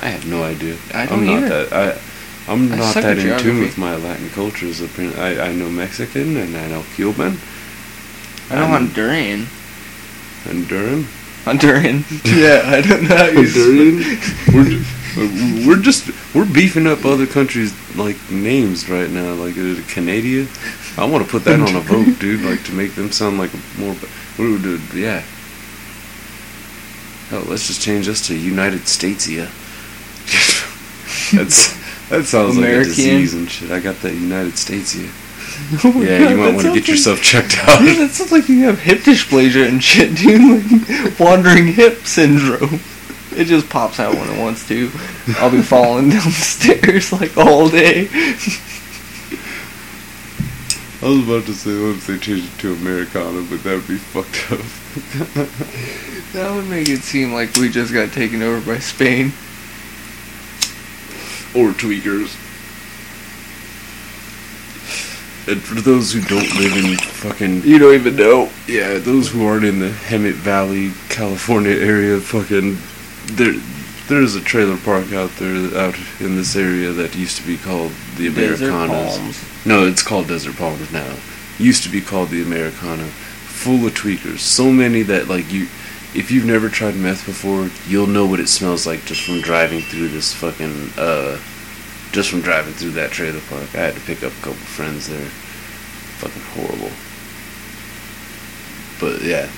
I have no idea. I don't am not either. that. I, I'm not suck that at in tune with my Latin cultures. apparently. I, I know Mexican and I know Cuban, I know Um, Honduran. Honduran. Honduran. *laughs* yeah, I don't know how you Honduran. *laughs* we're just, we're just we're beefing up other countries like names right now. Like uh, Canada. I want to put that on a *laughs* vote, dude. Like to make them sound like a more. We would do, yeah. Hell, let's just change this to United States. Yeah. That's that sounds like a American. disease and shit. I got that United States. *laughs* Yeah. Oh Yeah, God, you might want to get like- yourself checked *laughs* out. Yeah, that sounds like you have hip dysplasia and shit, dude. *laughs* Like wandering hip syndrome. It just pops out when it wants to. I'll be falling down the stairs like all day. I was about to say, what if they changed it to Americana, but that would be fucked up. That would make it seem like we just got taken over by Spain. or tweakers. And for those who don't live in fucking You don't even know. yeah, those who aren't in the Hemet Valley, California area, fucking there, there's a trailer park out there out in this area that used to be called the Desert Americanas. palms. No, it's called Desert Palms now. Used to be called the Americana. Full of tweakers. So many that like you if you've never tried meth before, you'll know what it smells like just from driving through this fucking uh just from driving through that trailer park. I had to pick up a couple friends there. Fucking horrible. But yeah.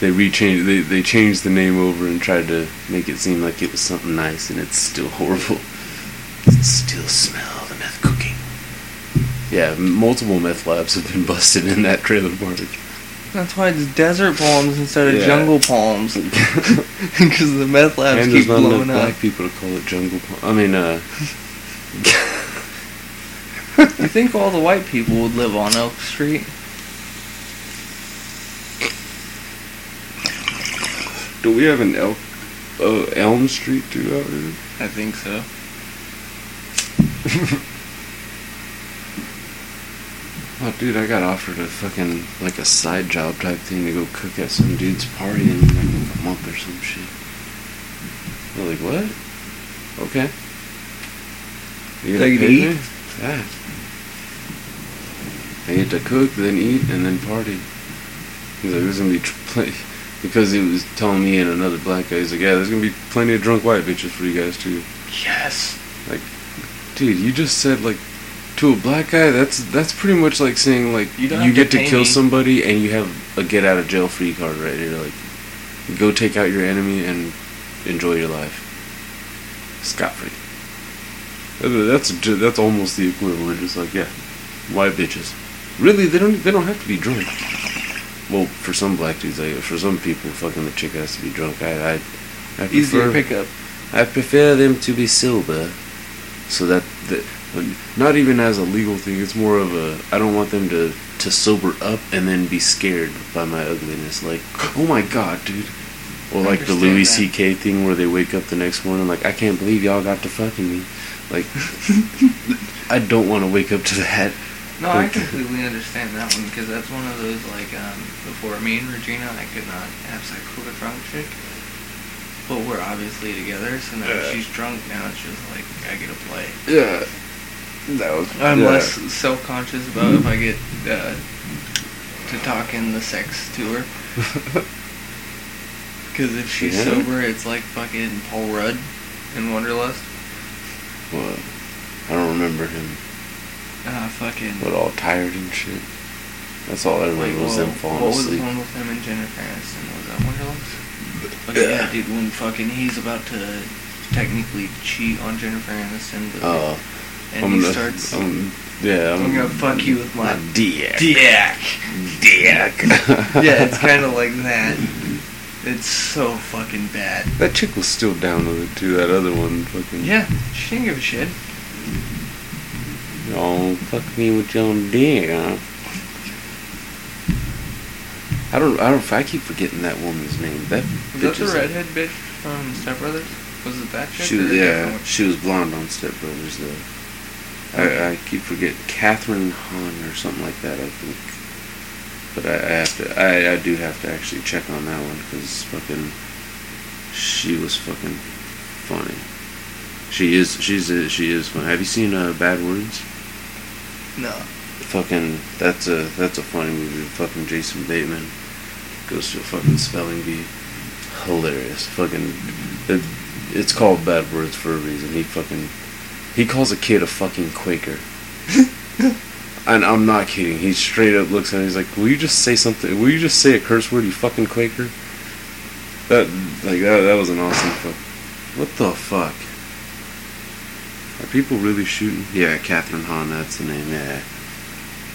They rechanged they, they changed the name over and tried to make it seem like it was something nice and it's still horrible. It still smell the meth cooking. Yeah, multiple meth labs have been busted in that trailer park. That's why it's desert palms instead of Yeah. jungle palms. *laughs* *laughs* Because the meth labs and keep there's not enough blowing up. black people to call it jungle. Palm. I mean, uh, You think all the white people would live on Elk Street? do we have an Elk, uh, Elm Street too out here? I think so. *laughs* Oh, dude, I got offered a fucking like a side job type thing to go cook at some dude's party in like a month or some shit. I'm like, what? Okay. You it pay eat? Yeah. I get to cook, then eat, and then party. He's like, there's gonna be tr- plenty. Because he was telling me and another black guy, he's like, yeah, there's gonna be plenty of drunk white bitches for you guys too. Yes. Like, dude, you just said like to a black guy. That's that's pretty much like saying like You you, to get to pay kill me. somebody and you have a get out of jail free card right here. Like, go take out your enemy and enjoy your life. Scot free. That's that's almost the equivalent. It's like yeah, white bitches. Really, they don't they don't have to be drunk. Well, for some black dudes, like, for some people, fucking the chick has to be drunk. I I, I Easier prefer pickup. I prefer them to be sober, so that the, not even as a legal thing. It's more of a I don't want them to to sober up and then be scared by my ugliness. Like, oh my god, dude. Or like the Louis. C.K. thing where they wake up the next morning like I can't believe y'all got to fucking me. Like, I don't want to wake up to that. No, I completely understand that one because that's one of those like um, before me and Regina, I could not have sex with a drunk chick. But we're obviously together, so now Yeah. she's drunk. Now it's just like I get to play. Yeah, that was. I'm yeah. less self-conscious about if I get uh, to talk in the sex to her. *laughs* Because if she's Yeah. sober, it's like fucking Paul Rudd in Wanderlust. What? I don't remember him. Ah, fucking. But all tired and shit. That's all I remember Wait, was well, them falling what was asleep. the one with him and Jennifer Aniston? Was that Wanderlust? Okay, yeah, dude, when fucking he's about to technically cheat on Jennifer Aniston, but Oh, and I'm he gonna, starts. I'm, yeah, I'm, I'm gonna fuck you with my dick. dick. Dick. *laughs* yeah, it's kind of like that. It's so fucking bad. That chick was still down with it too. That other one, fucking. Yeah, she didn't give a shit. Oh, fuck me with your dick. Huh? I don't. I don't. I keep forgetting that woman's name. That Was that bitch the is- redhead bitch from Step Brothers? Was it that chick? She was, yeah, she was blonde on Step Brothers though. I, I keep forgetting Kathryn Hahn or something like that. I think, but I, I have to. I, I do have to actually check on that one because fucking, she was fucking funny. She is. She's. A, she is funny. Have you seen uh, Bad Words? No. Fucking. That's a. That's a funny movie. Fucking Jason Bateman goes to a fucking spelling bee. Hilarious. Fucking. It, it's called Bad Words for a reason. He fucking. He calls a kid a fucking Quaker. *laughs* and I'm not kidding. He straight up looks at him. He's like, "Will you just say something? Will you just say a curse word? You fucking Quaker." That like that. That was an awesome fuck. What the fuck? Are people really shooting? Yeah, Kathryn Hahn. That's the name. Yeah,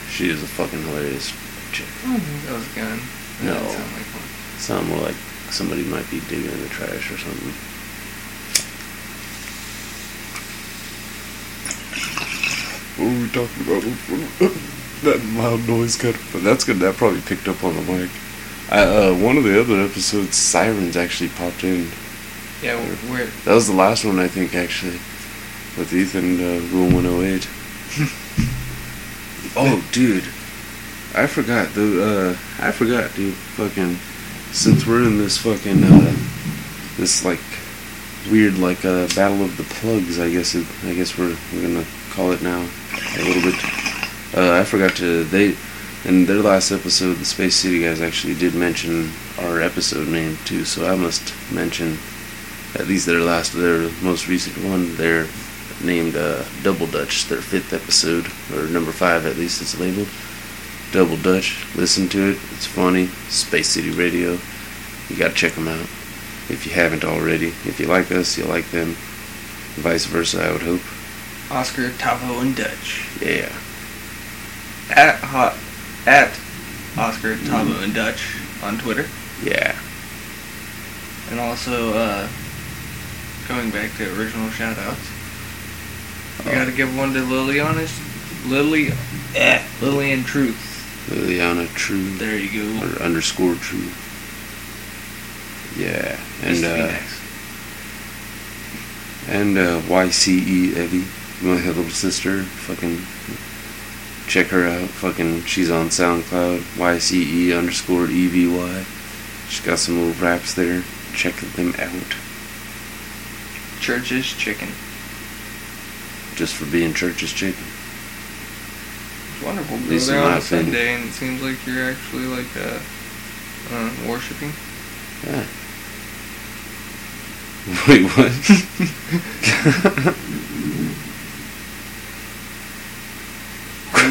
she is a fucking hilarious chick. I think that was a gun. That No. didn't sound like one. Sound more like somebody might be digging in the trash or something. What were we talking about? *coughs* that loud noise cut. But that's good. That probably picked up on the mic. I, uh, one of the other episodes, sirens actually popped in. Yeah, we're, we're That was the last one, I think, actually, with Ethan uh, Rule 108. *laughs* oh, dude, I forgot. The uh, I forgot, dude. Fucking, since we're in this fucking uh, this like weird like uh, battle of the plugs, I guess it, I guess we're we're gonna call it now a little bit. Uh, I forgot to they in their last episode, the Space City guys actually did mention our episode name too, so I must mention at least their last, their most recent one. They're named uh, Double Dutch, their fifth episode or number five at least it's labeled. Double Dutch. Listen to it. It's funny. Space City Radio. You gotta check them out if you haven't already. If you like us, you like them. Vice versa, I would hope. Oscar, Tavo, and Dutch. Yeah. At hot at Oscar, Tavo, and Dutch on Twitter. Yeah. And also, uh, going back to original shoutouts, we Oh. gotta give one to Liliana, Lily, eh, Lillian Truth. Liliana True. There you go. Or underscore True. Yeah. And Used to be uh, and uh, YCE Evie, my little sister. Fucking check her out. Fucking, she's on SoundCloud. YCE underscore EVY. She's got some little raps there. Check them out. Church's Chicken. Just for being church's chicken. It's wonderful. At least there my on a opinion. Sunday, and it seems like you're actually like uh, uh, worshiping. Yeah. *laughs* Wait, what? *laughs* *laughs*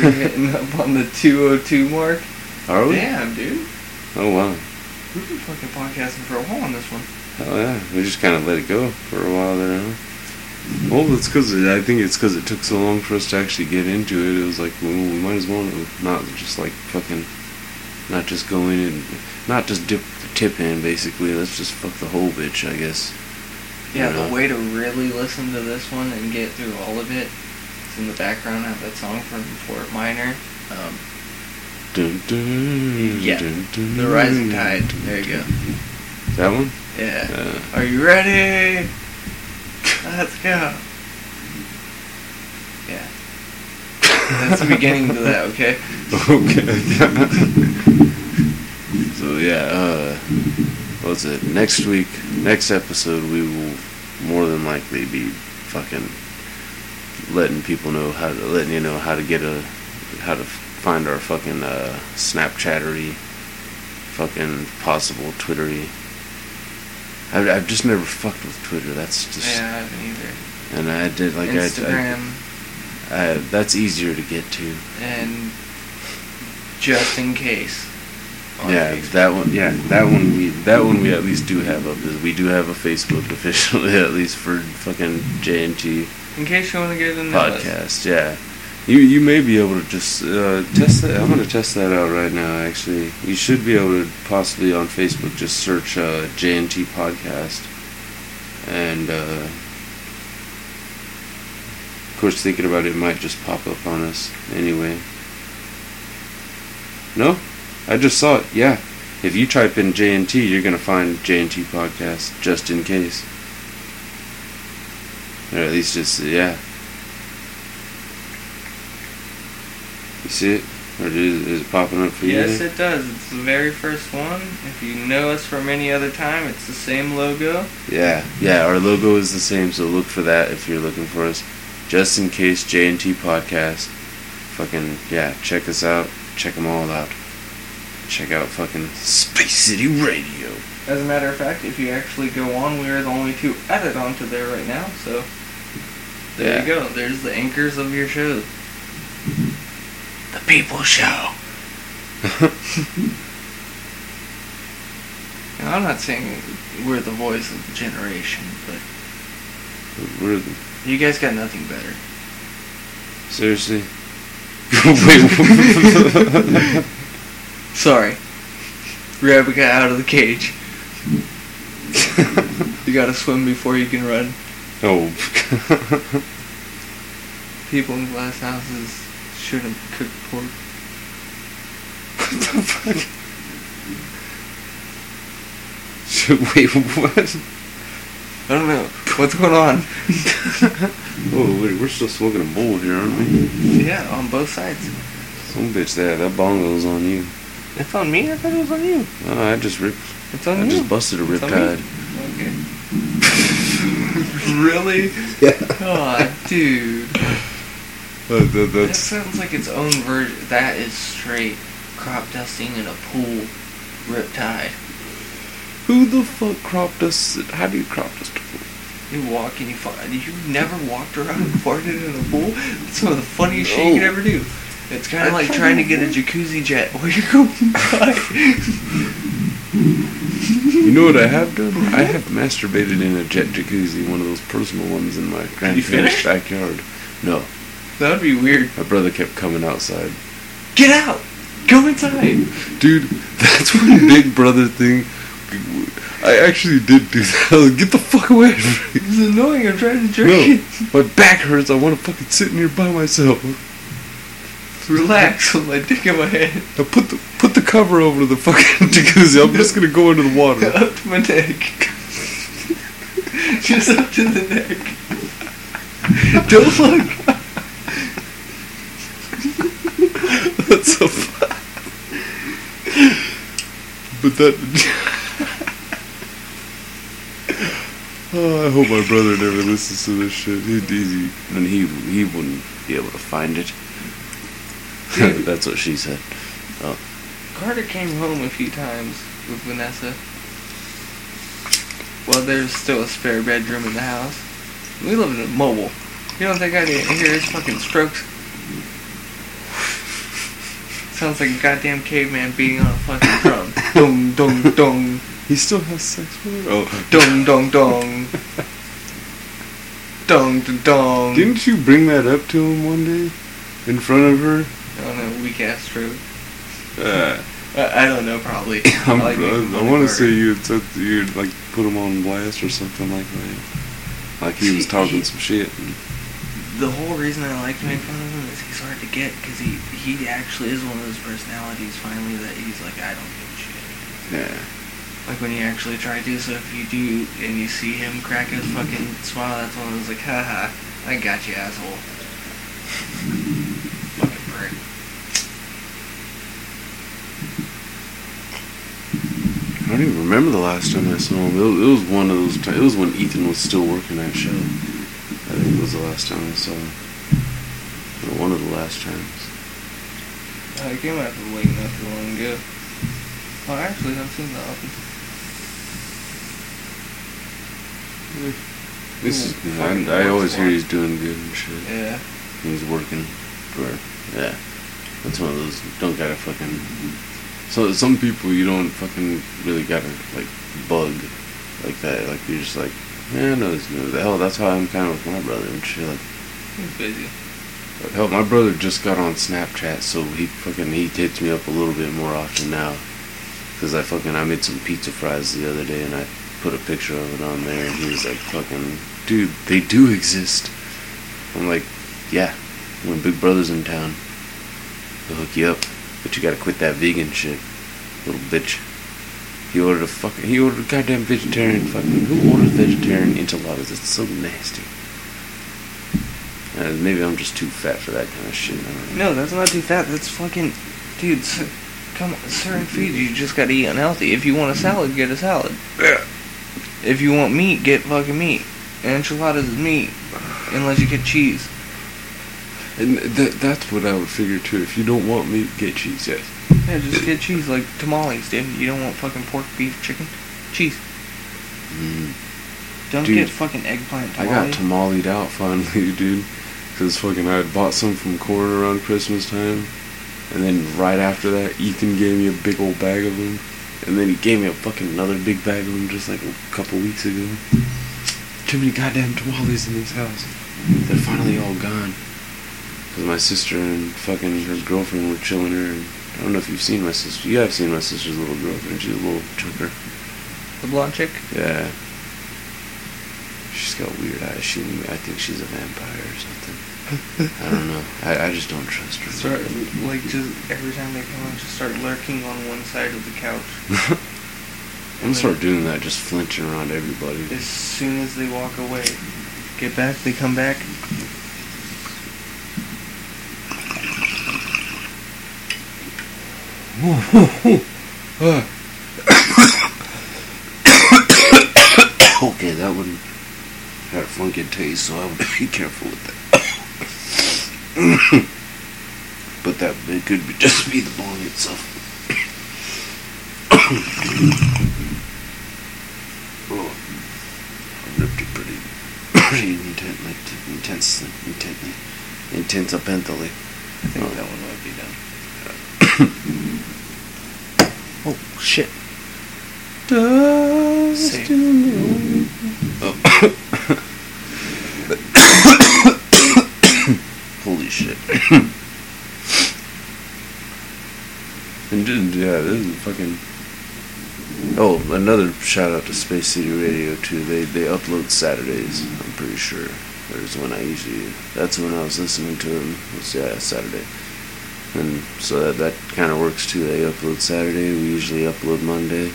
We're hitting up on the 202 mark. Are we? Damn, dude. Oh wow. We've been fucking podcasting for a while on this one. Oh yeah, we just kind of let it go for a while there. Huh? Well, that's because I think it's because it took so long for us to actually get into it. It was like, well, we might as well not just like fucking, not just go in and not just dip the tip in. Basically, let's just fuck the whole bitch, I guess. Yeah, Yeah. the way to really listen to this one and get through all of it in the background. I have that song from Fort Minor. Um, Dun, dun, Yeah, dun, the Rising Tied. There you go. That one? Yeah. Uh, Are you ready? Let's go. Yeah. That's the beginning to that, okay? okay. *laughs* so yeah, uh, what's it? Next week, next episode, we will more than likely be fucking letting people know how to letting you know how to get a how to find our fucking uh, Snapchattery, fucking possible Twittery. I've, I've just never fucked with Twitter. That's just Yeah, I haven't either. and I did like I- I, Instagram I, that's easier to get to. and just in case. yeah, Facebook. that one. Yeah, that one. We that one we at least do have up. Is we do have a Facebook *laughs* officially at least for fucking J and T In case you want to get in the list. podcast. Yeah, you you may be able to just uh, test that. I'm gonna test that out right now. Actually, you should be able to possibly on Facebook just search uh, J and T podcast, and uh, of course thinking about it, it might just pop up on us anyway. No, I just saw it. Yeah, if you type in JNT, you're gonna find JNT podcast just in case. Or at least just yeah. You see it? Or is, is it popping up for you? Yes, there? it does. It's the very first one. If you know us from any other time, it's the same logo. Yeah, yeah. Our logo is the same, so look for that if you're looking for us. Just in case J and T podcast. Fucking yeah, check us out. Check them all out. Check out fucking Space City Radio. As a matter of fact, if you actually go on, we are the only two added onto there right now. So there Yeah. you go. There's the anchors of your show. The People Show. *laughs* Now, I'm not saying we're the voice of the generation, but We're the... you guys got nothing better. seriously. *laughs* *laughs* Sorry. Rabbit got out of the cage. *laughs* You gotta swim before you can run. oh. *laughs* People in glass houses shouldn't cook pork. what the fuck? *laughs* Wait, what? I don't know. What's going on? Oh, wait, we're still smoking a bowl here, aren't we? yeah, on both sides. Some bitch that that bongo's on you. It's on me? I thought it was on you. Oh, I just ripped. It's on you. I you. just busted a riptide. Okay. *laughs* really? Yeah. Oh, dude. Uh, that, That sounds like its own version. That is straight crop dusting in a pool riptide. who the fuck crop dust? How do you crop dust a pool? You walk and you fart. You never walked around and farted in a pool? That's some of the funniest shit you could ever do. It's kind of like trying to get a jacuzzi jet while you're going by. You know what I have done? I have masturbated in a jet jacuzzi, one of those personal ones in my grandparents' backyard. No, that would be weird. my brother kept coming outside. Get out! Go inside! Dude, *laughs* that's one big brother thing. I actually did do that. Like, *laughs* Get the fuck away from me. It's annoying. I'm trying to drink No, it. my back hurts. I want to fucking sit in here by myself. Relax with my dick in my head. Now put the put the cover over the fucking *laughs* jacuzzi. I'm just gonna go into the water. up to my neck. Just up to the neck. Don't look. That's so fun. But that. *laughs* oh, I hope my brother never listens to this shit. He'd easy, and he he wouldn't be able to find it. *laughs* That's what she said. Oh. Carter came home a few times with Vanessa. Well, there's still a spare bedroom in the house. We live in a mobile. You don't think I didn't hear his fucking strokes? Sounds like a goddamn caveman beating on a fucking *laughs* drum. dong dong dong. He still has sex with her. Oh, Dong dong dong. Dong dong dong. didn't you bring that up to him one day in front of her? On a weak ass stroke. Uh, I, I don't know, probably. *laughs* I'm, like making I, want to say you said you like put him on blast or something like that. Like he was talking he- some shit. And, The whole reason I like to make fun of him is he's hard to get because he he actually is one of those personalities. Finally, that he's like, I don't give a shit. yeah. Like when you actually try to. So if you do and you see him crack his fucking smile, that's one of those like, haha, I got you, asshole. *laughs* fucking prick. Don't even remember the last time I saw him. It was, it was one of those. It was when Ethan was still working that show. I think it was the last time I saw him. Or one of the last times. I came out to Wake not too long ago. Oh, actually, I've seen the office. This is. Ooh, I, I always hear he's doing good and shit. Yeah. He's working for. Yeah. That's one of those. Don't gotta fucking. So some people you don't fucking really gotta like bug like that. Like you're just like, yeah, I know this. The hell, that's how I'm kind of with my brother and shit. Like, He's busy. But hell, my brother just got on Snapchat, so he fucking he hits me up a little bit more often now. Cause I fucking I made some pizza fries the other day and I put a picture of it on there and he was like, "Fucking dude, they do exist." I'm like, "Yeah, when Big Brother's in town, he'll hook you up, but you gotta quit that vegan shit, little bitch." He ordered a fucking he ordered a goddamn vegetarian fucking who orders vegetarian enchiladas? It's so nasty. Uh, maybe I'm just too fat for that kind of shit. No, that's not too fat. That's fucking, dude. Come on, certain foods you just gotta eat unhealthy. If you want a salad, get a salad. If you want meat, get fucking meat. Enchiladas is meat, unless you get cheese. And that that's what I would figure too. If you don't want meat, get cheese. Yes. Yeah, just get cheese like tamales, dude. You don't want fucking pork, beef, chicken, cheese. Mm. Don't Dude, get fucking eggplant I got tamaleed out finally, *laughs* dude. Cause fucking I had bought some from corn around Christmas time, and then right after that, Ethan gave me a big old bag of them, and then he gave me a fucking another big bag of them just like a couple weeks ago. Too many goddamn tamales in this house. They're finally all gone. My sister and fucking her girlfriend were chilling her. And I don't know if you've seen my sister. You have seen my sister's little girlfriend. She's a little chunker. the blonde chick. Yeah. She's got weird eyes. She, I think she's a vampire or something. *laughs* I don't know. I, I just don't trust her. Start like just every time they come in, just start lurking on one side of the couch. *laughs* I'm gonna start doing that, just flinching around everybody. As soon as they walk away, get back. They come back. *coughs* okay, that one had a funky taste, so I would be careful with that. *coughs* but that it could be, just be the bong itself. *coughs* oh, I ripped it pretty, pretty intently, intensely, intently, intensapently. I think Oh. that one might be done. *coughs* Oh shit. Dust in oh. *coughs* Holy shit. *coughs* and yeah, this is fucking. Oh, another shout out to Space City Radio too. They they upload Saturdays. I'm pretty sure. There's when I usually. That's when I was listening to them. Was yeah Saturday. And so that, that kind of works too. They upload Saturday. We usually upload Monday.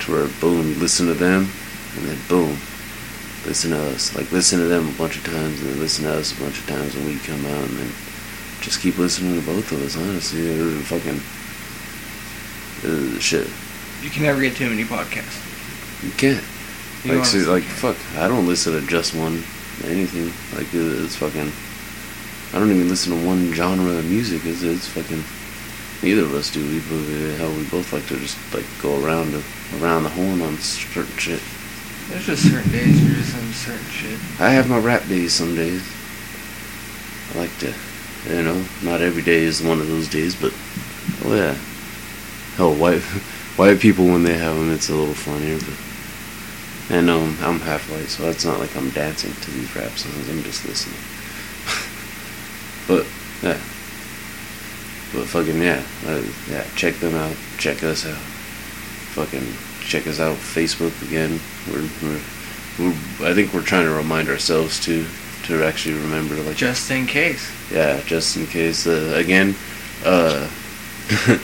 To where boom, listen to them, and then boom, listen to us. Like listen to them a bunch of times, and then listen to us a bunch of times when we come out, and then just keep listening to both of us. Honestly, they're fucking uh, shit. You can never get too many podcasts. You can't. You Like, so, like fuck. I don't listen to just one anything. Like it's fucking. I don't even listen to one genre of music. It's, it's fucking. Neither of us do. We both, hell, we both like to just like go around the around the horn on certain shit. There's just certain days you're just into certain shit. I have my rap days some days. I like to, you know, not every day is one of those days, but oh yeah. Hell, white *laughs* white people when they have them, it's a little funnier. But and um, I'm half white, so it's not like I'm dancing to these rap songs. I'm just listening. But yeah, but fucking yeah, uh, yeah. Check them out. Check us out. Fucking check us out. Facebook again. We're, we're we're, I think we're trying to remind ourselves to to actually remember like Just in case. yeah just in case uh, again uh *laughs*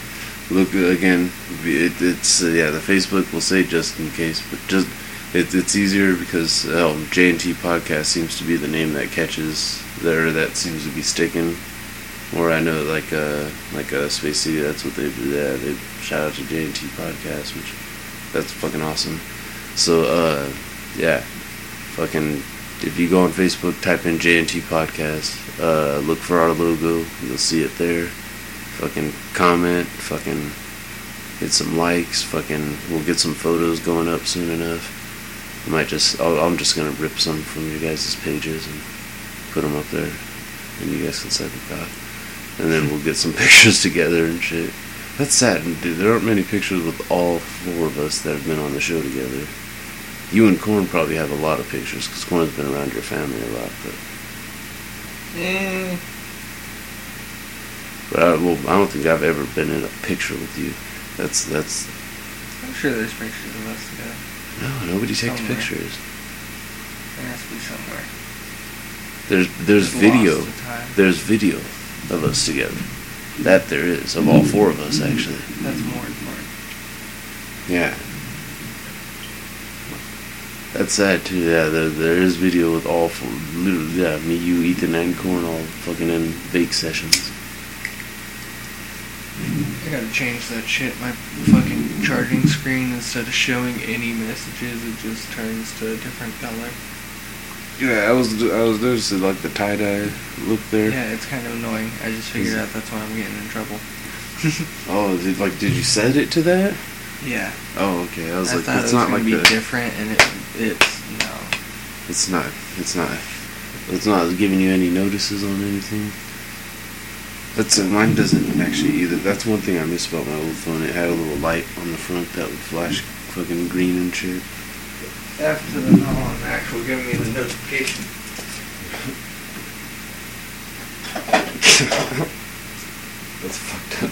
look again it, it's uh, yeah the Facebook will say just in case but just it, it's easier because um, J and T podcast seems to be the name that catches there that seems to be sticking. Or I know like uh like uh, Space City that's what they do. Yeah they shout out to J and T podcast which that's fucking awesome. So uh yeah. Fucking if you go on Facebook, type in JNT Podcast, uh, look for our logo, you'll see it there. Fucking comment, fucking get some likes, fucking we'll get some photos going up soon enough. I might just, I'll, I'm just gonna rip some from your guys' pages and put them up there, and you guys can suck it cock. And then we'll get some *laughs* pictures together and shit. That's sad, dude. There aren't many pictures with all four of us that have been on the show together. You and Corn probably have a lot of pictures because Corn's been around your family a lot. But, Eh, but I, well, I don't think I've ever been in a picture with you. That's that's I'm sure there's pictures of us together. no nobody takes Somewhere. pictures. There has to be somewhere. There's there's video. the. There's video of us together. That there is of all four of us actually. That's more important. Yeah. That's sad too. Yeah, there, there is video with all four. Literally, yeah, me, you, Ethan, and Corn all fucking in fake sessions. I gotta change that shit. My fucking charging screen, instead of showing any messages, it just turns to a different color. Yeah, I was I was noticing like the tie dye look there. Yeah, it's kind of annoying. I just figured out that's why I'm getting in trouble. *laughs* Oh, did like did you set it to that? Yeah, Oh, okay. I was I like, thought it it's was not like be the, different, and it it's no. it's not it's not it's not giving you any notices on anything. That's uh, mine doesn't actually either. That's one thing I miss about my old phone. It had a little light on the front that would flash fucking green and shit. After the non actual giving me the notification. *laughs* That's fucked up.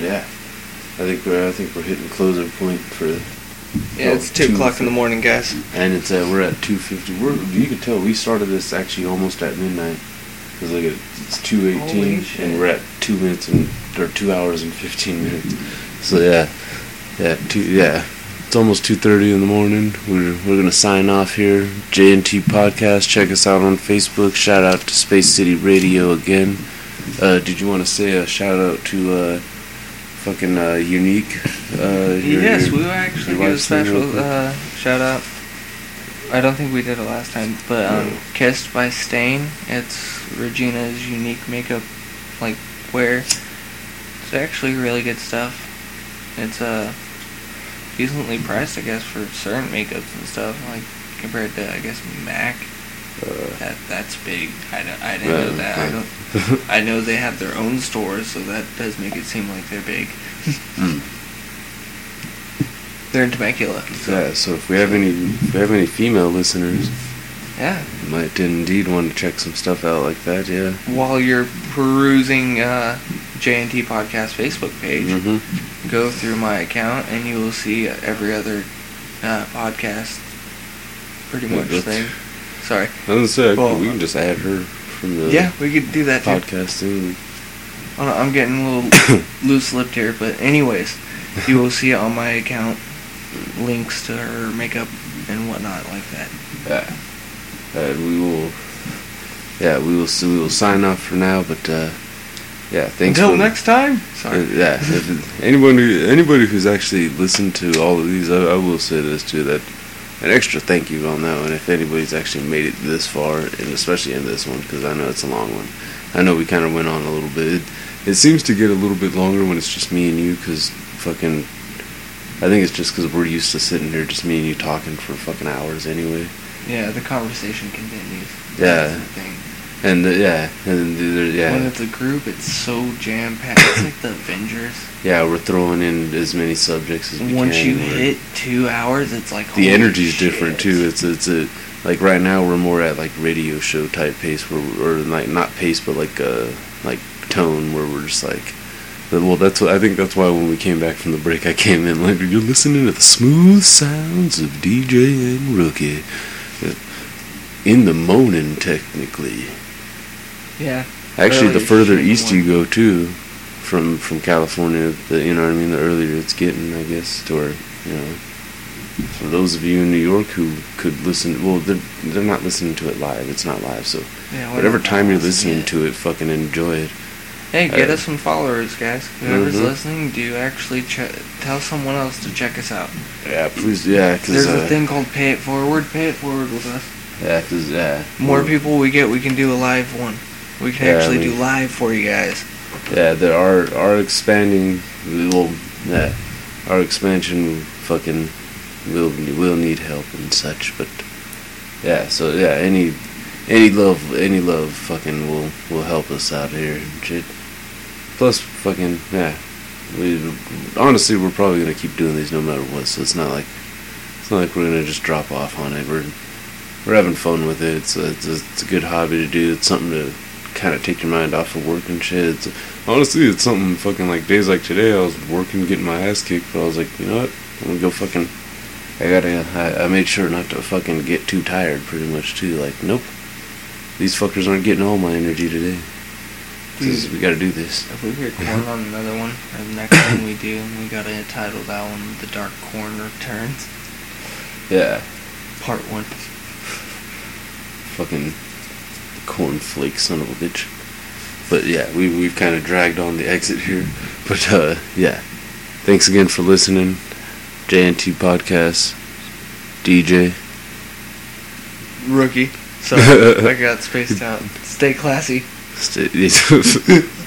Yeah, I think we're I think we're hitting closing point for, Yeah, Oh, it's two two o'clock in the morning, guys. and it's uh, we're at two fifty. We're you can tell we started this actually almost at midnight. Cause look at it's two eighteen and we're at two minutes and or two hours and fifteen minutes. So yeah, yeah, two yeah. It's almost two thirty in the morning. We're we're gonna sign off here. J and T podcast. Check us out on Facebook. Shout out to Space City Radio again. Uh, did you want to say a shout out to uh, fucking uh, unique? Uh, your- yes, your- we will actually give a wife's name real special uh, shout out. I don't think we did it last time, but um, No. Kissed by Stain. It's Regina's unique makeup, like wear. It's actually really good stuff. It's uh decently priced, I guess, for certain makeups and stuff. Like compared to, I guess, Mac. Uh, That that's big. I don't, I didn't know Yeah, that. I don't. *laughs* I know they have their own stores, so that does make it seem like they're big. Mm. *laughs* They're in Temecula. So, Yeah, so if we have any if we have any female listeners, yeah. you might indeed want to check some stuff out like that. Yeah. While you're perusing uh, JNT Podcast Facebook page, Mm-hmm. go through my account and you will see every other uh, podcast. Pretty much that's- thing. Sorry. I was say Well, we can just add her from the Yeah, we could do that too. podcasting. Oh, I'm getting a little *coughs* loose lipped here, but anyways, you will see on my account links to her makeup and whatnot like that. Yeah. Uh, we will. Yeah, we will. We will sign off for now. But uh, yeah, thanks. Until next time. Uh, Sorry. yeah, *laughs* if anyone who, anybody who's actually listened to all of these, I, I will say this too that an extra thank you on that one. If anybody's actually made it this far, and especially in this one, because I know it's a long one. I know we kind of went on a little bit. It, it seems to get a little bit longer when it's just me and you, because fucking. I think it's just because we're used to sitting here, just me and you talking for fucking hours anyway. Yeah, the conversation continues. Yeah. The. And uh, yeah, and When yeah, it's a group, it's so jam packed. It's like the Avengers. yeah, we're throwing in as many subjects as we Once can. Once you hit two hours, it's like the energy's shit. different too. It's it's a like right now we're more at like radio show type pace where or like not pace but like uh like tone where we're just like well that's what I think that's why when we came back from the break I came in like you're listening to the smooth sounds of DJ and Rookie in the morning technically. Yeah. Actually, the further shit in the east you go too, from from California, the you know what I mean, the earlier it's getting, I guess, to where you know. For those of you in New York who could listen, well, they're they're not listening to it live. It's not live, so Yeah. whatever time you're listening to it, fucking enjoy it. Hey, get uh, us some followers, guys. Whoever's Mhm. listening, do actually ch- tell someone else to check us out. Yeah, please, yeah, because There's uh, a thing called pay it forward. Pay it forward with us. Yeah, cause yeah, More people we get, we can do a live one. We can Yeah, actually do live for you guys. Yeah, there are are expanding. Will yeah, our expansion fucking will will need help and such. But yeah, so yeah, any any love any love fucking will will help us out here and shit. Plus, fucking yeah, we honestly we're probably gonna keep doing these no matter what. So it's not like it's not like we're gonna just drop off on it. We're we're having fun with it. It's a, it's a, it's a good hobby to do. It's something to kind of take your mind off of work and shit. It's, honestly, it's something fucking like days like today. I was working, getting my ass kicked, but I was like, you know what? I'm gonna go fucking. I gotta. I, I made sure not to fucking get too tired, pretty much too. Like, nope. These fuckers aren't getting all my energy today. 'Cause we gotta do this. If we record on another one, or the next one we do, we gotta title that one "The Dark Corn Returns." Yeah. Part one. Fucking cornflake son of a bitch. But yeah, we we've kind of dragged on the exit here. But uh, yeah, thanks again for listening. JNT podcast, DJ. Rookie. So *laughs* I got spaced out. Stay classy. Stay- *laughs*